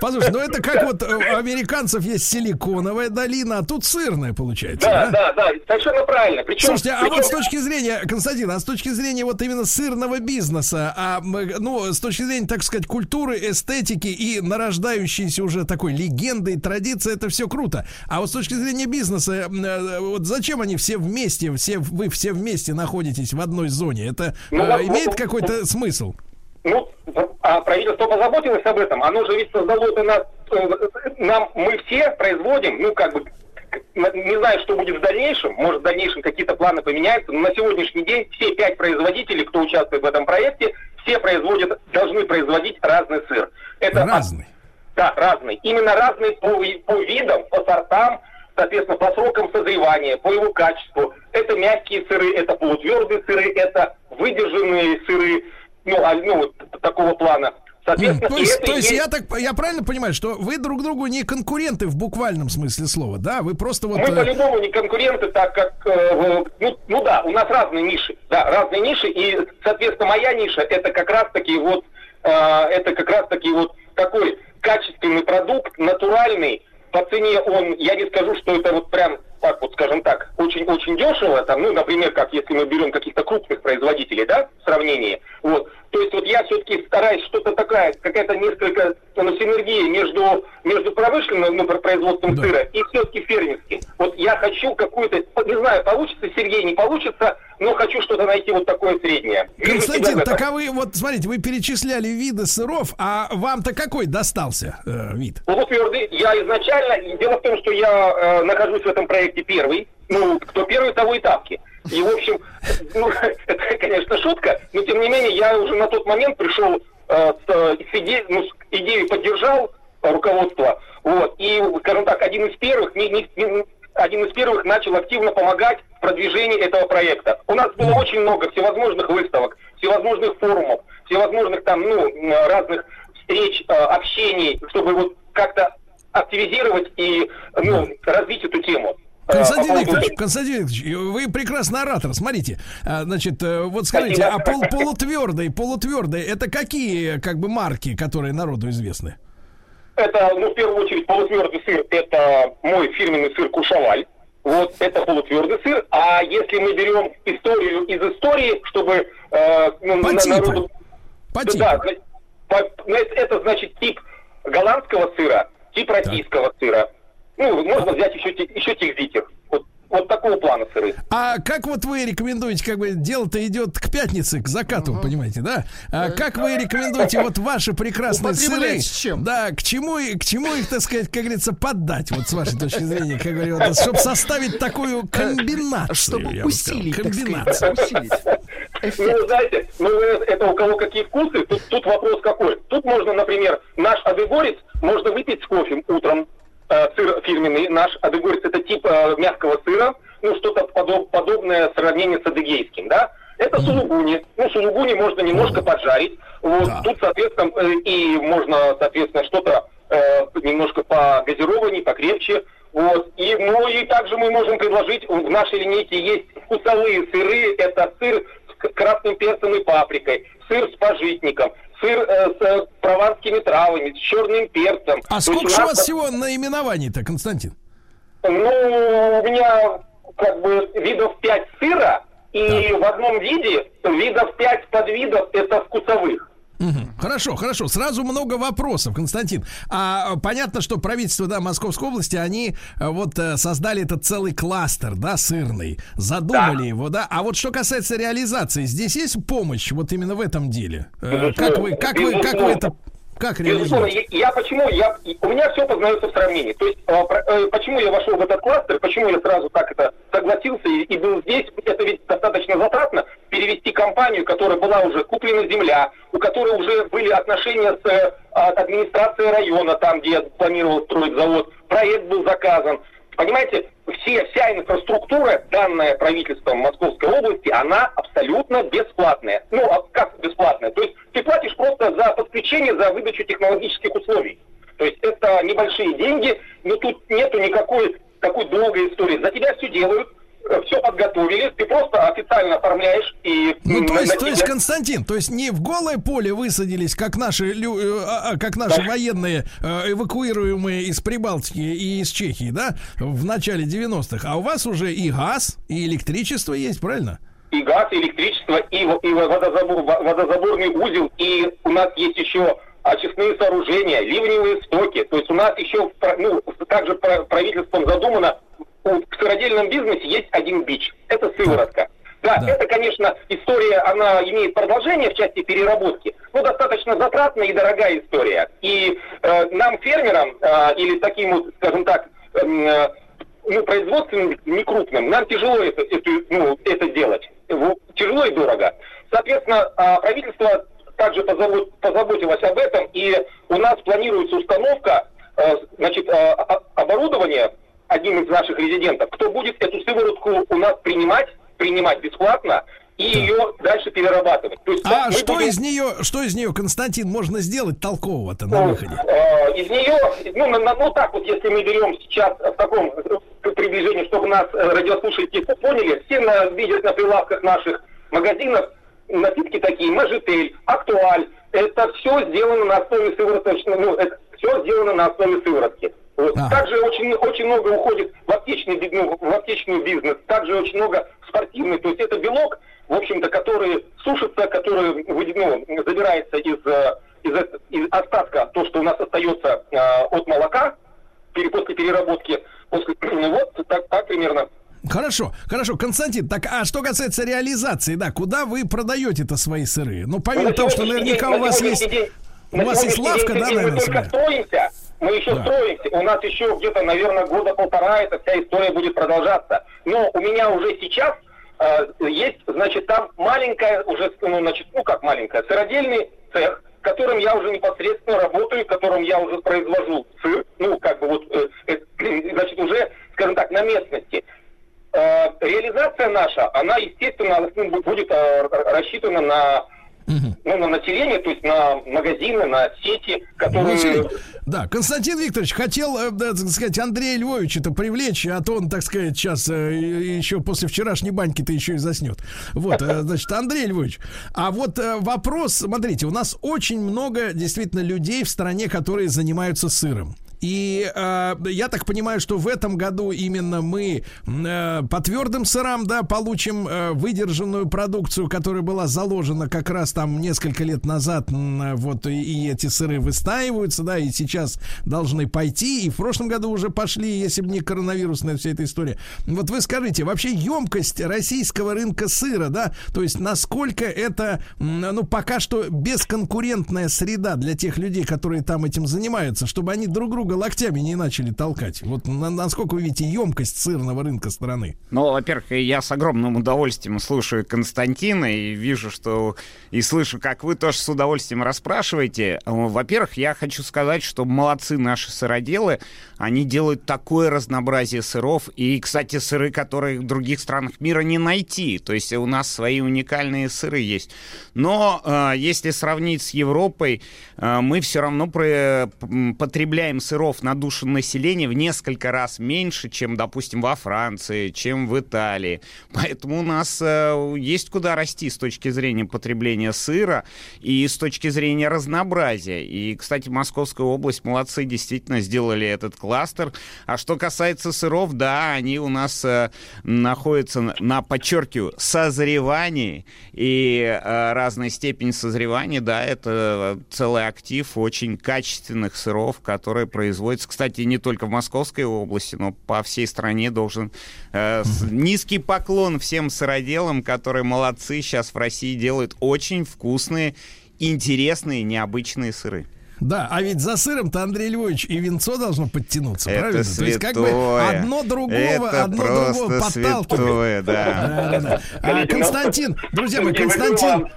Послушай, ну это как вот э, у американцев есть силиконовая долина, а тут сырная получается, Да, да? да, совершенно правильно. Причем, Слушайте, а вот с точки зрения, Константин, а с точки зрения вот именно сырного бизнеса, а, м, ну, с точки зрения, так сказать, культуры, эстетики и нарождающейся уже такой легенды и традиции, это все круто. А вот с точки зрения бизнеса, э, вот зачем они все вместе, все, вы все вместе находитесь в одной зоне? Это Ну, э, имеет какой-то смысл? Ну, а правительство позаботилось об этом. Оно же ведь создало это на, э, нам, мы все производим, ну, как бы, не знаю, что будет в дальнейшем, может, в дальнейшем какие-то планы поменяются, но на сегодняшний день все пять производителей, кто участвует в этом проекте, все производят, должны производить разный сыр. Это разный? Да, разный. Именно разный по, по видам, по сортам, соответственно, по срокам созревания, по его качеству. Это мягкие сыры, это полутвердые сыры, это выдержанные сыры, ну, а- ну вот такого плана. Соответственно, То есть, то есть есть- я так я правильно понимаю, что вы друг другу не конкуренты в буквальном смысле слова, да? Вы просто вот Мы э, по-любому не конкуренты, так как, э, ну, ну да, у нас разные ниши, да, разные ниши, и, соответственно, моя ниша это как раз-таки вот, э, это как раз-таки вот такой качественный продукт, натуральный, по цене он, я не скажу, что это вот прям, так вот, скажем так, очень-очень дешево, там, ну, например, как если мы берем каких-то крупных производителей, да, в сравнении, вот, то есть вот я все-таки стараюсь что-то такая, какая-то несколько ну, синергия между, между промышленным ну, производством сыра и все-таки фермерским. Вот я хочу какую-то, не знаю, получится, Сергей, не получится, но хочу что-то найти вот такое среднее. Константин, так а вы, вот смотрите, вы перечисляли виды сыров, а вам-то какой достался э, вид? Полутвердый. Я изначально... Дело в том, что я э, нахожусь в этом проекте первый. Ну, кто первый, того и тапки. И, в общем, ну, это, конечно, шутка, но, тем не менее, я уже на тот момент пришел э, с, э, с идеей, ну, с идеей поддержал руководство, вот, и, скажем так, один из первых, не- не- не- один из первых начал активно помогать в продвижении этого проекта. У нас было очень много всевозможных выставок, всевозможных форумов, всевозможных там, ну, разных речь э, общении, чтобы вот как-то активизировать и ну, развить эту тему. Константин поводу- Викторович, Константин Викторович, вы прекрасный оратор. Смотрите, а, значит, э, вот скажите, а пол, полутвердый, полутвердый, это какие как бы марки, которые народу известны? Это, ну, в первую очередь, полутвердый сыр – это мой фирменный сыр Кушаваль. Вот, это полутвердый сыр. А если мы берем историю из истории, чтобы... э, ну, По на- типу. народу- По Да, зна- по- ну, это, это значит тип голландского сыра, тип российского сыра. Ну, можно взять еще, еще тихзитер. Вот, вот такого плана сыры. А как вот вы рекомендуете, как бы дело-то идет к пятнице, к закату, понимаете, да? А как вы рекомендуете вот ваши прекрасные сыры? С чем? Да, к чему, и- к чему их, так сказать, как говорится, поддать, вот с вашей точки зрения, как говорю, вот, чтобы составить такую комбинацию. Чтобы усилить, так сказать, комбинацию. усилить. Ну, знаете, ну, это у кого какие вкусы, тут, тут вопрос какой. Тут можно, например, наш адыгорец можно выпить с кофе утром, э, сыр фирменный. Наш адыгорец это тип э, мягкого сыра, ну, что-то подоб- подобное сравнение с адыгейским, да? Это сулугуни. Ну, сулугуни можно немножко поджарить. Вот, тут, соответственно, э, и можно, соответственно, что-то э, немножко по газированней, покрепче. Вот. И, ну, и также мы можем предложить, в нашей линейке есть вкусовые сыры. Это сыр с красным перцем и паприкой, сыр с пожитником, сыр э, с э, прованскими травами, с черным перцем. А сколько же у вас всего наименований-то, Константин? Ну, у меня как бы видов 5 сыра, и в одном виде видов 5 подвидов это вкусовых. Мгм. Хорошо, хорошо. Сразу много вопросов, Константин. А понятно, что правительство, да, Московской области, они э, вот э, создали этот целый кластер, да, сырный, задумали его, да. А вот что касается реализации, здесь есть помощь вот именно в этом деле. Э, Как вы, как вы, как вы это, как Безусловно, я, я почему, я, у меня все познается в сравнении. То есть, э, э, почему я вошел в этот кластер, почему я сразу так это согласился и, и был здесь, это ведь достаточно затратно, перевести компанию, которая была уже куплена земля, у которой уже были отношения с э, а, администрацией района, там, где я планировал строить завод, проект был заказан. Понимаете, все, вся инфраструктура, данная правительством Московской области, она абсолютно бесплатная. Ну, а как бесплатная? То есть ты платишь просто за подключение, за выдачу технологических условий. То есть это небольшие деньги, но тут нету никакой такой долгой истории. За тебя все делают, все подготовили, ты просто официально оформляешь и... Ну, то есть, на то есть, Константин, то есть не в голое поле высадились, как наши, э, а, а, как наши военные, э, эвакуируемые из Прибалтики и из Чехии, да, в начале 90-х, а у вас уже и газ, и электричество есть, правильно? и газ, и электричество, и, и водозабор, во- водозаборный узел, и у нас есть еще очистные сооружения, ливневые стоки. То есть у нас еще, ну, также правительством задумано, в сыродельном бизнесе есть один бич. Это сыворотка. Да, это, конечно, история, она имеет продолжение в части переработки, но достаточно затратная и дорогая история. И э, нам, фермерам, э, или таким вот, скажем так, эм, э, ну, производственным, не крупным, нам тяжело это, это, ну, это делать. Тяжело и дорого. Соответственно, а, правительство также позабо- позаботилось об этом, и у нас планируется установка э, значит, э, оборудования одним из наших резидентов, кто будет эту сыворотку у нас принимать, принимать бесплатно, и ее дальше перерабатывать. То есть А что будем- из нее, что из нее, Константин, можно сделать толкового-то на выходе? Э, из нее, ну, на- на- ну так вот, если мы берем сейчас в таком приближении, чтобы нас э, радиослушатели поняли, все на- видят на прилавках наших магазинов напитки такие, Мажитель, Актуаль, это все сделано на основе сывороточной, ну, это все сделано на основе сыворотки. Вот. Также очень, очень много уходит в аптечный, ну, в аптечный бизнес, также очень много в спортивный, то есть это белок, в общем-то, который сушится, который ну, забирается из, э, из, из остатка, то, что у нас остается э, от молока, после переработки, после, вот так, так примерно. Хорошо, хорошо, Константин, так а что касается реализации, да, куда вы продаете-то свои сыры? Ну, помимо того, что наверняка у вас есть, день- у вас есть лавка, день да, мы наверное, только своя? строимся, мы еще Да. строимся, у нас еще где-то, наверное, года полтора эта вся история будет продолжаться. Но у меня уже сейчас э, есть, значит, там маленькая уже, ну, значит, ну как маленькая, сыродельный цех, в котором я уже непосредственно работаю, в котором я уже произвожу сыр, ну, как бы вот, э, э, значит, уже, скажем так, на местности. Э, реализация наша, она, естественно, будет э, рассчитана на Мгм. ну, на население, то есть на магазины, на сети, которые... Население. Да, Константин Викторович хотел, э, да, так сказать, Андрея Львовича это привлечь, а то он, так сказать, сейчас э, еще после вчерашней баньки-то еще и заснет. Вот, э, значит, Андрей Львович, а вот вопрос, смотрите, у нас очень много действительно людей в стране, которые занимаются сыром. И э, я так понимаю, что в этом году именно мы э, по твердым сырам, да, получим э, выдержанную продукцию, которая была заложена как раз там несколько лет назад, э, вот и, и эти сыры выстаиваются, да, и сейчас должны пойти, и в прошлом году уже пошли, если бы не коронавирусная вся эта история. Вот вы скажите, вообще емкость российского рынка сыра, да, то есть насколько это, ну, пока что бесконкурентная среда для тех людей, которые там этим занимаются, чтобы они друг друга локтями не начали толкать. Вот на- насколько вы видите емкость сырного рынка страны? Ну, во-первых, я с огромным удовольствием слушаю Константина и вижу, что... И слышу, как вы тоже с удовольствием расспрашиваете. Во-первых, я хочу сказать, что молодцы наши сыроделы. Они делают такое разнообразие сыров. И, кстати, сыры, которые в других странах мира не найти. То есть у нас свои уникальные сыры есть. Но э, если сравнить с Европой, э, мы все равно про- потребляем сыров на душу населения в несколько раз меньше, чем, допустим, во Франции, чем в Италии. Поэтому у нас э, есть куда расти с точки зрения потребления сыра и с точки зрения разнообразия. И, кстати, Московская область молодцы, действительно сделали этот кластер. А что касается сыров, да, они у нас э, находятся на- подчеркиваю, созревании и э, разной степени созревания, да, это целый актив очень качественных сыров, которые производятся, кстати, не только в Московской области, но по всей стране должен э, низкий поклон всем сыроделам, которые молодцы, сейчас в России делают очень вкусные, интересные, необычные сыры. Да, а ведь за сыром-то Андрей Львович и винцо должно подтянуться, Это правильно? То есть как бы святое. одно другого, Это одно просто другого подталкивает. святое, да. А, Константин, друзья мои, Константин,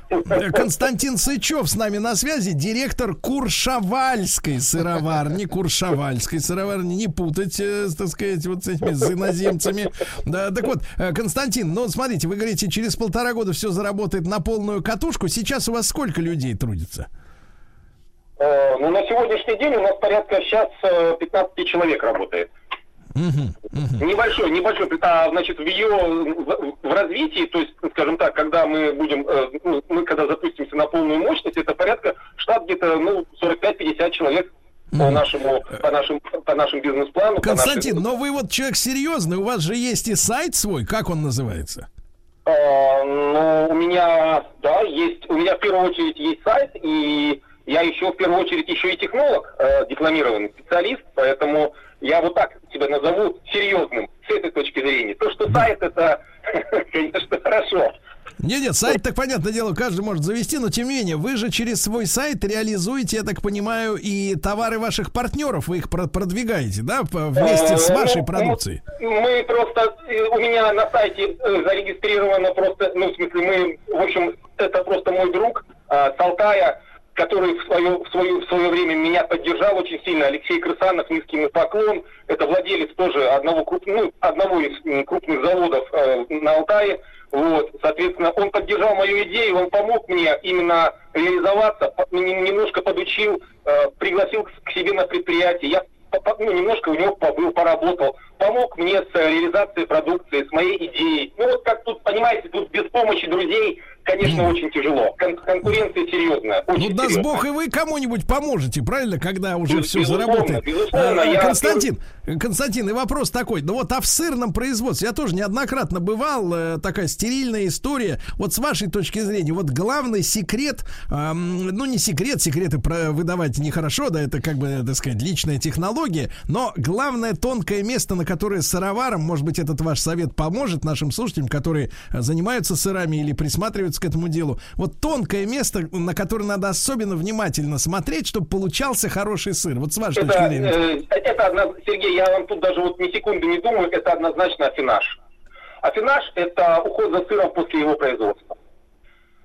Константин Сычев с нами на связи, директор Куршавальской сыроварни, Куршавальской сыроварни, не путать, э, так сказать, вот с этими иноземцами. Да, так вот, э, Константин, ну смотрите, вы говорите, через полтора года все заработает на полную катушку. Сейчас у вас сколько людей трудится? Э, ну, на сегодняшний день у нас порядка сейчас э, 15 человек работает. Небольшой, небольшой, а, значит, в ее в, в развитии, то есть, скажем так, когда мы будем, э, ну, мы когда запустимся на полную мощность, это порядка штат где-то, ну, 45-50 человек по нашему, по нашим, по нашим бизнес-плану. Константин, но вы вот человек серьезный, у вас же есть и сайт свой, как он называется? Э, ну, у меня, да, есть, у меня в первую очередь есть сайт, и я еще в первую очередь еще и технолог, э, дипломированный специалист, поэтому я вот так себя назову серьезным с этой точки зрения. То, что сайт это, конечно, хорошо. Нет, нет, сайт, так понятное дело, каждый может завести, но тем не менее, вы же через свой сайт реализуете, я так понимаю, и товары ваших партнеров, вы их про- продвигаете, да, вместе с Э, вашей ну, продукцией. Мы просто, э, у меня на сайте э, зарегистрировано просто, ну, в смысле, мы, в общем, это просто мой друг э, с Алтая, который в свое, в, свое, в свое время меня поддержал очень сильно, Алексей Крысанов, низкий ему поклон. Это владелец тоже одного, круп- ну, одного из крупных заводов э, на Алтае. Вот, соответственно, он поддержал мою идею, он помог мне именно реализоваться, немножко подучил, э, пригласил к себе на предприятие. Я ну, немножко у него побыл, поработал, помог мне с э, реализацией продукции, с моей идеей. Ну вот как тут, понимаете, тут без помощи друзей, конечно, очень тяжело. Кон- конкуренция серьезная, Ну, очень даст серьезная. бог, и вы кому-нибудь поможете, правильно, когда уже Ну, все безусловно, заработает. безусловно, А, я- Константин, Константин, и вопрос такой. Ну вот, а в сырном производстве, я тоже неоднократно бывал, э, такая стерильная история. Вот с вашей точки зрения, вот главный секрет, ам, ну не секрет, секреты про- выдавать нехорошо, да, это как бы, так сказать, личная технология, но главное тонкое место, на которое сыроваром, может быть, этот ваш совет поможет нашим слушателям, которые э, занимаются сырами или присматриваются к этому делу. Вот тонкое место, на которое надо особенно внимательно смотреть, чтобы получался хороший сыр. Вот с вашей точки Это, зрения. э, это одно- Сергей, я вам тут даже вот ни секунды не думаю, это однозначно афинаж. Афинаж – это уход за сыром после его производства.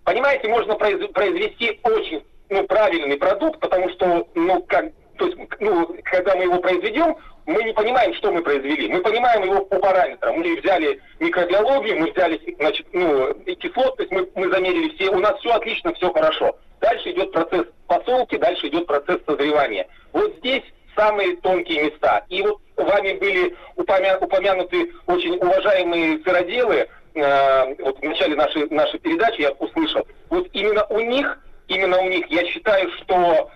Понимаете, можно произ- произвести очень ну, правильный продукт, потому что, ну, как то есть, ну, когда мы его произведем, мы не понимаем, что мы произвели. Мы понимаем его по параметрам. Мы взяли микробиологию, мы взяли, значит, ну, кислотность, мы, мы замерили все. У нас все отлично, все хорошо. Дальше идет процесс посолки, дальше идет процесс созревания. Вот здесь самые тонкие места. И вот вами были упомя- упомянуты очень уважаемые сыроделы, э, вот в начале нашей, нашей передачи я услышал. Вот именно у них, именно у них, я считаю, что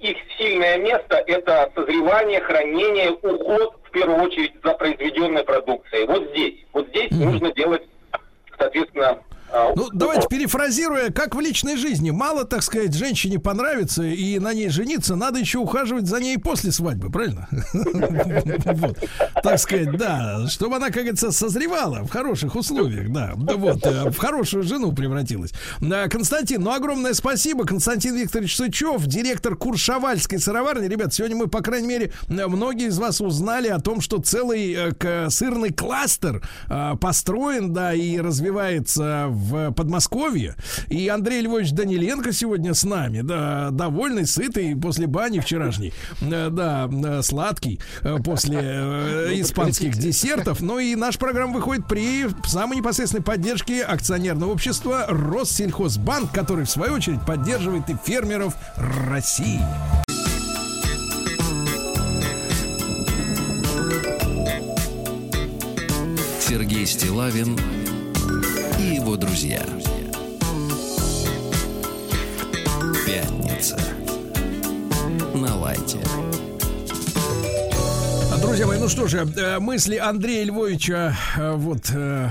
их сильное место это созревание, хранение, уход в первую очередь за произведенной продукцией. Вот здесь, вот здесь нужно делать, соответственно, э, Ну, давайте перефразируя, как в личной жизни. Мало, так сказать, женщине понравится и на ней жениться, надо еще ухаживать за ней после свадьбы, правильно? Так сказать, да, чтобы она, как говорится, созревала в хороших условиях, да, вот, э, в хорошую жену превратилась. Константин, ну, огромное спасибо. Константин Викторович Сычев, директор Куршавальской сыроварни. Ребят, сегодня мы, по крайней мере, многие из вас узнали о том, что целый э, сырный кластер э, построен, да, и развивается в Подмосковье. И Андрей Львович Даниленко сегодня с нами, да, довольный, сытый после бани вчерашней, Э, да, э, сладкий э, после э, испанских десертов. Ну и наша программа выходит при самой непосредственной поддержке акционерного общества Россельхозбанк, который в свою очередь поддерживает и фермеров России. Сергей Стилавин и его друзья. Пятница. На лайте. Друзья мои, ну что же, э, мысли Андрея Львовича э, вот э,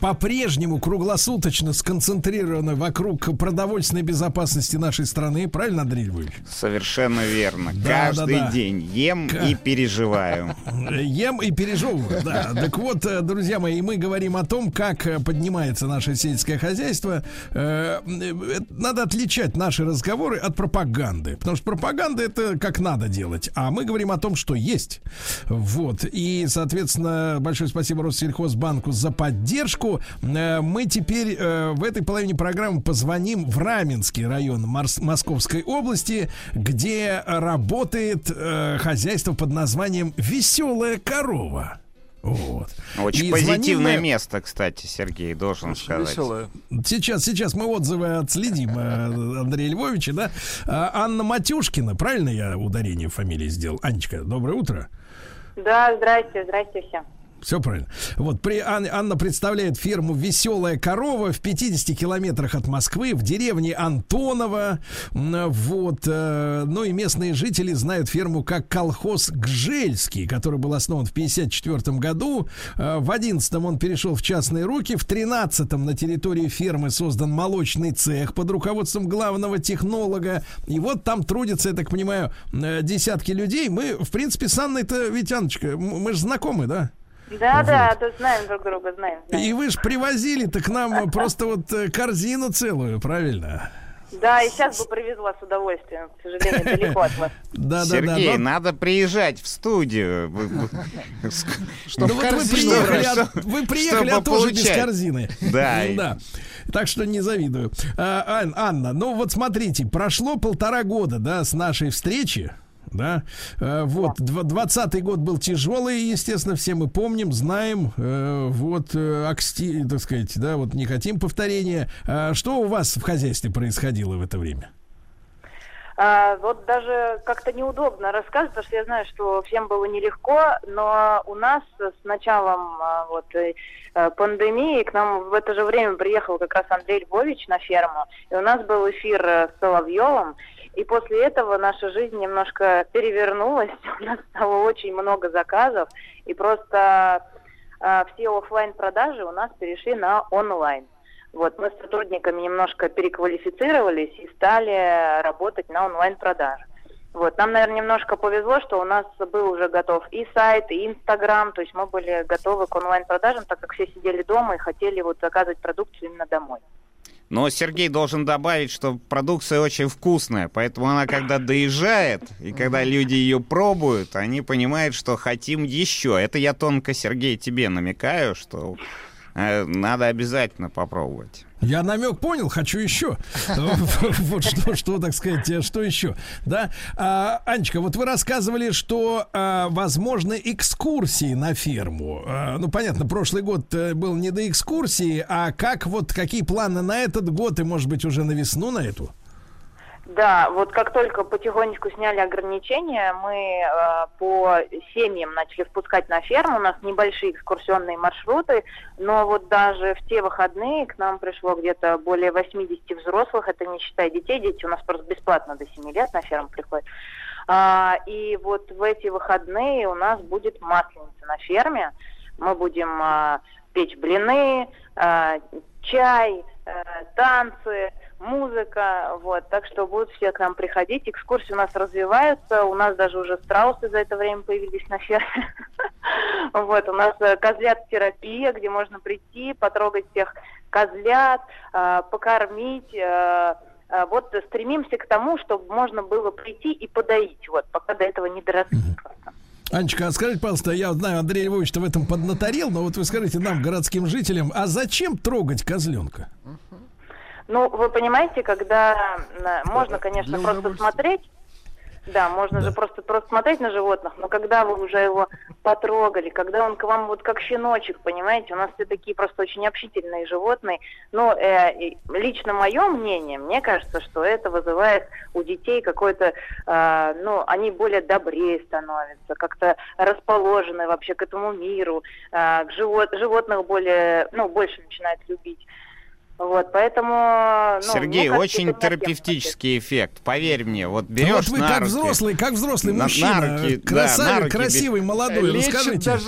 по-прежнему круглосуточно сконцентрированы вокруг продовольственной безопасности нашей страны. Правильно, Андрей Львович? Совершенно верно. Да, Каждый да, да. день ем Ка- и переживаю. Ем и пережевываю, да. Так вот, друзья мои, мы говорим о том, как поднимается наше сельское хозяйство. Надо отличать наши разговоры от пропаганды. Потому что пропаганда это как надо делать. А мы говорим о том, что есть. Вот. И, соответственно, большое спасибо Россельхозбанку за поддержку. Э, Мы теперь э, в этой половине программы позвоним в Раменский район Московской области, где работает э, хозяйство под названием «Веселая корова». Вот. Очень И позитивное мы- место, кстати, Сергей, должен сказать. Сейчас, сейчас мы отзывы отследим э, Андрея Львовича, да? А, Анна Матюшкина, правильно я ударение фамилии сделал? Анечка, доброе утро. Да, здрасте, здрасте всем. Все правильно. Вот при, Ан- Анна представляет фирму «Веселая корова» в 50 километрах от Москвы, в деревне Антонова. Вот. э, Ну и местные жители знают фирму как колхоз Гжельский, который был основан в 54 году. Э, В 11 он перешел в частные руки. В 13 на территории фермы создан молочный цех под руководством главного технолога. И вот там трудятся, я так понимаю, э, десятки людей. Мы, в принципе, с Анной-то, ведь, Анночка, мы же знакомы, да? Да, да, да, знаем друг друга, знаем. И вы же привозили-то к нам просто вот э, корзину целую, правильно? Да, и сейчас бы привезла с удовольствием, к сожалению, далеко от вас. Да, Сергей, да, да. надо приезжать в студию. Вы- Ну вот вы приехали, Чтобы- вы приехали, чтобы а тоже без корзины. Да. Да. Так что не завидую. А, Ан- Анна, ну вот смотрите, прошло полтора года, да, с нашей встречи. Да, Э, вот, дв- двадцатый год был тяжелый, естественно, все мы помним, знаем, Э, вот, э, аксти- так сказать, да, вот не хотим повторения. А Что у вас в хозяйстве происходило в это время? А, вот даже как-то неудобно рассказывать, потому что я знаю, что всем было нелегко, но у нас с началом а, вот э, пандемии к нам в это же время приехал как раз Андрей Львович на ферму, и у нас был эфир с Соловьевым, и после этого наша жизнь немножко перевернулась, у нас стало очень много заказов, и просто а, все оффлайн продажи у нас перешли на онлайн. Вот, мы с сотрудниками немножко переквалифицировались и стали работать на онлайн-продажах. Вот, нам, наверное, немножко повезло, что у нас был уже готов и сайт, и Инстаграм, то есть мы были готовы к онлайн-продажам, так как все сидели дома и хотели вот заказывать продукцию именно домой. Но Сергей должен добавить, что продукция очень вкусная, поэтому она когда доезжает, и когда люди ее пробуют, они понимают, что хотим еще. Это я тонко, Сергей, тебе намекаю, что надо обязательно попробовать. Я намек понял, хочу еще. Вот что, что, так сказать, что еще? Да, А, Анечка, вот вы рассказывали, что а, возможны экскурсии на ферму. А, Ну, понятно, прошлый год э, был не до экскурсии, а как вот какие планы на этот год и, может быть, уже на весну на эту? Да, вот как только потихонечку сняли ограничения, мы э, по семьям начали впускать на ферму. У нас небольшие экскурсионные маршруты, но вот даже в те выходные к нам пришло где-то более 80 взрослых, это не считая детей, дети у нас просто бесплатно до 7 лет на ферму приходят. А, и вот в эти выходные у нас будет масленица на ферме. Мы будем а, печь блины, а, чай, э, танцы, музыка, вот, так что будут все к нам приходить. Экскурсии у нас развиваются, у нас даже уже страусы за это время появились на ферме. Вот, у нас э, козлят-терапия, где можно прийти, потрогать всех козлят, э, покормить, э, вот стремимся к тому, чтобы можно было прийти и подоить, вот, пока до этого не доросли. Анечка, а скажите, пожалуйста, я знаю, Андрей Львович-то в этом поднаторел, но вот вы скажите нам, городским жителям, а зачем трогать козленка? Ну, вы понимаете, когда э, можно, конечно, просто смотреть, да, можно же просто просто смотреть на животных, но когда вы уже его потрогали, когда он к вам вот как щеночек, понимаете, у нас все такие просто очень общительные животные. Но э, лично мое мнение, мне кажется, что это вызывает у детей какой-то, э, ну, они более добрее становятся, как-то расположены вообще к этому миру, э, к живот, животных более, ну, больше начинают любить. Вот, поэтому... Ну, Сергей, кажется, очень терапевтический эффект. Поверь мне, вот Ну берешь вот вы на как руки- взрослый, как взрослый на- мужчина, на руки, да, красавец, на руки красивый, бе- молодой, расскажите.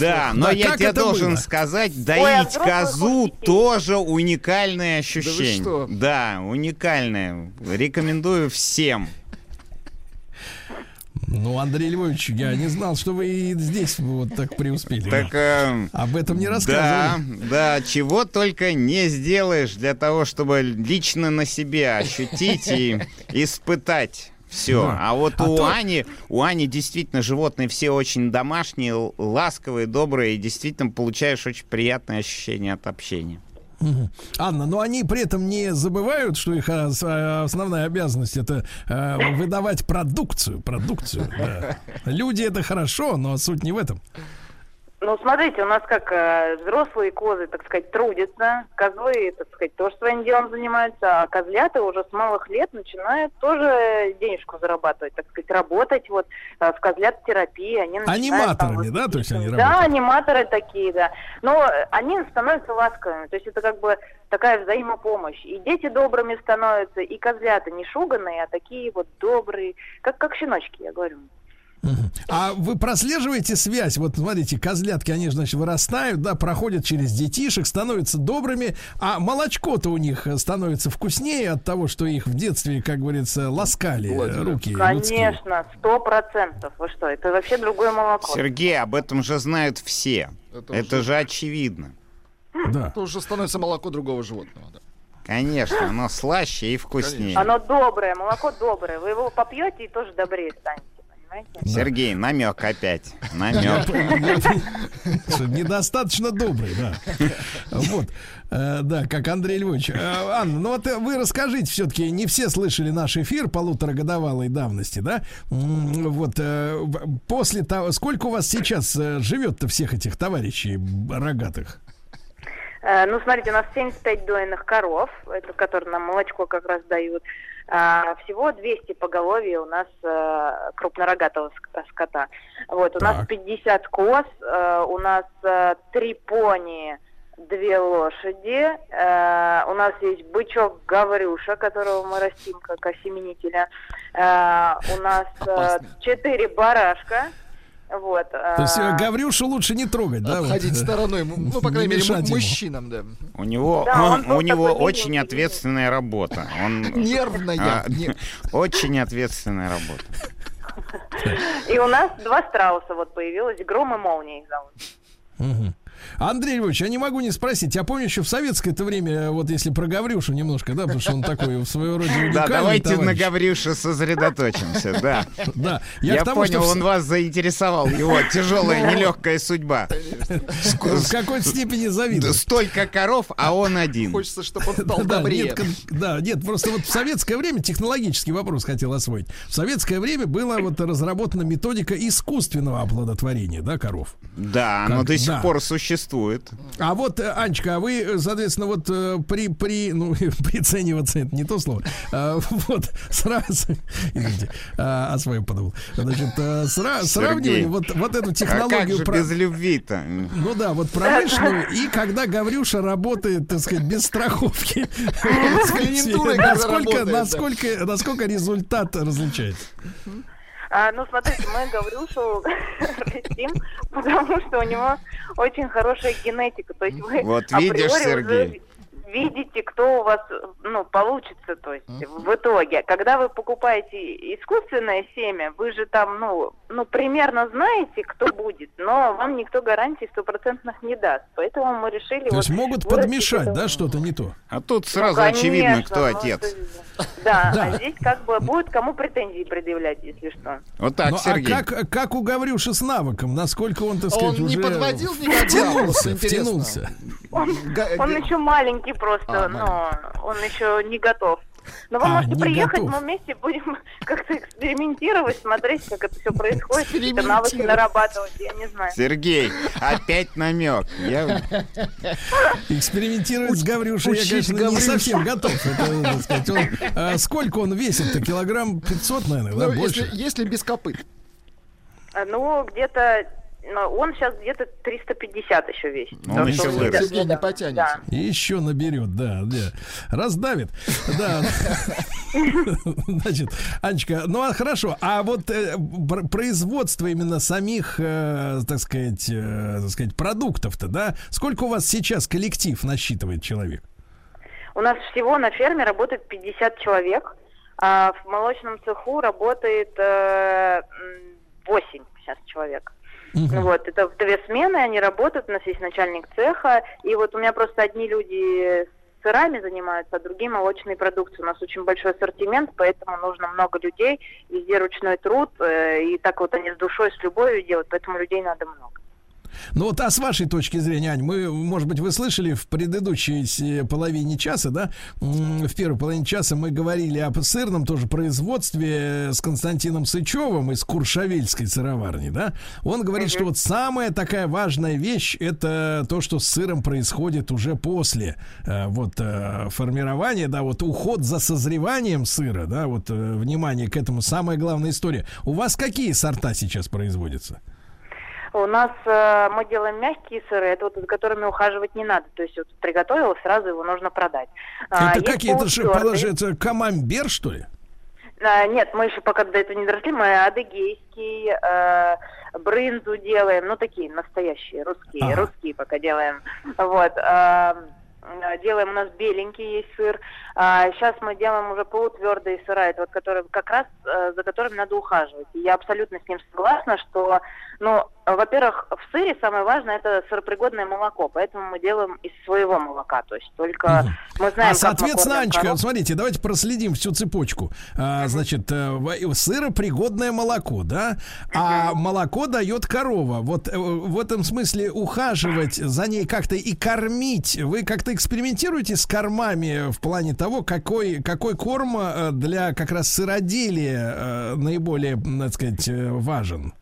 Да, но Да, я тебе должен было? сказать, Ой, а доить козу тоже уникальное ощущение. что? Да, уникальное. Рекомендую всем. Ну, Андрей Львович, я не знал, что вы и здесь вот так преуспели. Так, э, Об этом не Да, рассказывали. да, чего только не сделаешь для того, чтобы лично на себе ощутить и испытать. Все. Да. А вот А у то- Ани, у Ани действительно животные все очень домашние, ласковые, добрые, и действительно получаешь очень приятное ощущение от общения. Анна, но они при этом не забывают, что их а, а, основная обязанность это э, выдавать продукцию, продукцию. да. Люди это хорошо, но суть не в этом. Ну, смотрите, у нас как э, взрослые козы, так сказать, трудятся, козлы, так сказать, тоже своим делом занимаются, а козлята уже с малых лет начинают тоже денежку зарабатывать, так сказать, работать вот э, в козлят-терапии. Они начинают там Аниматорами, вот- да, то есть они Да, работают. аниматоры такие, да. Но они становятся ласковыми, то есть это как бы такая взаимопомощь. И дети добрыми становятся, и козлята не шуганные, а такие вот добрые, как, как щеночки, я говорю. А вы прослеживаете связь? Вот смотрите, козлятки, они, значит, вырастают, да, проходят через детишек, становятся добрыми, а молочко-то у них э, становится вкуснее от того, что их в детстве, как говорится, ласкали э, руки людские. Конечно, сто процентов. Вы что, это вообще другое молоко. Сергей, об этом же знают все. Это, же очевидно. Да. Это уже становится молоко другого животного. да. Конечно, оно слаще и вкуснее. Оно доброе, молоко доброе. Вы его попьете и тоже добрее станете, понимаете? Сергей, намек опять. Намек. Недостаточно добрый, да. Вот. Э, Да, как Андрей Львович. Э, Анна, ну вот вы расскажите, все-таки не все слышали наш эфир полуторагодовалой давности, да? Вот э, после того, сколько у вас сейчас живет-то всех этих товарищей рогатых? Ну, смотрите, у нас 75 дойных коров, это которые нам молочко как раз дают. А, всего 200 поголовья у нас э, крупнорогатого ск- скота. Вот, у нас Так. 50 коз, э, у нас э, три пони, две лошади, э, у нас есть бычок Гаврюша, которого мы растим как осеменителя, Э, у нас э, четыре барашка, вот. То есть э, э, Гаврюшу лучше не трогать, да? Обходить э, стороной, м, ну, по не крайней мере, мужчинам, да. У него, Да, он у просто него очень ответственная работа. Он, Нервная. а, очень ответственная работа. И у нас два страуса вот появилось, Гром и Молния их зовут. Андрей Львович, я не могу не спросить, я помню еще в советское-то время, вот если про Гаврюшу немножко, да, потому что он такой в своего рода уникальный Да, давайте на товарищ. Гаврюше сосредоточимся, да. Да, я Я, тому, что понял, в- он вас заинтересовал, его тяжелая, нелегкая судьба. в какой-то степени завидую. Столько коров, а он один. Хочется, чтобы он стал Да, добрее. да, нет, просто вот в советское время технологический вопрос хотел освоить. В советское время была вот разработана методика искусственного оплодотворения, да, коров. Да, оно Как- до сих пор существует. А вот, э, Анечка, а вы, э, соответственно, вот э, при, при, ну, прицениваться, это не то слово, А, вот, сразу, извините, а, о своем подумал. Значит, сра- сравнивали вот, вот эту А как технологию... же про- без любви-то? Ну да, вот промышленную, и когда Гаврюша работает, так сказать, без страховки. когда Насколько, насколько, насколько результат различается? А, ну, смотрите, мы Гаврюшу растим, потому что у него очень хорошая генетика. То есть вы Вот видишь, Сергей. видите, кто у вас ну, получится, то есть в итоге. Когда вы покупаете искусственное семя, вы же там, ну, ну, примерно знаете, кто будет, но вам никто гарантий стопроцентных не даст. Поэтому мы решили... То есть вот могут подмешать, это- да, что-то не то? А тут Ну, сразу конечно, очевидно, кто ну, отец. это- Да, Да. а здесь как бы будет кому претензии предъявлять, если что. Вот так, Ну, Сергей. а как, как у Гаврюши с навыком? Насколько он, так сказать, Он не подводил никогда, втянулся, втянулся. Он, еще маленький просто, А, но он еще не готов. Но вы А, можете не приехать, готов. мы вместе будем как-то экспериментировать, смотреть, как это все происходит, какие-то навыки нарабатывать, я не знаю. Сергей, опять намек. Я... Экспериментировать с Гаврюшей я, конечно, не Гаврюшу. совсем готов. Это, сказать, он, а, сколько он весит-то? Килограмм 500, наверное, да, Ну, больше? если, если без копыт. А, Ну, где-то, ну, он сейчас где-то 350 еще весит. Он Так еще вырос. Сергей не потянется. И еще наберет, да, да. Раздавит. Да. Значит, Анечка, ну а хорошо. А вот э, пр- производство именно самих, э, так сказать, э, так сказать, продуктов-то, да? Сколько у вас сейчас коллектив насчитывает человек? У нас всего на ферме работает 50 человек, а в молочном цеху работает э, м, 8 сейчас человек. Ну Вот, это в две смены, они работают, у нас есть начальник цеха, и вот у меня просто одни люди сырами занимаются, а другие молочной продукцией. У нас очень большой ассортимент, поэтому нужно много людей, везде ручной труд, э, и так вот они с душой, с любовью делают, поэтому людей надо много. Ну вот, а с вашей точки зрения, Ань, мы, может быть, вы слышали в предыдущей с- половине часа, да, в первой половине часа мы говорили об сырном тоже производстве с Константином Сычевым из Куршавельской сыроварни, да. Он говорит, что вот самая такая важная вещь это то, что с сыром происходит уже после э, вот э, формирования, да, вот уход за созреванием сыра, да, вот э, внимание к этому самая главная история. У вас какие сорта сейчас производятся? У нас э, мы делаем мягкие сыры, это вот за которыми ухаживать не надо. То есть вот приготовил, сразу его нужно продать. А, Это есть какие-то же, полутвёрдые. положи, это камамбер, что ли? А, нет, мы еще пока до этого не доросли, мы адыгейский, э, брынзу делаем, ну такие настоящие, русские, Ага. русские пока делаем. Вот. а, э, делаем у нас беленький есть сыр. А, сейчас мы делаем уже полутвердые сыра, это вот которые как раз э, за которыми надо ухаживать. И я абсолютно с ним согласна, что, ну, во-первых, в сыре самое важное это сыропригодное молоко, поэтому мы делаем из своего молока, то есть только мы знаем, а, соответственно, Анечка, коров. смотрите, давайте проследим всю цепочку. А, значит, э, сыропригодное молоко, да? А молоко дает корова. Вот э, в этом смысле ухаживать за ней как-то и кормить. Вы как-то экспериментируете с кормами в плане того, какой, какой корм э, для как раз сыроделия наиболее, так сказать, важен?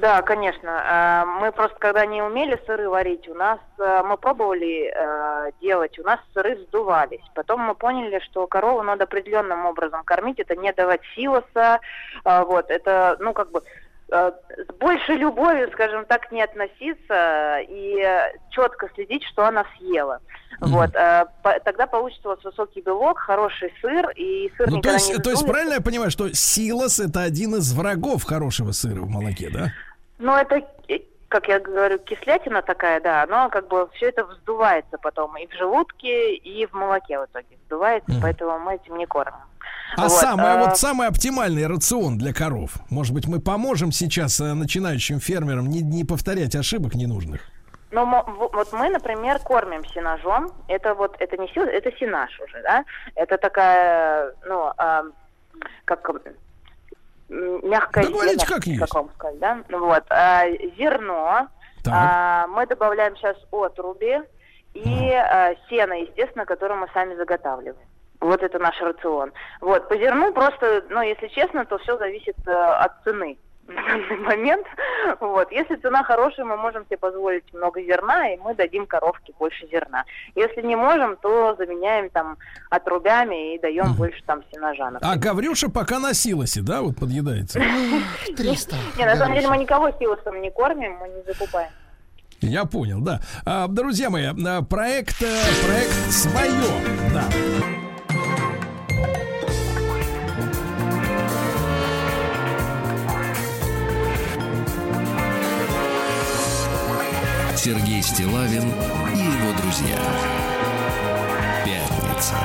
Да, конечно. А, Мы просто когда не умели сыры варить, у нас э, мы пробовали э, делать, у нас сыры вздувались. Потом мы поняли, что корову надо определенным образом кормить, это не давать силоса, а, вот, это, ну, как бы с большей любовью, скажем так, не относиться и четко следить, что она съела. Вот, э, по- тогда получится у вас высокий белок, хороший сыр, и сыр Ну, то есть, не то есть правильно я понимаю, что силос это один из врагов хорошего сыра в молоке, да? Ну, это, э, как я говорю, кислятина такая, да, но как бы все это вздувается потом и в желудке, и в молоке в итоге вздувается, поэтому мы этим не кормим. А Вот, самый, а- вот самый оптимальный рацион для коров. Может быть, мы поможем сейчас э, начинающим фермерам не, не повторять ошибок ненужных. Но в- вот мы, например, кормим сенажом. Это вот, это не сил, это сенаж уже, да? Это такая, ну, а, как мягкое Да говорите, зерно, как есть. вам сказать, да? Вот, а, зерно. А, мы добавляем сейчас отруби и а, сено, естественно, которое мы сами заготавливаем. Вот это наш рацион. Вот, по зерну просто, ну, если честно, то все зависит э, от цены на данный момент. Вот. Если цена хорошая, мы можем себе позволить много зерна, и мы дадим коровке больше зерна. Если не можем, то заменяем там отрубями и даем больше там сенажа. А Гаврюша пока на силосе, да, вот подъедается? 300. Не, на самом деле мы никого силосом не кормим, мы не закупаем. Я понял, да. А, друзья мои, а, проект, э, проект свое, да. Сергей Стилавин и его друзья. Пятница.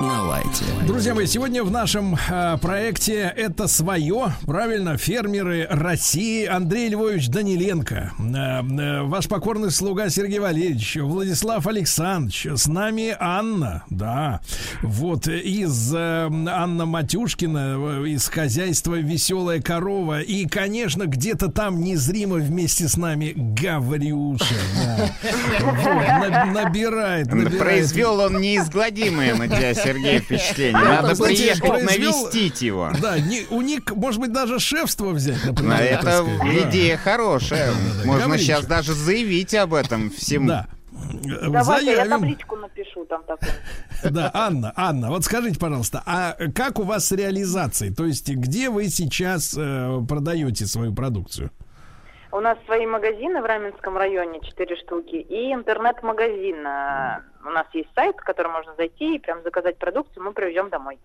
На лайте. Друзья мои, сегодня в нашем э, проекте это свое, правильно, фермеры России. Андрей Львович Даниленко, э, э, ваш покорный слуга Сергей Валерьевич, Владислав Александрович, с нами Анна, да, вот из э, Анна Матюшкина, э, из хозяйства Веселая корова, и, конечно, где-то там незримо вместе с нами Гаврюша, да. Вот, на- набирает, набирает. Произвел он неизгладимое на тебя, Сергей, впечатление. Надо Кстати, приехать произвел- навестить его. Да, не- у них, может быть, даже шефство взять, Ну, например. Это идея хорошая. Можно Говорите. сейчас даже заявить об этом всему. Да. Давайте я Заявим. табличку напишу там такую. Да, Анна, Анна, вот скажите, пожалуйста, а как у вас с реализацией? То есть, где вы сейчас э, продаете свою продукцию? У нас свои магазины в Раменском районе, четыре штуки, и интернет-магазин. А, У нас есть сайт, в который можно зайти и прям заказать продукцию, мы привезем домой.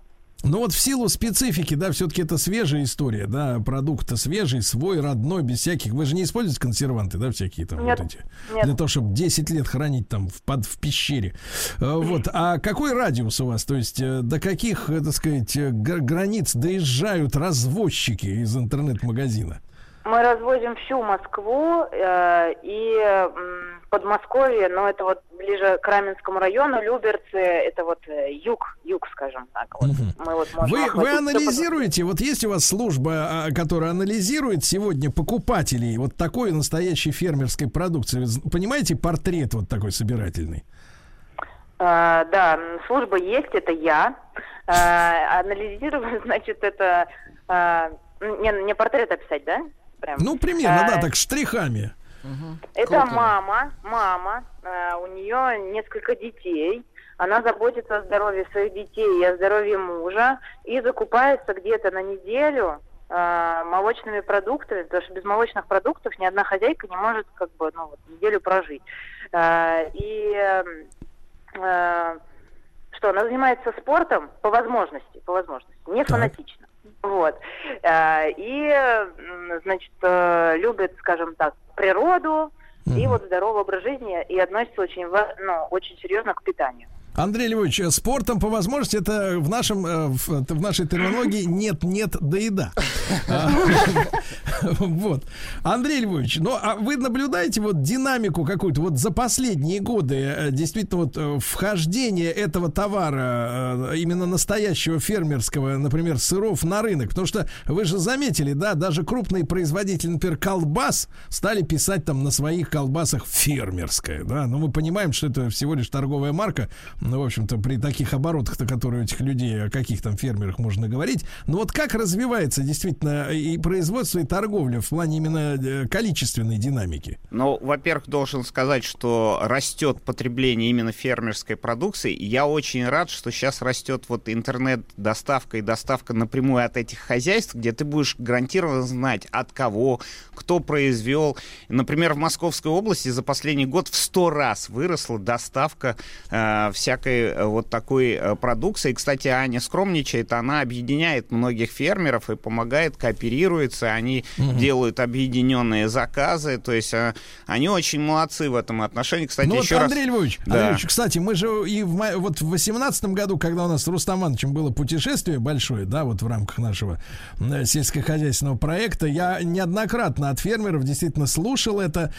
Ну вот в силу специфики, да, все-таки это свежая история, да, продукт свежий, свой, родной, без всяких. Вы же не используете консерванты, да, всякие там Нет, вот эти? нет. Для того, чтобы 10 лет хранить там в, под, в пещере. Э, Вот. А какой радиус у вас? То есть э, до каких, э, так сказать, э, гра- границ доезжают развозчики из интернет-магазина? Мы развозим всю Москву э, и м, Подмосковье, но это вот ближе к Раменскому району, Люберцы, это вот э, юг, юг, скажем так. Вот. Мы вот можем Вы, вы анализируете, вот есть у вас служба, а, которая анализирует сегодня покупателей вот такой настоящей фермерской продукции. Вы понимаете портрет вот такой собирательный? А, да, служба есть, это я. А, анализирую, значит, это... а, не, не портрет описать, да? Прям. Ну, примерно, да, А, так штрихами. Это Круто. мама, мама, а, у нее несколько детей. Она заботится о здоровье своих детей и о здоровье мужа и закупается где-то на неделю а, молочными продуктами, потому что без молочных продуктов ни одна хозяйка не может как бы ну, вот, неделю прожить. А, и э, что она занимается спортом по возможности, по возможности, не фанатично. Вот. А, И, значит, э, любит, скажем так, природу и вот здоровый образ жизни и относится очень, ну, очень серьезно к питанию. Андрей Львович, спортом по возможности это в нашем э, в, нашей терминологии нет нет да еда. А, Вот. Андрей Львович, ну а вы наблюдаете вот динамику какую-то вот за последние годы э, действительно вот э, вхождение этого товара именно настоящего фермерского, например, сыров на рынок, потому что вы же заметили, да, даже крупные производители, например, колбас стали писать там на своих колбасах фермерское, да, но мы понимаем, что это всего лишь торговая марка, ну, в общем-то, при таких оборотах-то, которые у этих людей, о каких там фермерах можно говорить. Но вот как развивается действительно и производство, и торговля в плане именно э, количественной динамики? Ну, во-первых, должен сказать, что растет потребление именно фермерской продукции. Я очень рад, что сейчас растет вот интернет-доставка и доставка напрямую от этих хозяйств, где ты будешь гарантированно знать, от кого, кто произвел. Например, в Московской области за последний год в 100 раз выросла доставка э, всяких всякой э, вот такой э, продукции. Кстати, Аня скромничает, она объединяет многих фермеров и помогает, кооперируется, они Мгм. делают объединенные заказы, то есть э, они очень молодцы в этом отношении. Кстати, ну вот, еще раз... Андрей Львович, Да. Андрей Львович, кстати, мы же и в, вот в 18 году, когда у нас с Рустам Ивановичем было путешествие большое, да, вот в рамках нашего сельскохозяйственного проекта, я неоднократно от фермеров действительно слушал это,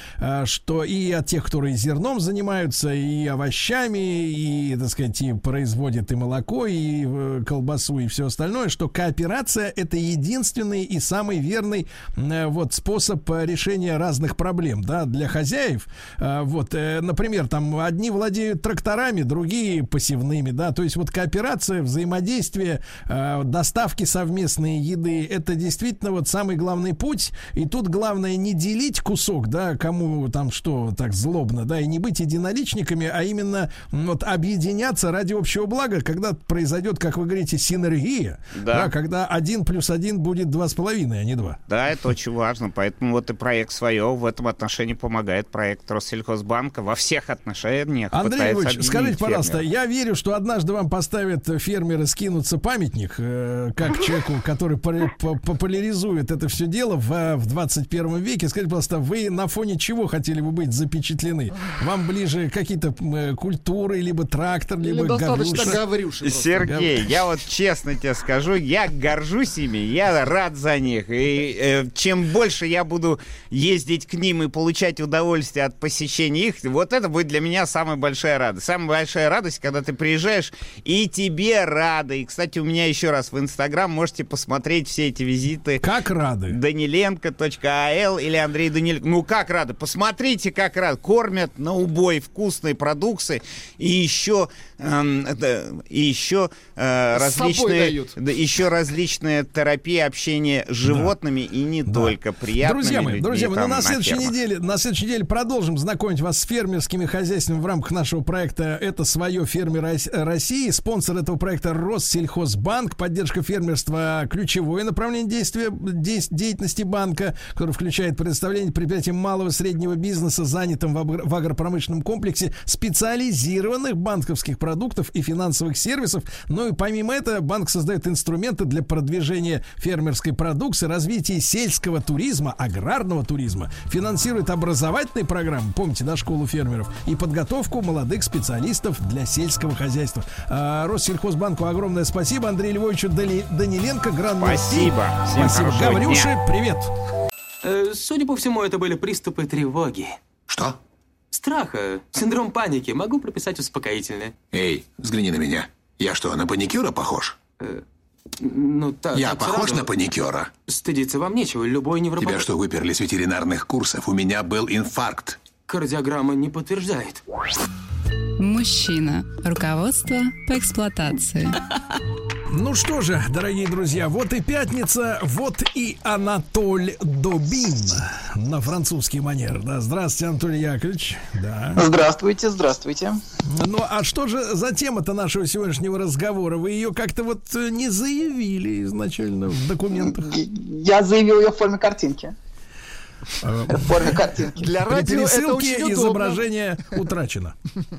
что и от тех, которые зерном занимаются, и овощами, и, так сказать, и производят и молоко, и э, колбасу, и все остальное, что кооперация это единственный и самый верный э, вот способ э, решения разных проблем, да, для хозяев. Вот, например, там одни владеют тракторами, другие посевными, да, то есть вот кооперация, взаимодействие, доставки совместные еды, это действительно вот самый главный путь. И тут главное не делить кусок, да, кому там что так злобно, да, и не быть единоличниками, а именно вот объединяться ради общего блага, когда произойдет, как вы говорите, синергия, Да. когда один плюс один будет два с половиной, а не два. Да, это очень важно, поэтому вот и проект свое в этом отношении помогает проект Россельхозбанка во всех отношениях. Андрей объединить скажите, пожалуйста, я верю, что однажды вам поставят фермеры скинуться памятник, э, как человеку, который популяризует это все дело в, в 21 веке. Скажите, пожалуйста, вы на фоне чего хотели бы быть запечатлены? Вам ближе какие-то э, культуры, либо трактор, Или либо достаточно Гаврюша? Просто. Сергей, я вот честно тебе скажу, я горжусь ими, я рад за них. И э, чем больше я буду ездить к ним и получать удовольствие от посещения их, вот это будет для меня самая большая радость. Самая большая радость, когда ты приезжаешь, и тебе рады. И, кстати, у меня еще раз в Инстаграм можете посмотреть все эти визиты. Как рады? Даниленко.ал или Андрей Даниленко. Ну, как рады? Посмотрите, как рады. Кормят на убой вкусные продукции. И еще, эм, это, и еще э, различные... да, еще различная терапия общения с животными и не только. Приятными Друзья мои, людьми друзья мои, ну там на следующей фермах. неделе, на следующей неделе продолжим знакомить вас с фермерскими хозяйствами в рамках нашего проекта «Это свое фермер Рос- России». Спонсор этого проекта Россельхозбанк. Поддержка фермерства – ключевое направление действия, деятельности банка, который включает предоставление предприятиям малого и среднего бизнеса, занятым в, агро- в агропромышленном комплексе, специализированных банковских продуктов и финансовых сервисов. Ну и помимо этого, банк создает инструменты для продвижения фермерской продукции, развития сельского туризма, аграрного туризма, финансирует образовательные программы, помните, да, школу фермеров, и подготовку молодых специалистов для сельского хозяйства. А, Россельхозбанку огромное спасибо. Андрею Львовичу Дали- Даниленко, гранд Спасибо. Всем Спасибо. Гаврюши, дня. привет. Э, Судя по всему, это были приступы тревоги. Что? Страха, синдром паники. Могу прописать успокоительное. Эй, взгляни на меня. Я что, на паникюра похож? Ну, так. Я так похож сразу. на паникюра? Стыдиться вам нечего. Любой невропат... Тебя что, выперли с ветеринарных курсов? У меня был инфаркт. Кардиограмма не подтверждает. Мужчина. Руководство по эксплуатации. Ну что же, дорогие друзья, вот и пятница, вот и Анатоль Добин на французский манер. Да, здравствуйте, Анатолий Яковлевич. Да. Здравствуйте, здравствуйте. Ну, а что же за тема-то нашего сегодняшнего разговора? Вы ее как-то вот э, не заявили изначально в документах. Я заявил ее в форме картинки. В форме картинки. Для радио это очень изображение утрачено.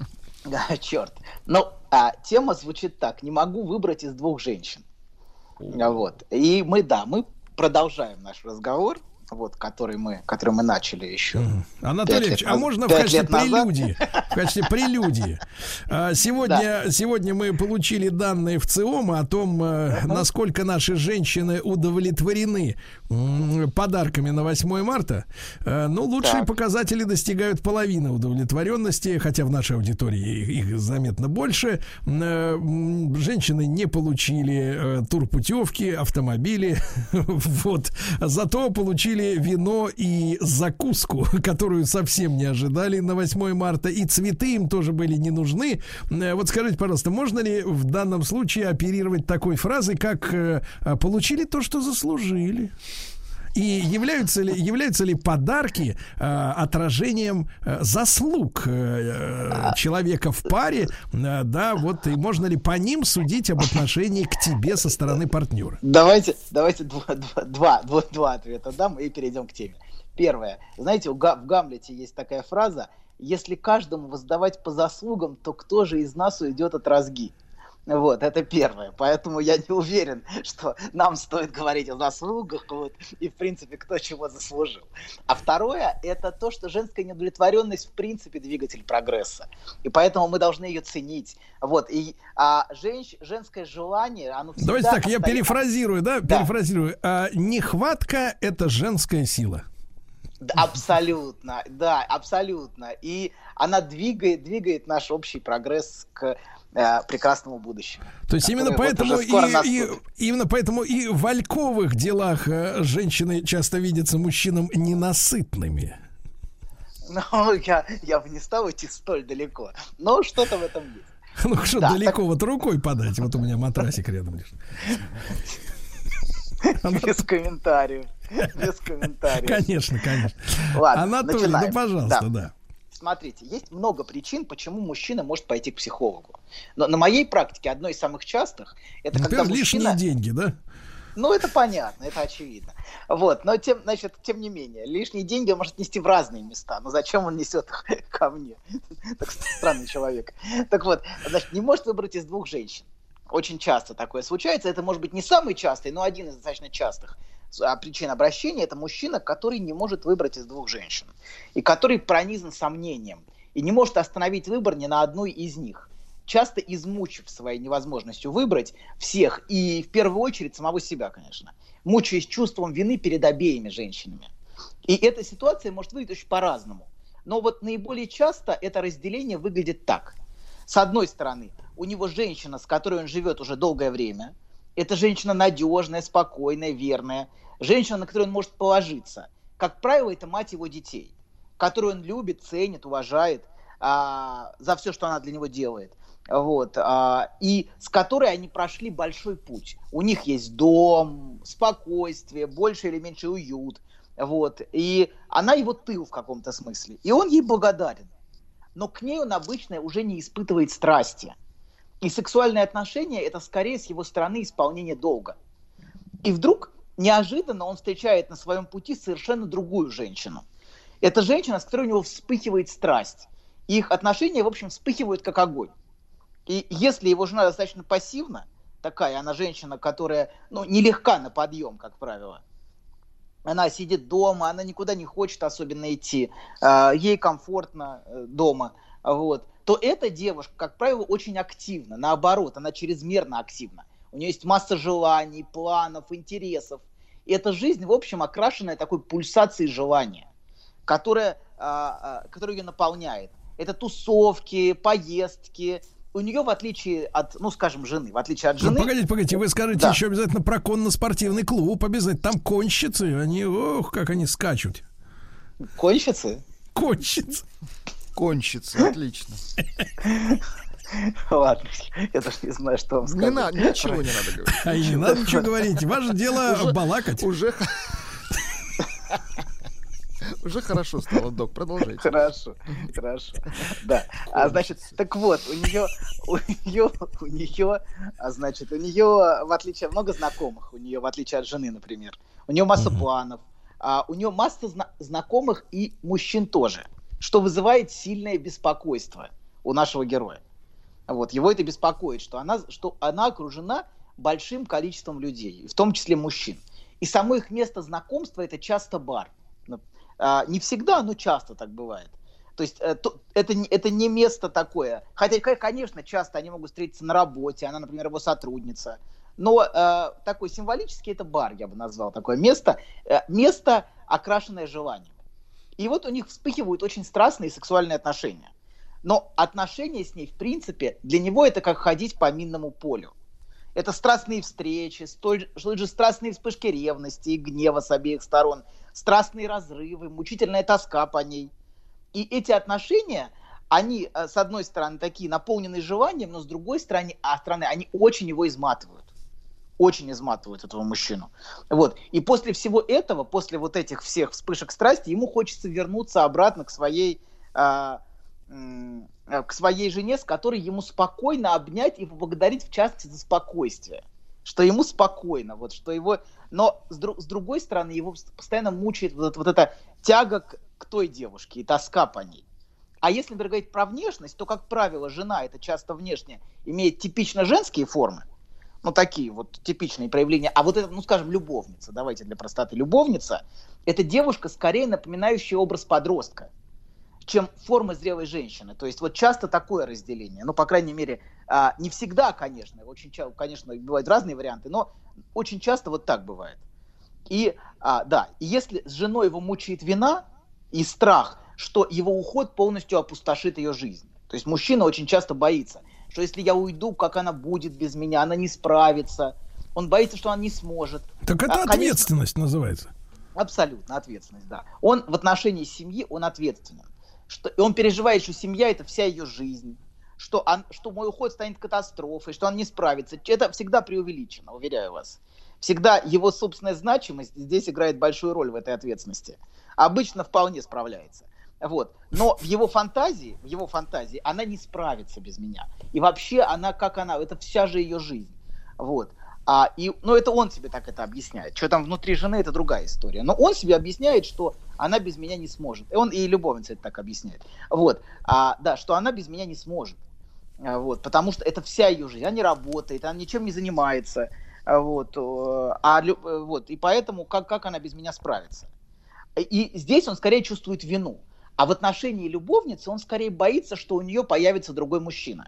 Да, черт. Ну, а тема звучит так. Не могу выбрать из двух женщин. Вот. И мы, да, мы продолжаем наш разговор, вот, который мы, который мы начали еще. Анатолий Ильич, а можно в качестве прелюдии? В качестве прелюдии. Сегодня, сегодня мы получили данные в ЦИОМ о том, э, насколько наши женщины удовлетворены подарками на 8 марта. Э, Ну, лучшие Так. показатели достигают половины удовлетворенности, хотя в нашей аудитории их, заметно больше. Э, Женщины не получили э, турпутевки, автомобили. Вот. Зато получили вино и закуску, которую совсем не ожидали на 8 марта. И цветы им тоже были не нужны. Вот скажите, пожалуйста, можно ли в данном случае оперировать такой фразой, как «получили то, что заслужили»? И являются ли, являются ли подарки э, отражением э, заслуг э, э, человека в паре, э, да, вот, и можно ли по ним судить об отношении к тебе со стороны партнера? Давайте, давайте два, два, два, два, ответа дам и перейдем к теме. Первое. Знаете, в Гамлете есть такая фраза если каждому воздавать по заслугам, то кто же из нас уйдет от разги? Вот, это первое. Поэтому я не уверен, что нам стоит говорить о заслугах, вот, и, в принципе, кто чего заслужил. А второе, это то, что женская неудовлетворенность, в принципе, двигатель прогресса. И поэтому мы должны ее ценить. Вот, и а, женщ, женское желание, оно всегда... Давайте так, я остается- перефразирую, да, перефразирую. А, нехватка – это женская сила. Да, Абсолютно, да, абсолютно. И она двигает, двигает наш общий прогресс к э, прекрасному будущему. То есть именно вот поэтому, скоро и, и- именно поэтому и в вальковых делах э, женщины часто видятся мужчинам ненасытными. Ну, я, я бы не стал идти столь далеко. Но что-то в этом есть. Ну что, Да, далеко так- вот рукой подать. Вот у меня матрасик рядом лежит. Без комментариев. Без комментариев. Конечно, конечно. Ладно, Анатолий, начинаем. ну пожалуйста, да. Смотрите, есть много причин, почему мужчина может пойти к психологу. Но на моей практике одной из самых частых это когда Например, лишние мужчина... деньги, да? Ну, это понятно, это очевидно. Вот, но тем, значит, тем не менее, лишние деньги он может нести в разные места. Но зачем он несет их ко мне? Так странный человек. Так вот, значит, не может выбрать из двух женщин. Очень часто такое случается. Это может быть не самый частый, но один из достаточно частых причин обращения. Это мужчина, который не может выбрать из двух женщин. И который пронизан сомнением. И не может остановить выбор ни на одной из них часто измучив своей невозможностью выбрать всех, и в первую очередь самого себя, конечно, мучаясь чувством вины перед обеими женщинами. И эта ситуация может выглядеть очень по-разному. Но вот наиболее часто это разделение выглядит так. С одной стороны, у него женщина, с которой он живет уже долгое время. Это женщина надежная, спокойная, верная. Женщина, на которую он может положиться. Как правило, это мать его детей, которую он любит, ценит, уважает а, за все, что она для него делает. Вот, а, и с которой они прошли большой путь. У них есть дом, спокойствие, больше или меньше уют. Вот, и она его тыл в каком-то смысле. И он ей благодарен. Но к ней он обычно уже не испытывает страсти. И сексуальные отношения – это скорее с его стороны исполнение долга. И вдруг неожиданно он встречает на своем пути совершенно другую женщину. Это женщина, с которой у него вспыхивает страсть. И их отношения, в общем, вспыхивают как огонь. И если его жена достаточно пассивна, такая она женщина, которая ну, нелегка на подъем, как правило, она сидит дома, она никуда не хочет особенно идти, э, ей комфортно э, дома, вот, то эта девушка, как правило, очень активна, наоборот, она чрезмерно активна. У нее есть масса желаний, планов, интересов. И эта жизнь, в общем, окрашенная такой пульсацией желания, которая, а, а, которая ее наполняет. Это тусовки, поездки. У нее, в отличие от, ну, скажем, жены, в отличие от Ну, жены... погодите, погодите, вы скажете Да. еще обязательно про конно-спортивный клуб, обязательно. Там конщицы, они, ох, как они скачут. Конщицы? Конщицы. Кончится, отлично. Ладно, я даже не знаю, что вам сказать. Не надо, ничего не надо говорить. А не надо ничего говорить. Ваше дело балакать. Уже, уже хорошо стало, док, продолжайте. Хорошо, хорошо. Да. А значит, так вот, у нее, у нее, у нее, а значит, у нее, в отличие много знакомых, у нее, в отличие от жены, например, у нее масса планов, а у нее масса зна- знакомых и мужчин тоже, что вызывает сильное беспокойство у нашего героя. Вот, его это беспокоит, что она, что она окружена большим количеством людей, в том числе мужчин. И само их место знакомства это часто бар. Ну, а, Не всегда, но часто так бывает. То есть э, то- это, это не место такое. Хотя, ко- конечно, часто они могут встретиться на работе, она, например, его сотрудница. Но э, такой символический это бар, я бы назвал такое место. э, место, окрашенное желанием. И вот у них вспыхивают очень страстные сексуальные отношения. Но отношения с ней, в принципе, для него это как ходить по минному полю. Это страстные встречи, столь, же страстные вспышки ревности и гнева с обеих сторон, страстные разрывы, мучительная тоска по ней. И эти отношения, они, э, с одной стороны, такие наполненные желанием, но с другой стороны, а стороны они очень его изматывают. Очень изматывают этого мужчину. Вот. И после всего этого, после вот этих всех вспышек страсти, ему хочется вернуться обратно к своей, а, к своей жене, с которой ему спокойно обнять и поблагодарить, в частности, за спокойствие. Что ему спокойно, вот, что его... Но с, дру- с другой стороны, его постоянно мучает вот, вот эта тяга к, к той девушке и тоска по ней. А если, например, говорить про внешность, то, как правило, жена это часто внешне имеет типично женские формы, ну, такие вот типичные проявления. А вот это, ну, скажем, любовница, давайте для простоты, любовница, это девушка, скорее напоминающая образ подростка, чем форма зрелой женщины. То есть вот часто такое разделение. Ну, по крайней мере, а, не всегда, конечно, очень часто, конечно, бывают разные варианты, но очень часто вот так бывает. И, а, да, если с женой его мучает вина и страх, что его уход полностью опустошит ее жизнь. То есть мужчина очень часто боится – что если я уйду, как она будет без меня, она не справится. Он боится, что она не сможет. Так это а, ответственность конечно, называется. Абсолютно ответственность, да. Он в отношении семьи, он ответственен. Что, и он переживает, что семья это вся ее жизнь, что, он, что мой уход станет катастрофой, что он не справится. Это всегда преувеличено, уверяю вас. Всегда его собственная значимость здесь играет большую роль в этой ответственности. Обычно вполне справляется. Вот. Но в его фантазии, в его фантазии она не справится без меня. И вообще она, как она, это вся же ее жизнь. Вот. А, и, ну, это он себе так это объясняет. Что там внутри жены, это другая история. Но он себе объясняет, что она без меня не сможет. И он и любовница это так объясняет. Вот. А, да, что она без меня не сможет. А, вот. Потому что это вся ее жизнь. Она не работает, она ничем не занимается. А, вот. А, вот. И поэтому как, как она без меня справится? И здесь он скорее чувствует вину. А в отношении любовницы он скорее боится, что у нее появится другой мужчина.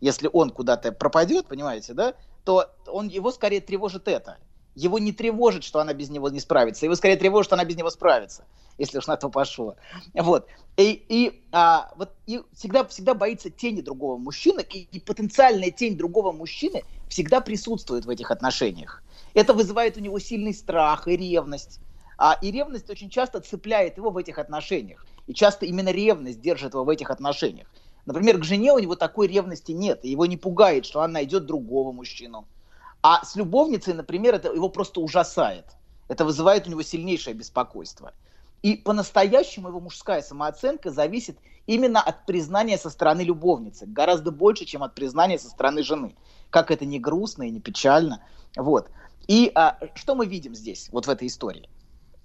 Если он куда-то пропадет, понимаете, да, то он, его скорее тревожит это. Его не тревожит, что она без него не справится. Его скорее тревожит, что она без него справится, если уж на то пошло. Вот. И, и, а, вот, и всегда, всегда боится тени другого мужчины, и, и потенциальная тень другого мужчины всегда присутствует в этих отношениях. Это вызывает у него сильный страх и ревность. А, и ревность очень часто цепляет его в этих отношениях. И часто именно ревность держит его в этих отношениях. Например, к жене у него такой ревности нет, его не пугает, что она найдет другого мужчину. А с любовницей, например, это его просто ужасает. Это вызывает у него сильнейшее беспокойство. И по-настоящему его мужская самооценка зависит именно от признания со стороны любовницы, гораздо больше, чем от признания со стороны жены. Как это не грустно и не печально. Вот. И а, что мы видим здесь, вот в этой истории?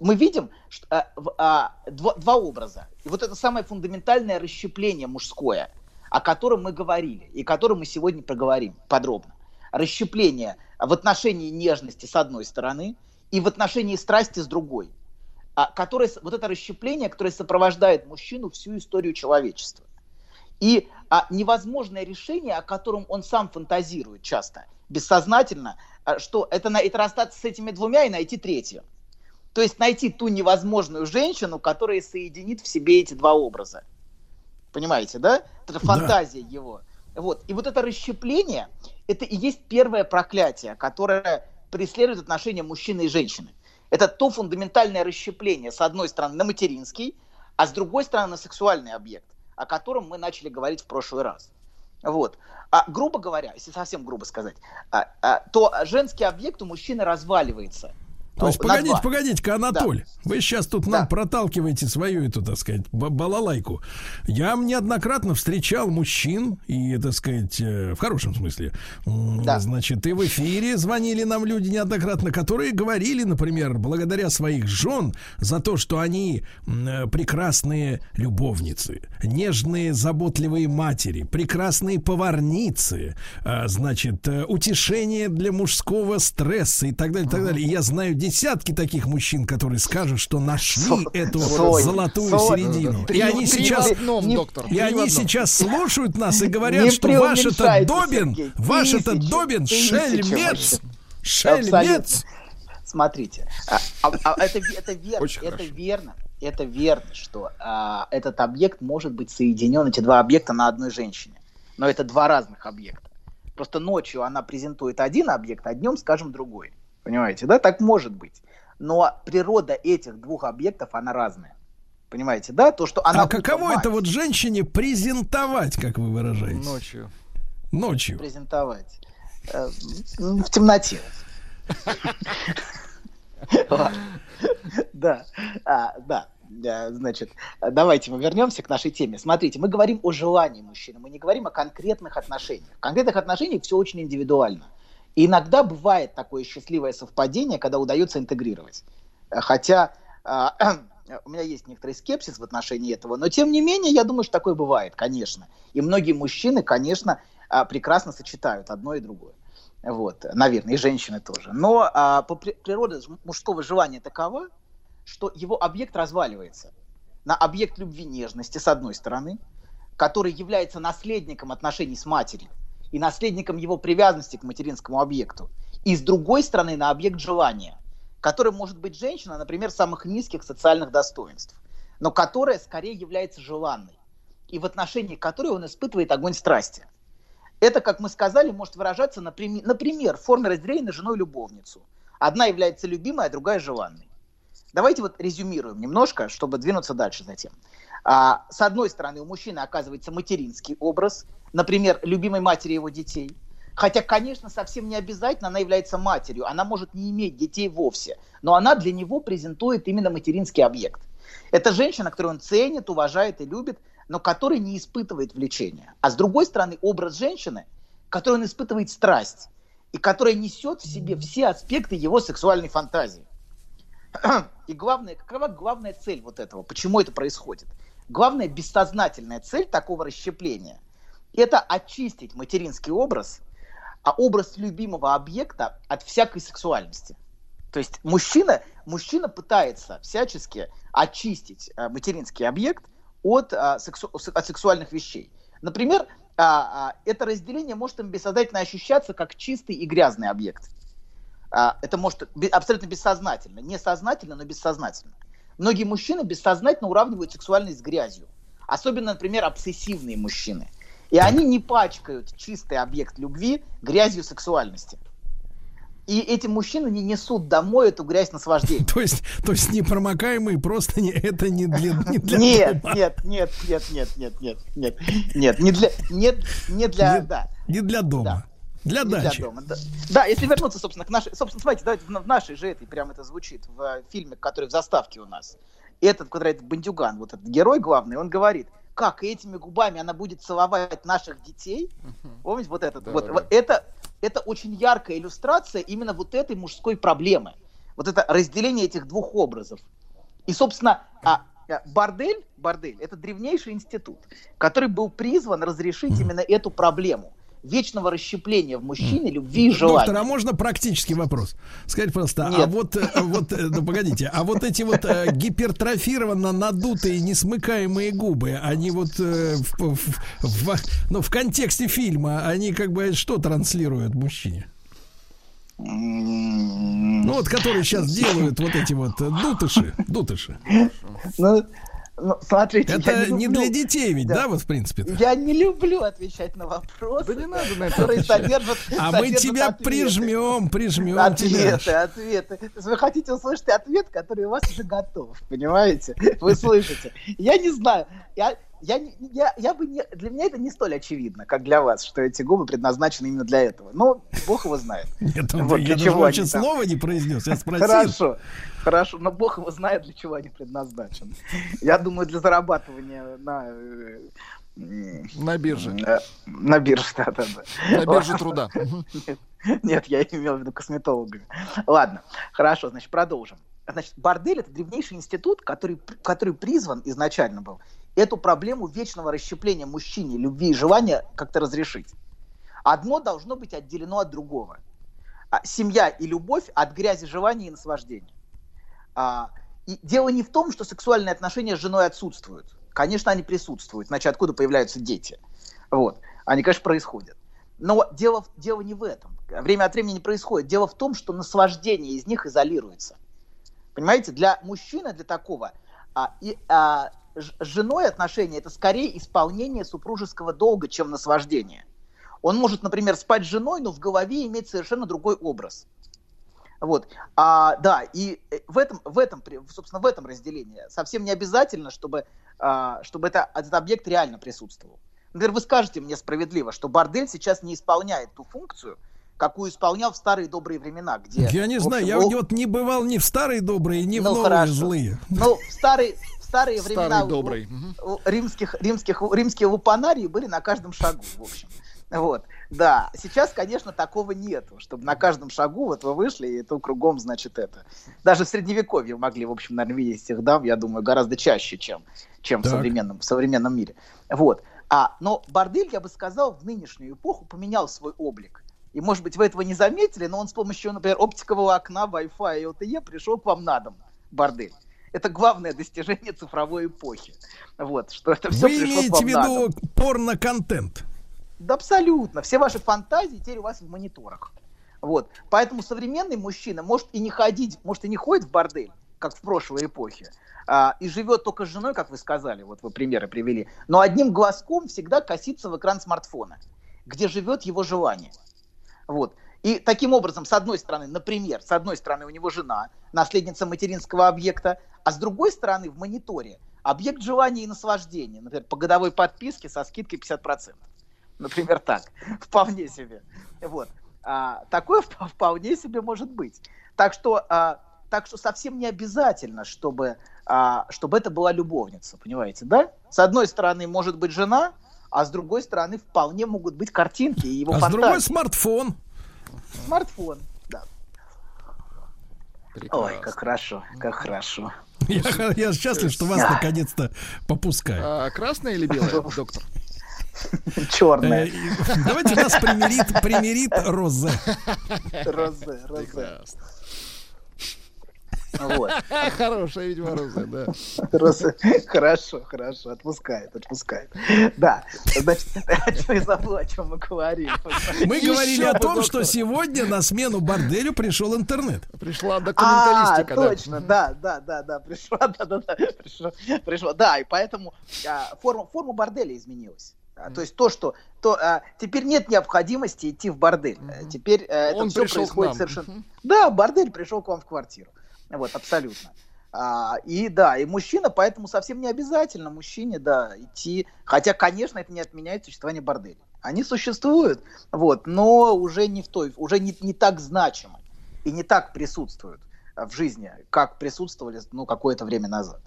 Мы видим что, а, а, два, два образа. И вот это самое фундаментальное расщепление мужское, о котором мы говорили, и о котором мы сегодня проговорим подробно. Расщепление в отношении нежности с одной стороны и в отношении страсти с другой. А, которое, вот это расщепление, которое сопровождает мужчину всю историю человечества. И а, невозможное решение, о котором он сам фантазирует часто, бессознательно, а, что это, это расстаться с этими двумя и найти третью. То есть найти ту невозможную женщину, которая соединит в себе эти два образа. Понимаете, да? Это фантазия да. его. Вот. И вот это расщепление, это и есть первое проклятие, которое преследует отношения мужчины и женщины. Это то фундаментальное расщепление, с одной стороны, на материнский, а с другой стороны, на сексуальный объект, о котором мы начали говорить в прошлый раз. Вот. А грубо говоря, если совсем грубо сказать, а, а, то женский объект у мужчины разваливается – то есть, погодите, погодите-ка, Анатоль, да. вы сейчас тут да. нам проталкиваете свою эту, так сказать, балалайку. Я неоднократно встречал мужчин, и, так сказать, э, в хорошем смысле, да. значит, и в эфире звонили нам люди неоднократно, которые говорили, например, благодаря своих жен за то, что они э, прекрасные любовницы, нежные, заботливые матери, прекрасные поварницы, э, значит, утешение для мужского стресса и так далее, и так далее. И я знаю десятки таких мужчин, которые скажут, что нашли Со, эту Соль, золотую Соль, середину. Три, и они сейчас, одном, не, доктор, и они сейчас слушают нас и говорят, не что ваш этот Добин, ваш этот Добин шельмец, шельмец. Смотрите, а, а, а, это, это верно, Очень это хорошо. верно, это верно, что а, этот объект может быть соединен, эти два объекта на одной женщине. Но это два разных объекта. Просто ночью она презентует один объект, а днем, скажем, другой. Понимаете, да? Так может быть. Но природа этих двух объектов, она разная. Понимаете, да? То, что она... А каково мать... это вот женщине презентовать, как вы выражаете? Ночью. Ночью. Презентовать. Э, в темноте. Да, а, да. Значит, давайте мы вернемся к нашей теме. Смотрите, мы говорим о желании мужчины, мы не говорим о конкретных отношениях. В конкретных отношениях все очень индивидуально. И иногда бывает такое счастливое совпадение, когда удается интегрировать. Хотя, э, у меня есть некоторый скепсис в отношении этого, но тем не менее, я думаю, что такое бывает, конечно. И многие мужчины, конечно, а, прекрасно сочетают одно и другое. Вот, наверное, и женщины тоже. Но а, по при- природе мужского желания такова, что его объект разваливается на объект любви нежности, с одной стороны, который является наследником отношений с матерью и наследником его привязанности к материнскому объекту, и с другой стороны на объект желания, который может быть женщина, например, самых низких социальных достоинств, но которая скорее является желанной, и в отношении которой он испытывает огонь страсти. Это, как мы сказали, может выражаться, например, например в форме разделения на жену и любовницу. Одна является любимой, а другая желанной. Давайте вот резюмируем немножко, чтобы двинуться дальше затем. А, с одной стороны, у мужчины оказывается материнский образ, например, любимой матери его детей. Хотя, конечно, совсем не обязательно она является матерью, она может не иметь детей вовсе, но она для него презентует именно материнский объект. Это женщина, которую он ценит, уважает и любит, но которая не испытывает влечения. А с другой стороны, образ женщины, которой он испытывает страсть, и которая несет в себе все аспекты его сексуальной фантазии. И главное, какова главная цель вот этого? Почему это происходит? Главная бессознательная цель такого расщепления – это очистить материнский образ, а образ любимого объекта от всякой сексуальности. То есть мужчина, мужчина пытается всячески очистить э, материнский объект от, а, сексу- от сексуальных вещей. Например, а, а, это разделение может им бессознательно ощущаться как чистый и грязный объект. А, это может абсолютно бессознательно. Не сознательно, но бессознательно. Многие мужчины бессознательно уравнивают сексуальность с грязью. Особенно, например, обсессивные мужчины. И они не пачкают чистый объект любви грязью сексуальности. И эти мужчины не несут домой эту грязь наслаждения. То есть, то есть непромокаемые просто не, это не для, не для Нет, дома. нет, нет, нет, нет, нет, нет, нет, нет, не для, нет, не для, Не- да. Не для дома. Для Не дачи. для дома. Да. Да, если вернуться, собственно, к нашей... Собственно, смотрите, давайте в нашей же этой, прямо это звучит, в фильме, который в заставке у нас. Этот, который этот бандюган, вот этот герой главный, он говорит, как этими губами она будет целовать наших детей. Помните, вот этот, вот, Да-да-да. вот это, это очень яркая иллюстрация именно вот этой мужской проблемы. Вот это разделение этих двух образов. И, собственно, а, а, бордель, бордель – это древнейший институт, который был призван разрешить именно эту проблему вечного расщепления в мужчине любви и желания. Доктор, а можно практический вопрос? Скажите, пожалуйста, а Нет. вот, э, вот, э, ну погодите, а вот эти вот э, гипертрофированно надутые, несмыкаемые губы, они вот э, в, в- в- ну, в контексте фильма, они как бы что транслируют мужчине? Ну вот, которые сейчас делают вот эти вот дутыши, дутыши. Ну, ну, смотрите, Это не люблю- для детей ведь, да, вот в принципе? Я не люблю отвечать на вопросы, которые содержат... А мы содержат тебя ответы. прижмем, прижмем Ответы, тебя. ответы. То Вы хотите услышать ответ, который у вас уже готов, понимаете? Вы слышите. Я не знаю. Я, я, не- я, я бы не, для меня это не столь очевидно, как для вас, что эти губы предназначены именно для этого. Но бог его знает. Нет, он- Вот я для даже чего вообще слова не произнес, я спросил. Хорошо, хорошо, но бог его знает, для чего они предназначены. Я думаю, для зарабатывания на... э, На бирже. э, На бирже, да, да, да. На бирже труда. Нет, Нет, я имел в виду косметологами. Ладно, хорошо, значит, продолжим. Значит, бордель это древнейший институт, который, который призван изначально был эту проблему вечного расщепления мужчине, любви и желания как-то разрешить. Одно должно быть отделено от другого. А семья и любовь от грязи желания и наслаждения. А, и дело не в том, что сексуальные отношения с женой отсутствуют. Конечно, они присутствуют, иначе откуда появляются дети? Вот. Они, конечно, происходят. Но дело, дело не в этом. Время от времени не происходит. Дело в том, что наслаждение из них изолируется. Понимаете, для мужчины, для такого, а, и, а, с женой отношения это скорее исполнение супружеского долга, чем наслаждение. Он может, например, спать с женой, но в голове иметь совершенно другой образ. Вот. А, да, и э, в этом, в этом, собственно, в этом разделении совсем не обязательно, чтобы, а, чтобы это, этот объект реально присутствовал. Например, вы скажете мне справедливо, что бордель сейчас не исполняет ту функцию, какую исполнял в старые добрые времена, где... Я не в знаю, общем, я ол- вот не бывал ни в старые добрые, ни в Ну, новые хорошо. злые. Ну, в старые, в старые Старый времена у- добрый. у римских, римских, римские лупанарии были на каждом шагу, в общем. Вот, да. Сейчас, конечно, такого нету, чтобы на каждом шагу вот вы вышли, и это кругом, значит, это. Даже в средневековье могли, в общем, наверное, видеть этих дам, я думаю, гораздо чаще, чем, чем в, современном, в современном мире. Вот. А, но бордель, я бы сказал, в нынешнюю эпоху поменял свой облик. И, может быть, вы этого не заметили, но он с помощью, например, оптикового окна, Wi-Fi и OTE пришел к вам на дом, бордель. Это главное достижение цифровой эпохи. Вот, что это все Вы пришло к имеете вам в на дом. виду порно-контент? Да абсолютно. Все ваши фантазии теперь у вас в мониторах. Вот. Поэтому современный мужчина может и не ходить, может и не ходит в бордель, как в прошлой эпохе, а, и живет только с женой, как вы сказали, вот вы примеры привели, но одним глазком всегда косится в экран смартфона, где живет его желание. Вот. И таким образом, с одной стороны, например, с одной стороны у него жена, наследница материнского объекта, а с другой стороны в мониторе объект желания и наслаждения, например, по годовой подписке со скидкой 50%. Например, так. Вполне себе. Вот. А, такое вп- вполне себе может быть. Так что, а, так что совсем не обязательно, чтобы, а, чтобы это была любовница, понимаете, да? С одной стороны может быть жена, а с другой стороны вполне могут быть картинки и его А с фантазии. другой смартфон. Смартфон, да. Ой, как хорошо, как хорошо. Я, я счастлив, что вас наконец-то попускаю. А, красная или белая, доктор? Черная. Э, Давайте нас примирит, примирит Розе. Розе, розе. Вот. Хорошая, видимо, роза, да. Розе. Хорошо, хорошо, отпускает, отпускает. Да, значит, я забыл, о чем мы говорили. Мы Еще говорили о том, доктор. что сегодня на смену борделю пришел интернет. Пришла А, документалистика, да. точно, да, да, да, да, пришла, да, да, да, пришла, пришла, да, и поэтому а, форма, форма борделя изменилась. А, То есть то, что то, а, теперь нет необходимости идти в бордель. А, Теперь а, это Он все происходит совершенно. Да, бордель пришел к вам в квартиру. Вот, абсолютно. А, и да, и мужчина, поэтому совсем не обязательно мужчине, да, идти. Хотя, конечно, это не отменяет существование борделей. Они существуют, вот, но уже не в той, уже не, не так значимы и не так присутствуют а, в жизни, как присутствовали, ну, какое-то время назад.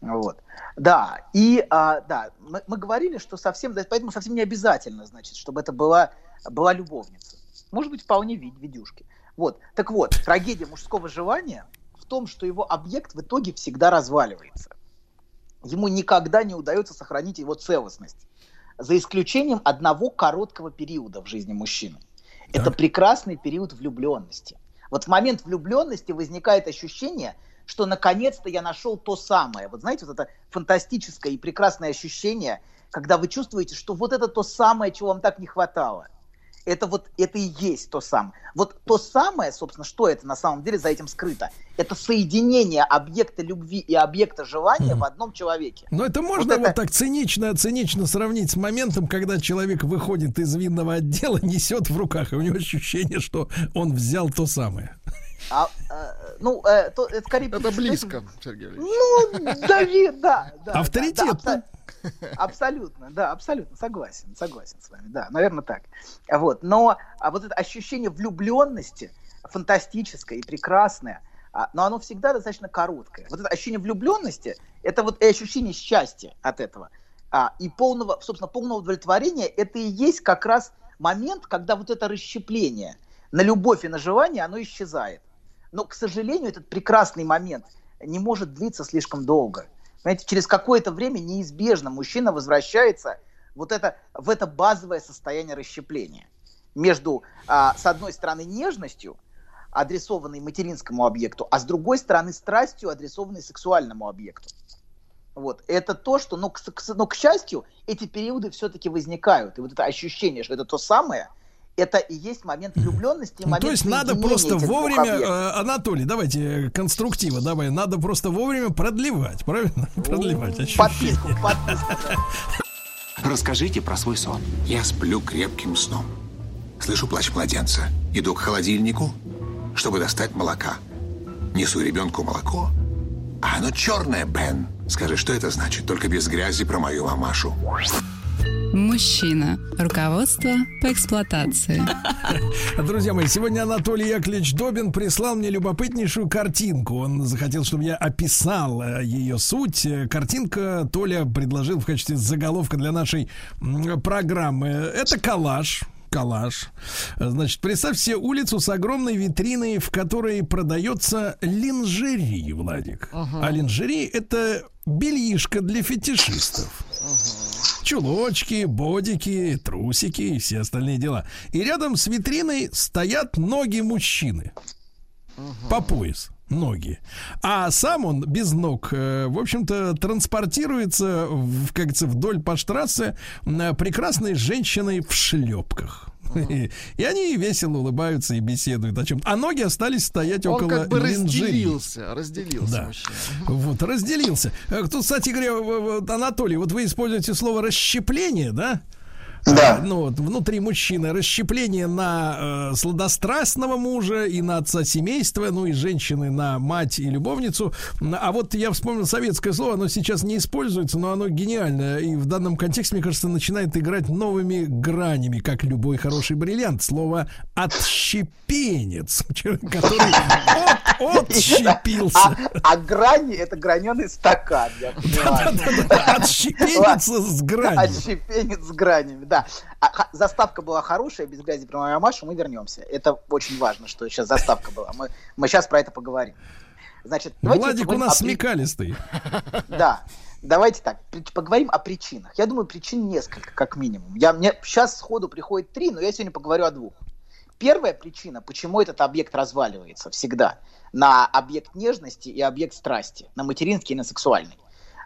Вот. Да, и а, да, мы, мы говорили, что совсем, поэтому совсем не обязательно, значит, чтобы это была, была любовница. Может быть, вполне вид, видюшки. Вот. Так вот, трагедия мужского желания в том, что его объект в итоге всегда разваливается. Ему никогда не удается сохранить его целостность. За исключением одного короткого периода в жизни мужчины. Это прекрасный период влюбленности. Вот в момент влюбленности возникает ощущение, что наконец-то я нашел то самое. Вот знаете, вот это фантастическое и прекрасное ощущение, когда вы чувствуете, что вот это то самое, чего вам так не хватало. Это вот, это и есть то самое. Вот то самое, собственно, что это на самом деле за этим скрыто? Это соединение объекта любви и объекта желания в одном человеке. Но это можно вот, так цинично, цинично сравнить с моментом, когда человек выходит из винного отдела, несет в руках, и у него ощущение, что он взял то самое. А, э, ну, э, то, это скорее... Это близко, Сергей Валерьевич. Ну, да, да. Авторитет. да, абсолютно, да, абсолютно, согласен, согласен с вами, да, наверное, так. Вот, но а вот это ощущение влюбленности, фантастическое и прекрасное, а, но оно всегда достаточно короткое. Вот это ощущение влюбленности, это вот и ощущение счастья от этого. А, и полного, собственно, полного удовлетворения, это и есть как раз момент, когда вот это расщепление на любовь и на желание, оно исчезает. Но, к сожалению, этот прекрасный момент не может длиться слишком долго. Понимаете, через какое-то время неизбежно мужчина возвращается вот это, в это базовое состояние расщепления между, а, с одной стороны, нежностью, адресованной материнскому объекту, а с другой стороны, страстью, адресованной сексуальному объекту. Вот. Это то, что, но, к, к- но, к счастью, эти периоды все-таки возникают. И вот это ощущение, что это то самое, это и есть момент влюбленности. и Ну, момент то есть надо просто вовремя, э, Анатолий, давайте э, конструктива, давай, надо просто вовремя продлевать, правильно? Продлевать ощущение. Расскажите про свой сон. Я сплю крепким сном. Слышу плач младенца. Иду к холодильнику, чтобы достать молока. Несу ребенку молоко. А оно черное, Бен. Скажи, что это значит? Только без грязи про мою мамашу. Мужчина. Руководство по эксплуатации. Друзья мои, сегодня Анатолий Яковлевич Добин прислал мне любопытнейшую картинку. Он захотел, чтобы я описал э, ее суть. Картинка Толя предложил в качестве заголовка для нашей программы. Это коллаж. Коллаж. Значит, представь себе улицу с огромной витриной, в которой продается линжери, Владик. Ага. А линжери это бельишко для фетишистов. Чулочки, бодики, трусики и все остальные дела. И рядом с витриной стоят ноги мужчины. По пояс. Ноги. А сам он без ног, э, в общем-то, транспортируется, в, как говорится, вдоль по штрассе прекрасной женщиной в шлепках. И они весело улыбаются и беседуют о чем. А ноги остались стоять Он около как бы линжери. разделился, разделился Да. мужчина. Вот, разделился. Э, Тут, кстати говоря, Анатолий, вот вы используете слово расщепление, да? Да. Ну, вот, внутри мужчины расщепление на э, сладострастного мужа и на отца семейства, ну и женщины на мать и любовницу. А вот я вспомнил советское слово, оно сейчас не используется, но оно гениальное. И в данном контексте, мне кажется, начинает играть новыми гранями, как любой хороший бриллиант. Слово отщепенец, который от- отщепился. А, а грани это граненый стакан, я понимаю. Отщепениться с гранью. Отщепенец с гранями, да. А, заставка была хорошая, без грязи про мою Машу, мы вернемся. Это очень важно, что сейчас заставка была. Мы, мы сейчас про это поговорим. Значит, давайте Владик у нас о смекалистый. Да. Давайте так, поговорим о причинах. Я думаю, причин несколько, как минимум. Я, мне сейчас сходу приходит три, но я сегодня поговорю о двух. Первая причина, почему этот объект разваливается всегда на объект нежности и объект страсти, на материнский и на сексуальный.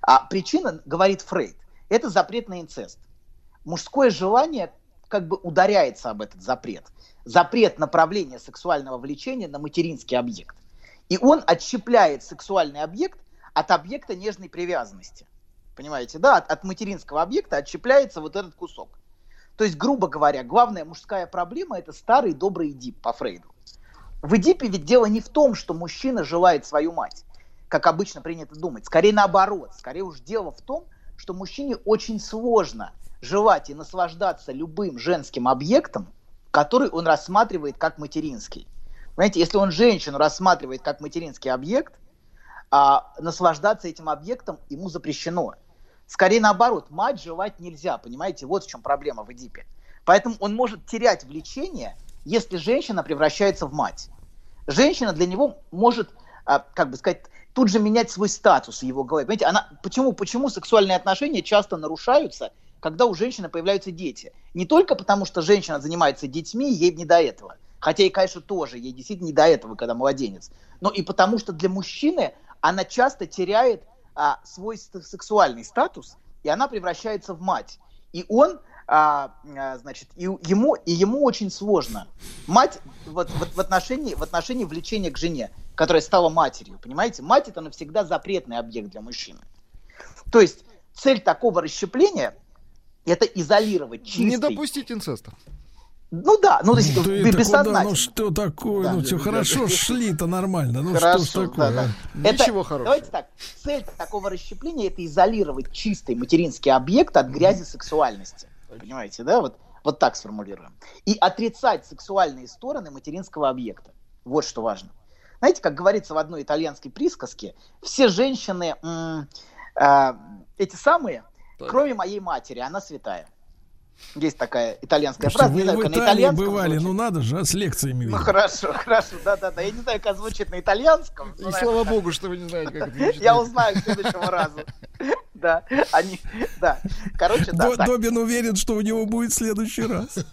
А причина, говорит Фрейд, это запрет на инцест. Мужское желание как бы ударяется об этот запрет. Запрет направления сексуального влечения на материнский объект. И он отщепляет сексуальный объект от объекта нежной привязанности. Понимаете, да, от, от материнского объекта отщепляется вот этот кусок. То есть, грубо говоря, главная мужская проблема это старый добрый Эдип по Фрейду. В Эдипе ведь дело не в том, что мужчина желает свою мать, как обычно принято думать. Скорее наоборот. Скорее уж дело в том, что мужчине очень сложно желать и наслаждаться любым женским объектом, который он рассматривает как материнский. Понимаете, если он женщину рассматривает как материнский объект, а наслаждаться этим объектом ему запрещено. Скорее наоборот, мать желать нельзя, понимаете, вот в чем проблема в Эдипе. Поэтому он может терять влечение, если женщина превращается в мать. Женщина для него может, а, как бы сказать, тут же менять свой статус в его голове. Понимаете, она, почему, почему сексуальные отношения часто нарушаются, когда у женщины появляются дети? Не только потому, что женщина занимается детьми, ей не до этого. Хотя и, конечно, тоже, ей действительно не до этого, когда младенец. Но и потому, что для мужчины она часто теряет а, свой сексуальный статус, и она превращается в мать. И он, а, а, значит, и ему, и ему очень сложно. Мать вот, вот в, отношении, в отношении влечения к жене, которая стала матерью, понимаете? Мать это навсегда запретный объект для мужчины. То есть цель такого расщепления это изолировать чистый... Не допустить инцеста. Ну да, ну то есть Ты б- это куда? бессознательно. Ну что такое? Да. Ну все Да, хорошо, да. шли-то нормально. Ну Хорошо, что ж такое? да, да. а? Это- Давайте так. Цель такого расщепления это изолировать чистый материнский объект от грязи сексуальности. Понимаете, да? Вот, вот так сформулируем. И отрицать сексуальные стороны материнского объекта. Вот что важно. Знаете, как говорится в одной итальянской присказке, все женщины м, а, эти самые, кроме моей матери, она святая. Есть такая итальянская Слушайте, фраза, не вы знаю, в как на Италии итальянском бывали, звучит. ну надо же, а с лекциями. Ну хорошо, хорошо, да-да-да. Я не знаю, как звучит на итальянском. И но, слава богу, что вы не знаете, как это звучит. Я узнаю к следующему разу. Да, они, да. Короче, да, До- так. Добин уверен, что у него будет в следующий раз.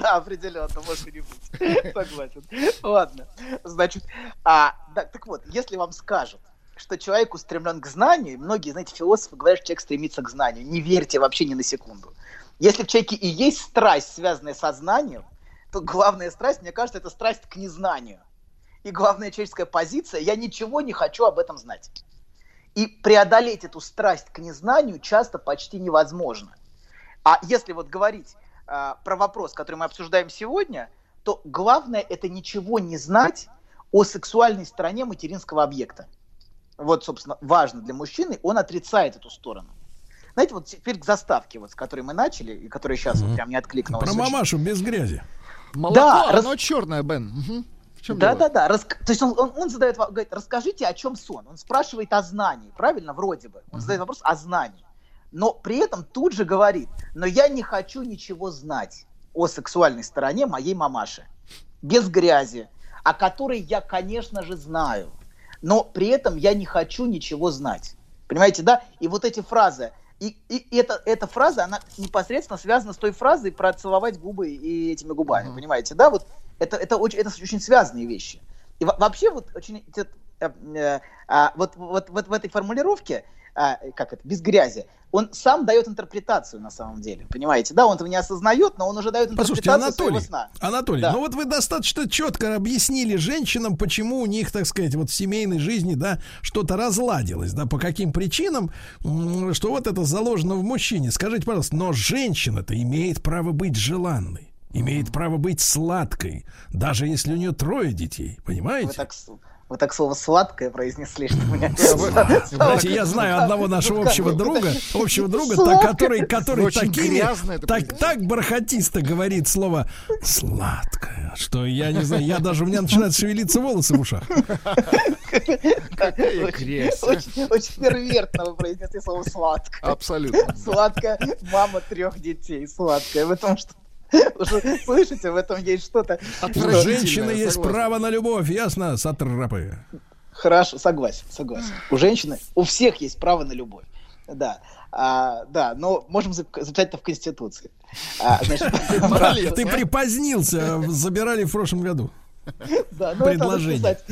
Да, определенно, может и не быть. Согласен. Ладно. Значит, а, да, так вот, если вам скажут, что человек устремлен к знанию, многие, знаете, философы говорят, что человек стремится к знанию. Не верьте вообще ни на секунду. Если в человеке и есть страсть, связанная со знанием, то главная страсть, мне кажется, это страсть к незнанию. И главная человеческая позиция – я ничего не хочу об этом знать. И преодолеть эту страсть к незнанию часто почти невозможно. А если вот говорить а, про вопрос, который мы обсуждаем сегодня, то главное это ничего не знать о сексуальной стороне материнского объекта. Вот, собственно, важно для мужчины, он отрицает эту сторону. знаете, вот теперь к заставке, вот, с которой мы начали, и которая сейчас вот прям не откликнулась. Про очень. мамашу без грязи. Молоко, Да, оно рас- черное, Бен. Чем Да, дело? да, да. Рас- То есть он, он, он задает, во- говорит, расскажите, о чем сон. Он спрашивает о знании, правильно, вроде бы. Он задает вопрос о знании. Но при этом тут же говорит, но я не хочу ничего знать о сексуальной стороне моей мамаши. Без грязи, о которой я, конечно же, знаю. Но при этом я не хочу ничего знать. Понимаете, да? И вот эти фразы, и, и эта, эта фраза, она непосредственно связана с той фразой про целовать губы и этими губами, понимаете, да? Вот это, это, очень, это очень связанные вещи. И во- вообще вот очень вот, вот, вот в этой формулировке, а, как это, без грязи, он сам дает интерпретацию на самом деле, понимаете, да? Он этого не осознает, но он уже дает Послушайте, интерпретацию своего Анатолий, сна. Анатолий, Да. ну вот вы достаточно четко объяснили женщинам, почему у них, так сказать, вот в семейной жизни, да, что-то разладилось, да, по каким причинам, что вот это заложено в мужчине. Скажите, пожалуйста, но женщина-то имеет право быть желанной, имеет право быть сладкой, даже если у нее трое детей, понимаете? Вы так, вы так слово сладкое произнесли, что у меня... Знаете, я знаю одного нашего общего друга, общего друга, который, который такими, так, так бархатисто говорит слово сладкое, что я не знаю, я даже у меня начинают шевелиться волосы в ушах. А? Очень, очень первертно вы произнесли слово сладкое. Абсолютно. Сладкая мама трех детей. Сладкая. В этом что уже слышите, в этом есть что-то. У что- женщины есть право на любовь, ясно, сатрапы. Хорошо, согласен, согласен. У женщины, у всех есть право на любовь. Да, А, да, но можем зап- записать это в Конституции. А, значит, Ты припозднился, забирали в прошлом году. да, ну, это надо предложение. писать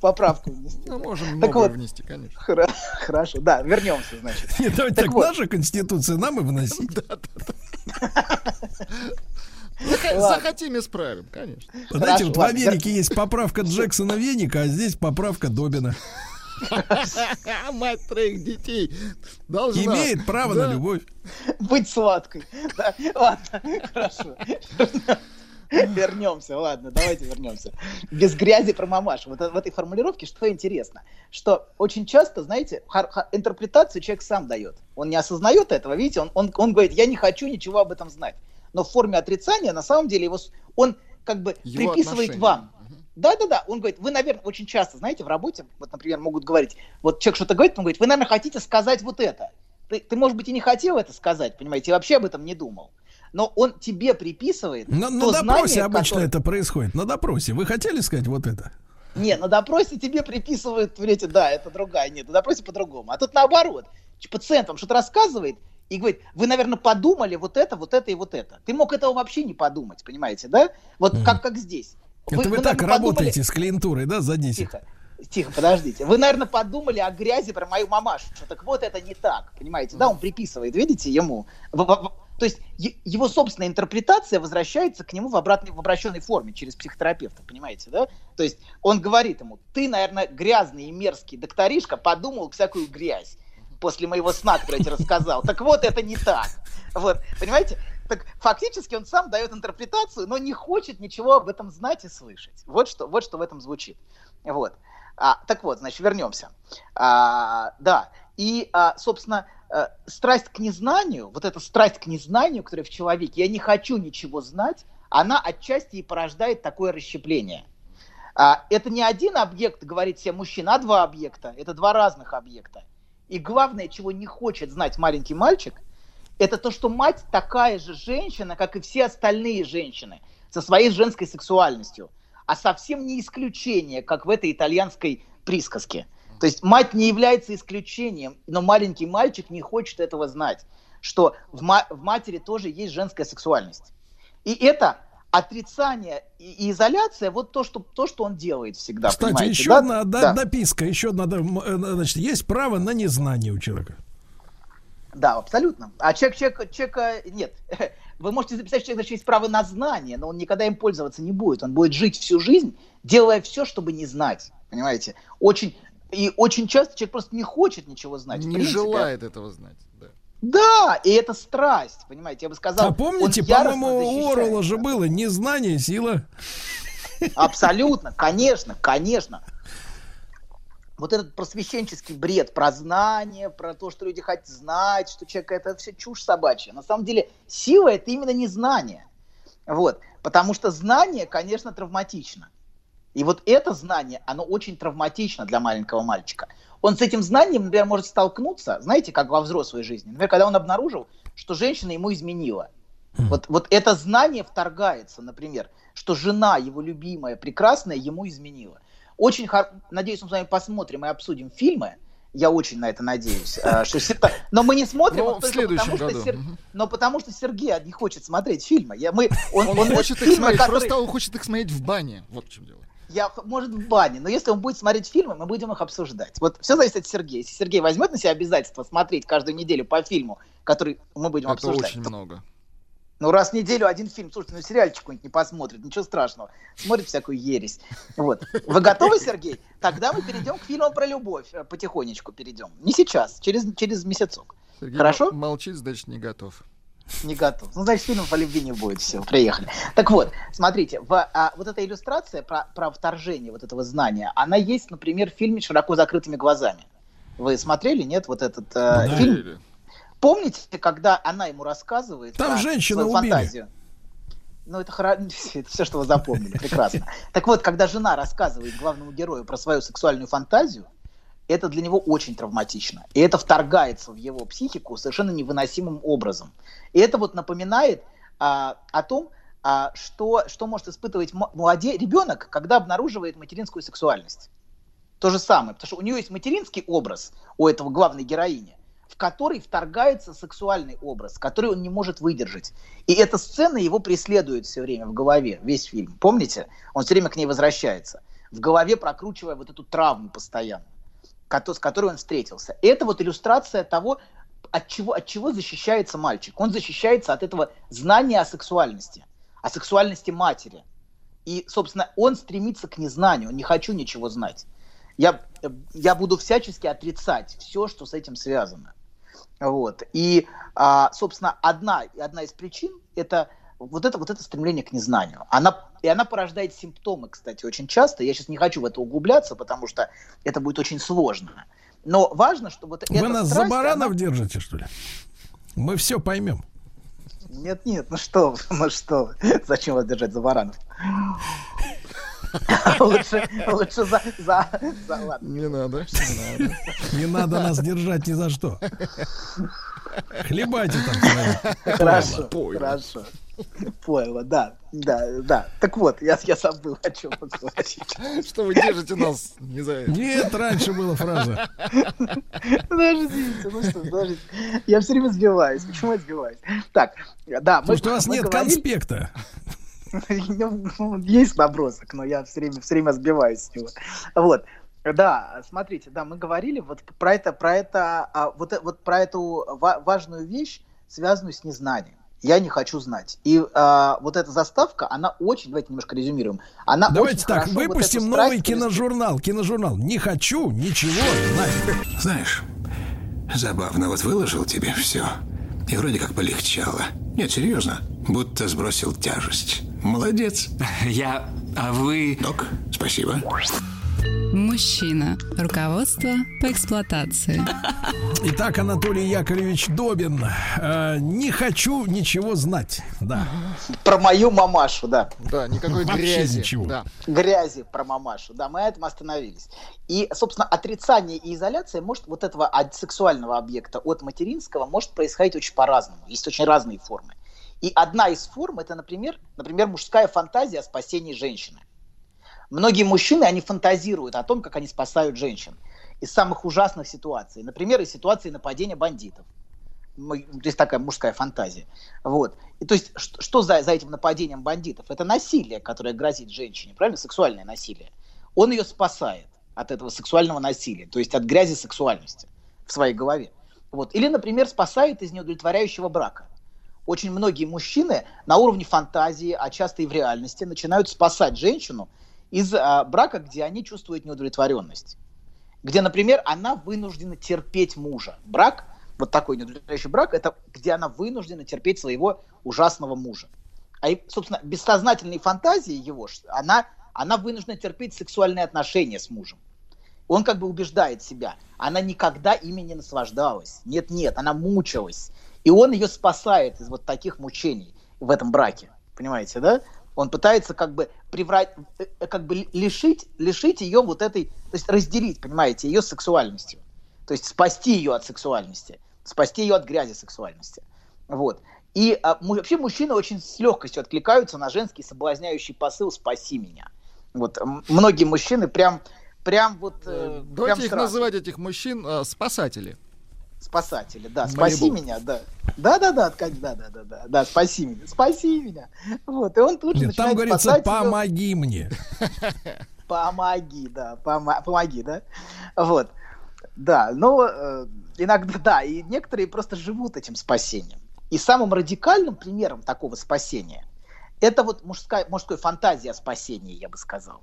поправку внести. Ну, можем Так вот. внести, конечно. Хра- Хорошо, да, вернемся, значит. Нет, давайте Так так, вот. наша конституция нам и вносить. Заха- Ладно. Захотим, исправим, конечно. Знаете, вот в Америке есть поправка Джексона Веника, а здесь поправка Добина. Мать троих детей должна... Имеет право Да. на любовь. Быть сладкой. Да, ладно, хорошо. Вернемся, ладно, давайте вернемся. Без грязи про мамашу. Вот в этой формулировке что интересно, что очень часто, знаете, интерпретацию человек сам дает. Он не осознает этого, видите, он, он, он говорит, я не хочу ничего об этом знать. Но в форме отрицания, на самом деле, его, он как бы Его приписывает отношение. вам. Да-да-да, он говорит, вы, наверное, очень часто, знаете, в работе, вот, например, могут говорить, вот человек что-то говорит, он говорит, вы, наверное, хотите сказать вот это. Ты, ты, может быть, и не хотел это сказать, понимаете, и вообще об этом не думал. Но он тебе приписывает На, на допросе знание, обычно которое- это происходит. На допросе. Вы хотели сказать вот это? Не, на допросе тебе приписывают, понимаете, да, это другая, нет, на допросе по-другому. А тут наоборот, пациент вам что-то рассказывает и говорит, вы, наверное, подумали вот это, вот это и вот это. Ты мог этого вообще не подумать, понимаете, да? Вот как, как здесь. Это вы, вы, так наверное, подумали- работаете с клиентурой, да, за 10? Тихо, тихо, подождите. Вы, наверное, подумали о грязи про мою мамашу. Так вот это не так, понимаете? Да, он приписывает, видите, ему. То есть его собственная интерпретация возвращается к нему в, обратной, в обращенной форме через психотерапевта, понимаете, да? То есть он говорит ему, ты, наверное, грязный и мерзкий докторишка, подумал всякую грязь после моего сна, который я тебе рассказал. Так вот, это не так. Вот, понимаете? Так фактически он сам дает интерпретацию, но не хочет ничего об этом знать и слышать. Вот что, вот что в этом звучит. Вот. А, так вот, значит, вернемся. А, да. И, а, собственно, э, страсть к незнанию, вот эта страсть к незнанию, которая в человеке, я не хочу ничего знать, она отчасти и порождает такое расщепление. А, это не один объект, говорит себе мужчина, а два объекта. Это два разных объекта. И главное, чего не хочет знать маленький мальчик, это то, что мать такая же женщина, как и все остальные женщины, со своей женской сексуальностью. А совсем не исключение, как в этой итальянской присказке. То есть мать не является исключением, но маленький мальчик не хочет этого знать, что в, ма- в матери тоже есть женская сексуальность. И это отрицание и, изоляция, вот то что, то, что он делает всегда. Кстати, понимаете, еще да? одна да- Да. дописка, еще одна, э, значит, есть право на незнание у человека. Да, абсолютно. А человек, человек, человека нет. Вы можете записать, что человек значит, есть право на знание, но он никогда им пользоваться не будет. Он будет жить всю жизнь, делая все, чтобы не знать. Понимаете? Очень и очень часто человек просто не хочет ничего знать. Не желает этого знать. Да. Да, и это страсть, понимаете, я бы сказал. А помните, по-моему, у. Орла же было незнание, сила. Абсолютно, конечно, конечно. вот этот просвещенческий бред про знание, про то, что люди хотят знать, что человек это все чушь собачья. На самом деле сила это именно не знание. Вот. Потому что знание, конечно, травматично. И вот это знание, оно очень травматично для маленького мальчика. Он с этим знанием, например, может столкнуться, знаете, как во взрослой жизни. Например, когда он обнаружил, что женщина ему изменила. Вот, вот это знание вторгается, например, что жена, его любимая, прекрасная, ему изменила. Очень хор... надеюсь, мы с вами посмотрим и обсудим фильмы. Я очень на это надеюсь. Что... Сета- Но мы не смотрим, Но вот в следующем потому, что году. Сер- но потому что Сергей не хочет смотреть фильмы. Я, мы, он, Он, он хочет их смотреть, которые- просто он хочет их смотреть в бане. Вот в чем дело. Я, может, в бане, но если он будет смотреть фильмы, мы будем их обсуждать. Вот все зависит от Сергея. Если Сергей возьмет на себя обязательство смотреть каждую неделю по фильму, который мы будем Это обсуждать, очень то- много. ну, раз в неделю один фильм, слушайте, ну, сериальчик какой-нибудь не посмотрит, ничего страшного. Смотрит всякую ересь. Вот. Вы готовы, Сергей? Тогда мы перейдем к фильмам про любовь. Э, Потихонечку перейдем. Не сейчас, через, через месяцок. Сергей Хорошо? молчит, значит, не готов. Не готов. Ну, значит, фильмов по любви не будет. Все, приехали. Так вот, смотрите, в, а, вот эта иллюстрация про, про вторжение вот этого знания, она есть, например, в фильме «Широко закрытыми глазами». Вы смотрели, нет, вот этот э, Да. фильм? Помните, когда она ему рассказывает Там про женщину свою убили. фантазию? Ну, это, хоро- это все, что вы запомнили, прекрасно. Так вот, когда жена рассказывает главному герою про свою сексуальную фантазию, это для него очень травматично. И это вторгается в его психику совершенно невыносимым образом. И это вот напоминает а, о том, а, что, что может испытывать молоде... ребенок, когда обнаруживает материнскую сексуальность. То же самое, потому что у нее есть материнский образ у этого главной героини, в который вторгается сексуальный образ, который он не может выдержать. И эта сцена его преследует все время в голове, весь фильм. Помните? Он все время к ней возвращается. В голове прокручивая вот эту травму постоянно, с которой он встретился. Это вот иллюстрация того, от чего, от чего защищается мальчик. Он защищается от этого знания о сексуальности, о сексуальности матери. И, собственно, он стремится к незнанию, не хочу ничего знать. Я, я буду всячески отрицать все, что с этим связано. Вот. И, а, собственно, одна, одна из причин это вот это, вот это стремление к незнанию. Она, и она порождает симптомы, кстати, очень часто. Я сейчас не хочу в это углубляться, потому что это будет очень сложно. Но важно, чтобы вот Вы эта нас за страсть, баранов она- держите, что ли? Мы все поймем. Нет, нет, ну что ну что. Зачем вас держать за баранов? Лучше, лучше за, за, за, ладно. Не надо, не надо. Не надо нас держать ни за что. Хлебайте там. Хорошо, хорошо. Пойло, да, да, да. Так вот, я, я забыл, о чем вы говорите. Что вы держите нас не за это? Нет, раньше была фраза. Подождите, ну что, подождите. Я все время сбиваюсь. Почему я сбиваюсь? Так, да, Потому что у вас мы нет говорили- конспекта. Ну, Есть набросок, но я все время, все время сбиваюсь с него. Вот. Да, смотрите, да, мы говорили вот про это, про это, а, вот, вот про эту ва- важную вещь, связанную с незнанием. Я не хочу знать. И а, вот эта заставка, она очень, давайте немножко резюмируем. Она Давайте очень так, вот выпустим страсть новый киножурнал. Киножурнал. Не хочу ничего знать. Знаешь, забавно, вот выложил тебе все. И вроде как полегчало. Нет, серьезно, будто сбросил тяжесть. Молодец. Я... А вы... Док, спасибо. Мужчина. Руководство по эксплуатации. Итак, Анатолий Яковлевич Добин. э, не хочу ничего знать. Да. Про мою мамашу, да. Да, никакой Вообще грязи. ничего. Да. грязи про мамашу. Да, мы на этом остановились. И, собственно, отрицание и изоляция может вот этого от сексуального объекта от материнского может происходить очень по-разному. Есть очень разные формы. И одна из форм это, например, например, мужская фантазия о спасении женщины. Многие мужчины, они фантазируют о том, как они спасают женщин из самых ужасных ситуаций. Например, из ситуации нападения бандитов. То есть такая мужская фантазия. Вот. И то есть что, что за, за этим нападением бандитов? Это насилие, которое грозит женщине, правильно? Сексуальное насилие. Он ее спасает от этого сексуального насилия, то есть от грязи сексуальности в своей голове. Вот. Или, например, спасает из неудовлетворяющего брака. Очень многие мужчины на уровне фантазии, а часто и в реальности, начинают спасать женщину из а, брака, где они чувствуют неудовлетворенность. Где, например, она вынуждена терпеть мужа. Брак, вот такой неудовлетворяющий брак, это где она вынуждена терпеть своего ужасного мужа. А, собственно, бессознательные фантазии его, она, она вынуждена терпеть сексуальные отношения с мужем. он как бы убеждает себя. Она никогда ими не наслаждалась. Нет-нет, она мучилась. И он ее спасает из вот таких мучений в этом браке. Понимаете, да? Он пытается как бы приврать, э, э, как бы лишить, лишить ее вот этой, то есть разделить, понимаете, ее сексуальностью. То есть спасти ее от сексуальности, спасти ее от грязи сексуальности. Вот. И а, вообще мужчины очень с легкостью откликаются на женский соблазняющий посыл «спаси меня». Вот многие мужчины прям, прям вот... э, прям Давайте их сразу. называть, этих мужчин, э, спасатели. Спасатели, да, Малибу. спаси меня, да. Да, да, да, ткань, да, да, да, да, да, спаси меня, спаси меня. Вот, и он тут же Нет, там начинает говорится, спасать помоги мне. Помоги, да, помо- помоги, да. Вот, да, но э, иногда, да, и некоторые просто живут этим спасением. И самым радикальным примером такого спасения это вот мужская, мужской фантазия о спасении, я бы сказал,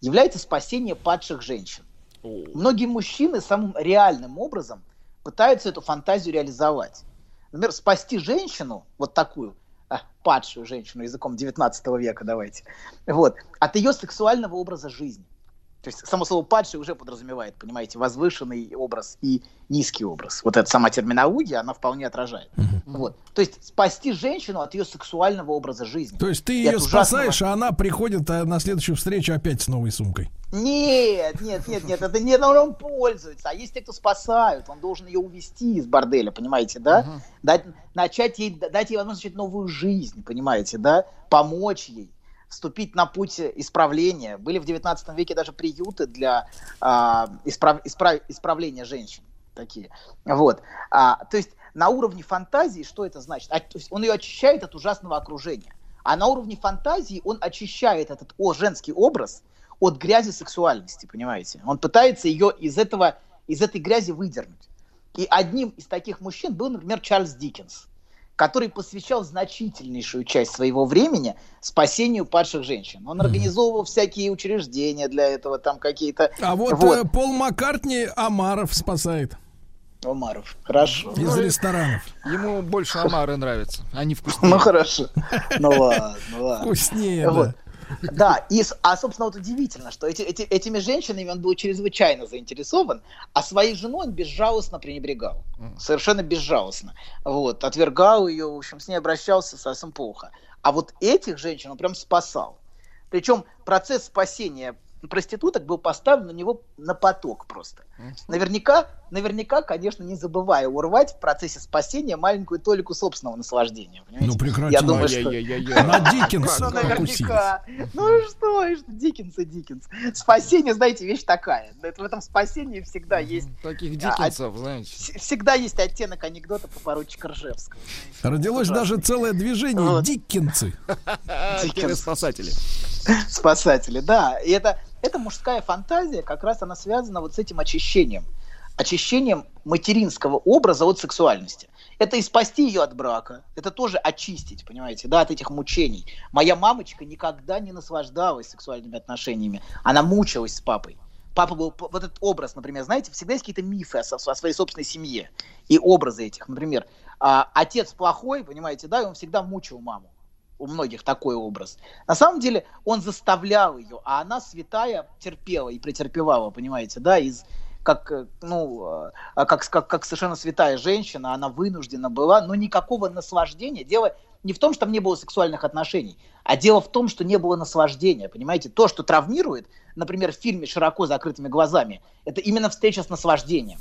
является спасение падших женщин. Многие мужчины самым реальным образом пытаются эту фантазию реализовать. Например, спасти женщину, вот такую, а, падшую женщину языком 19 века, давайте, вот, от ее сексуального образа жизни. То есть само слово падший уже подразумевает, понимаете, возвышенный образ и низкий образ. Вот эта сама терминология, она вполне отражает. Вот. То есть спасти женщину от ее сексуального образа жизни. То есть ты ее ужасного- спасаешь, а она приходит а, на следующую встречу опять с новой сумкой. Нет, нет, нет, нет, это не он пользуется. А есть те, кто спасают. Он должен ее увести из борделя, понимаете, да? Дать, начать ей, дать ей возможность начать новую жизнь, понимаете, да? Помочь ей вступить на путь исправления. Были в 19 веке даже приюты для а, исправ- исправ- исправления женщин такие. Вот. А, то есть на уровне фантазии что это значит? А, то есть он ее очищает от ужасного окружения. А на уровне фантазии он очищает этот о, женский образ от грязи сексуальности, понимаете? Он пытается ее из этого, из этой грязи выдернуть. И одним из таких мужчин был, например, Чарльз Диккенс, который посвящал значительнейшую часть своего времени спасению падших женщин. Он организовывал всякие учреждения для этого, там какие-то... А вот, э, Пол Маккартни Амаров спасает. Омаров, хорошо. Из ресторанов. Ему больше омары нравятся, они вкуснее. Ну хорошо. Ну ладно, ну ладно. Вкуснее, Вот. да. Да, и, а, собственно, вот удивительно, что эти, эти- этими женщинами он был чрезвычайно заинтересован, а своей женой он безжалостно пренебрегал. Совершенно безжалостно. Вот, отвергал ее, в общем, с ней обращался совсем плохо. А вот этих женщин он прям спасал. Причем процесс спасения проституток был поставлен на него на поток просто. Наверняка, наверняка, конечно, не забывая урвать в процессе спасения маленькую толику собственного наслаждения. понимаете? Ну, прекрати. Я думаю, что... На Диккенса Ну, наверняка. Ну что, Диккенс и Диккенс. Спасение, знаете, вещь такая. Это В этом спасении всегда есть... Таких а, Диккенсов, знаете. вс- Всегда есть оттенок анекдота по поручика Ржевского. Родилось даже целое движение Диккенцы. спасатели. Спасатели, да. И это, это мужская фантазия, как раз она связана вот с этим очищением. Очищением материнского образа от сексуальности. Это и спасти ее от брака, это тоже очистить, понимаете, да, от этих мучений. Моя мамочка никогда не наслаждалась сексуальными отношениями, она мучилась с папой. Папа был, вот этот образ, например, знаете, всегда есть какие-то мифы о, о своей собственной семье и образы этих. Например, а, отец плохой, понимаете, да, и он всегда мучил маму у многих такой образ. На самом деле он заставлял ее, а она святая терпела и претерпевала, понимаете, да, из как, э, ну, э, а как, как, как совершенно святая женщина, она вынуждена была, но никакого наслаждения. Дело не в том, что там не было сексуальных отношений, а дело в том, что не было наслаждения, понимаете. То, что травмирует, например, в фильме «Широко закрытыми глазами», это именно встреча с наслаждением.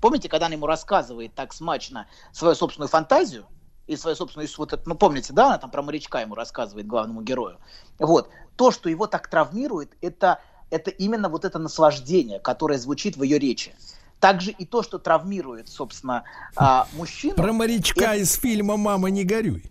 Помните, когда она ему рассказывает так смачно свою собственную фантазию, и свою собственную, вот это, ну помните, да, она там про морячка ему рассказывает главному герою. Вот. То, что его так травмирует, это, это именно вот это наслаждение, которое звучит в ее речи. Также и то, что травмирует, собственно, а, мужчину. Про морячка из фильма «Мама, не горюй».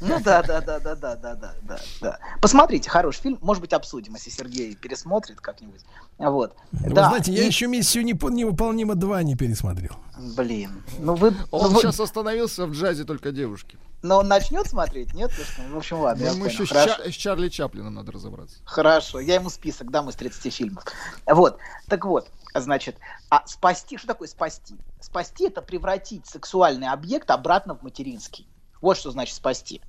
Ну да, да, да, да, да, да, да, да, да. Посмотрите, хороший фильм, может быть, обсудим, если Сергей пересмотрит как-нибудь. Вот. Вы да, знаете, я и- еще миссию непо- невыполнима 2 не пересмотрел. Блин, ну вы... Он ну вы- сейчас остановился в джазе только девушки. Но он начнет смотреть, нет? В общем, ладно, Ему понял. еще с, Хорошо. Ча- с Чарли Чаплином надо разобраться. Хорошо, я ему список дам из 30 фильмов. Вот, так вот, значит, а спасти, что такое спасти? Спасти это превратить сексуальный объект обратно в материнский. Вот что значит спасти.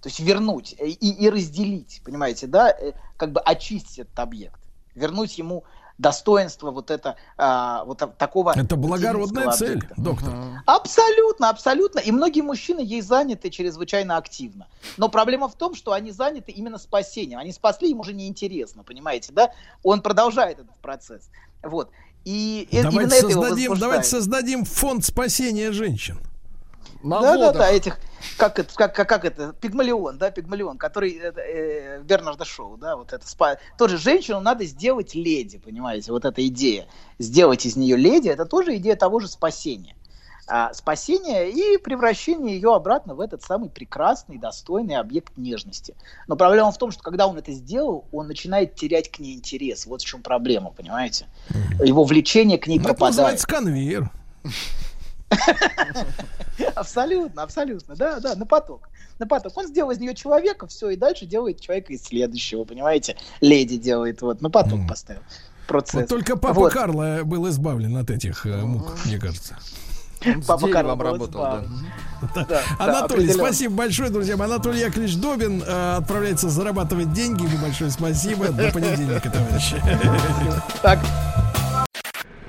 То есть вернуть и, и разделить, понимаете, да, э, как бы очистить этот объект, вернуть ему достоинство вот это а, вот та- такого Это благородная цель, объекта. доктор. Абсолютно, абсолютно. И многие мужчины ей заняты чрезвычайно активно. Но проблема в том, что они заняты именно спасением. Они спасли, им уже неинтересно, понимаете, да? Он продолжает этот процесс. Вот. И э- именно Давайте это его создадим, давайте создадим фонд спасения женщин. Да, да, да, этих, как это, как, как, как это, Пигмалион, да, Пигмалион, который э, э, Бернарда Шоу, да, вот это, спа... тоже женщину надо сделать леди, понимаете, вот эта идея, сделать из нее леди, это тоже идея того же спасения. А, спасение и превращение ее обратно в этот самый прекрасный, достойный объект нежности. Но проблема в том, что когда он это сделал, он начинает терять к ней интерес. Вот в чем проблема, понимаете? Его влечение к ней Ну, это пропадает. называется конвейер. Абсолютно, абсолютно, да, да, на поток. На поток. Он сделал из нее человека, все, и дальше делает человека из следующего, понимаете? Леди делает, вот, на поток поставил. Процесс. Вот только папа Вот. Карло был избавлен от этих э, мук, мне кажется. Папа был работал, да. Да. Да, да, Анатолий, определенно. спасибо большое, друзья. Анатолий Яковлевич Добин э, отправляется зарабатывать деньги. Большое спасибо. До понедельника, товарищи. Так.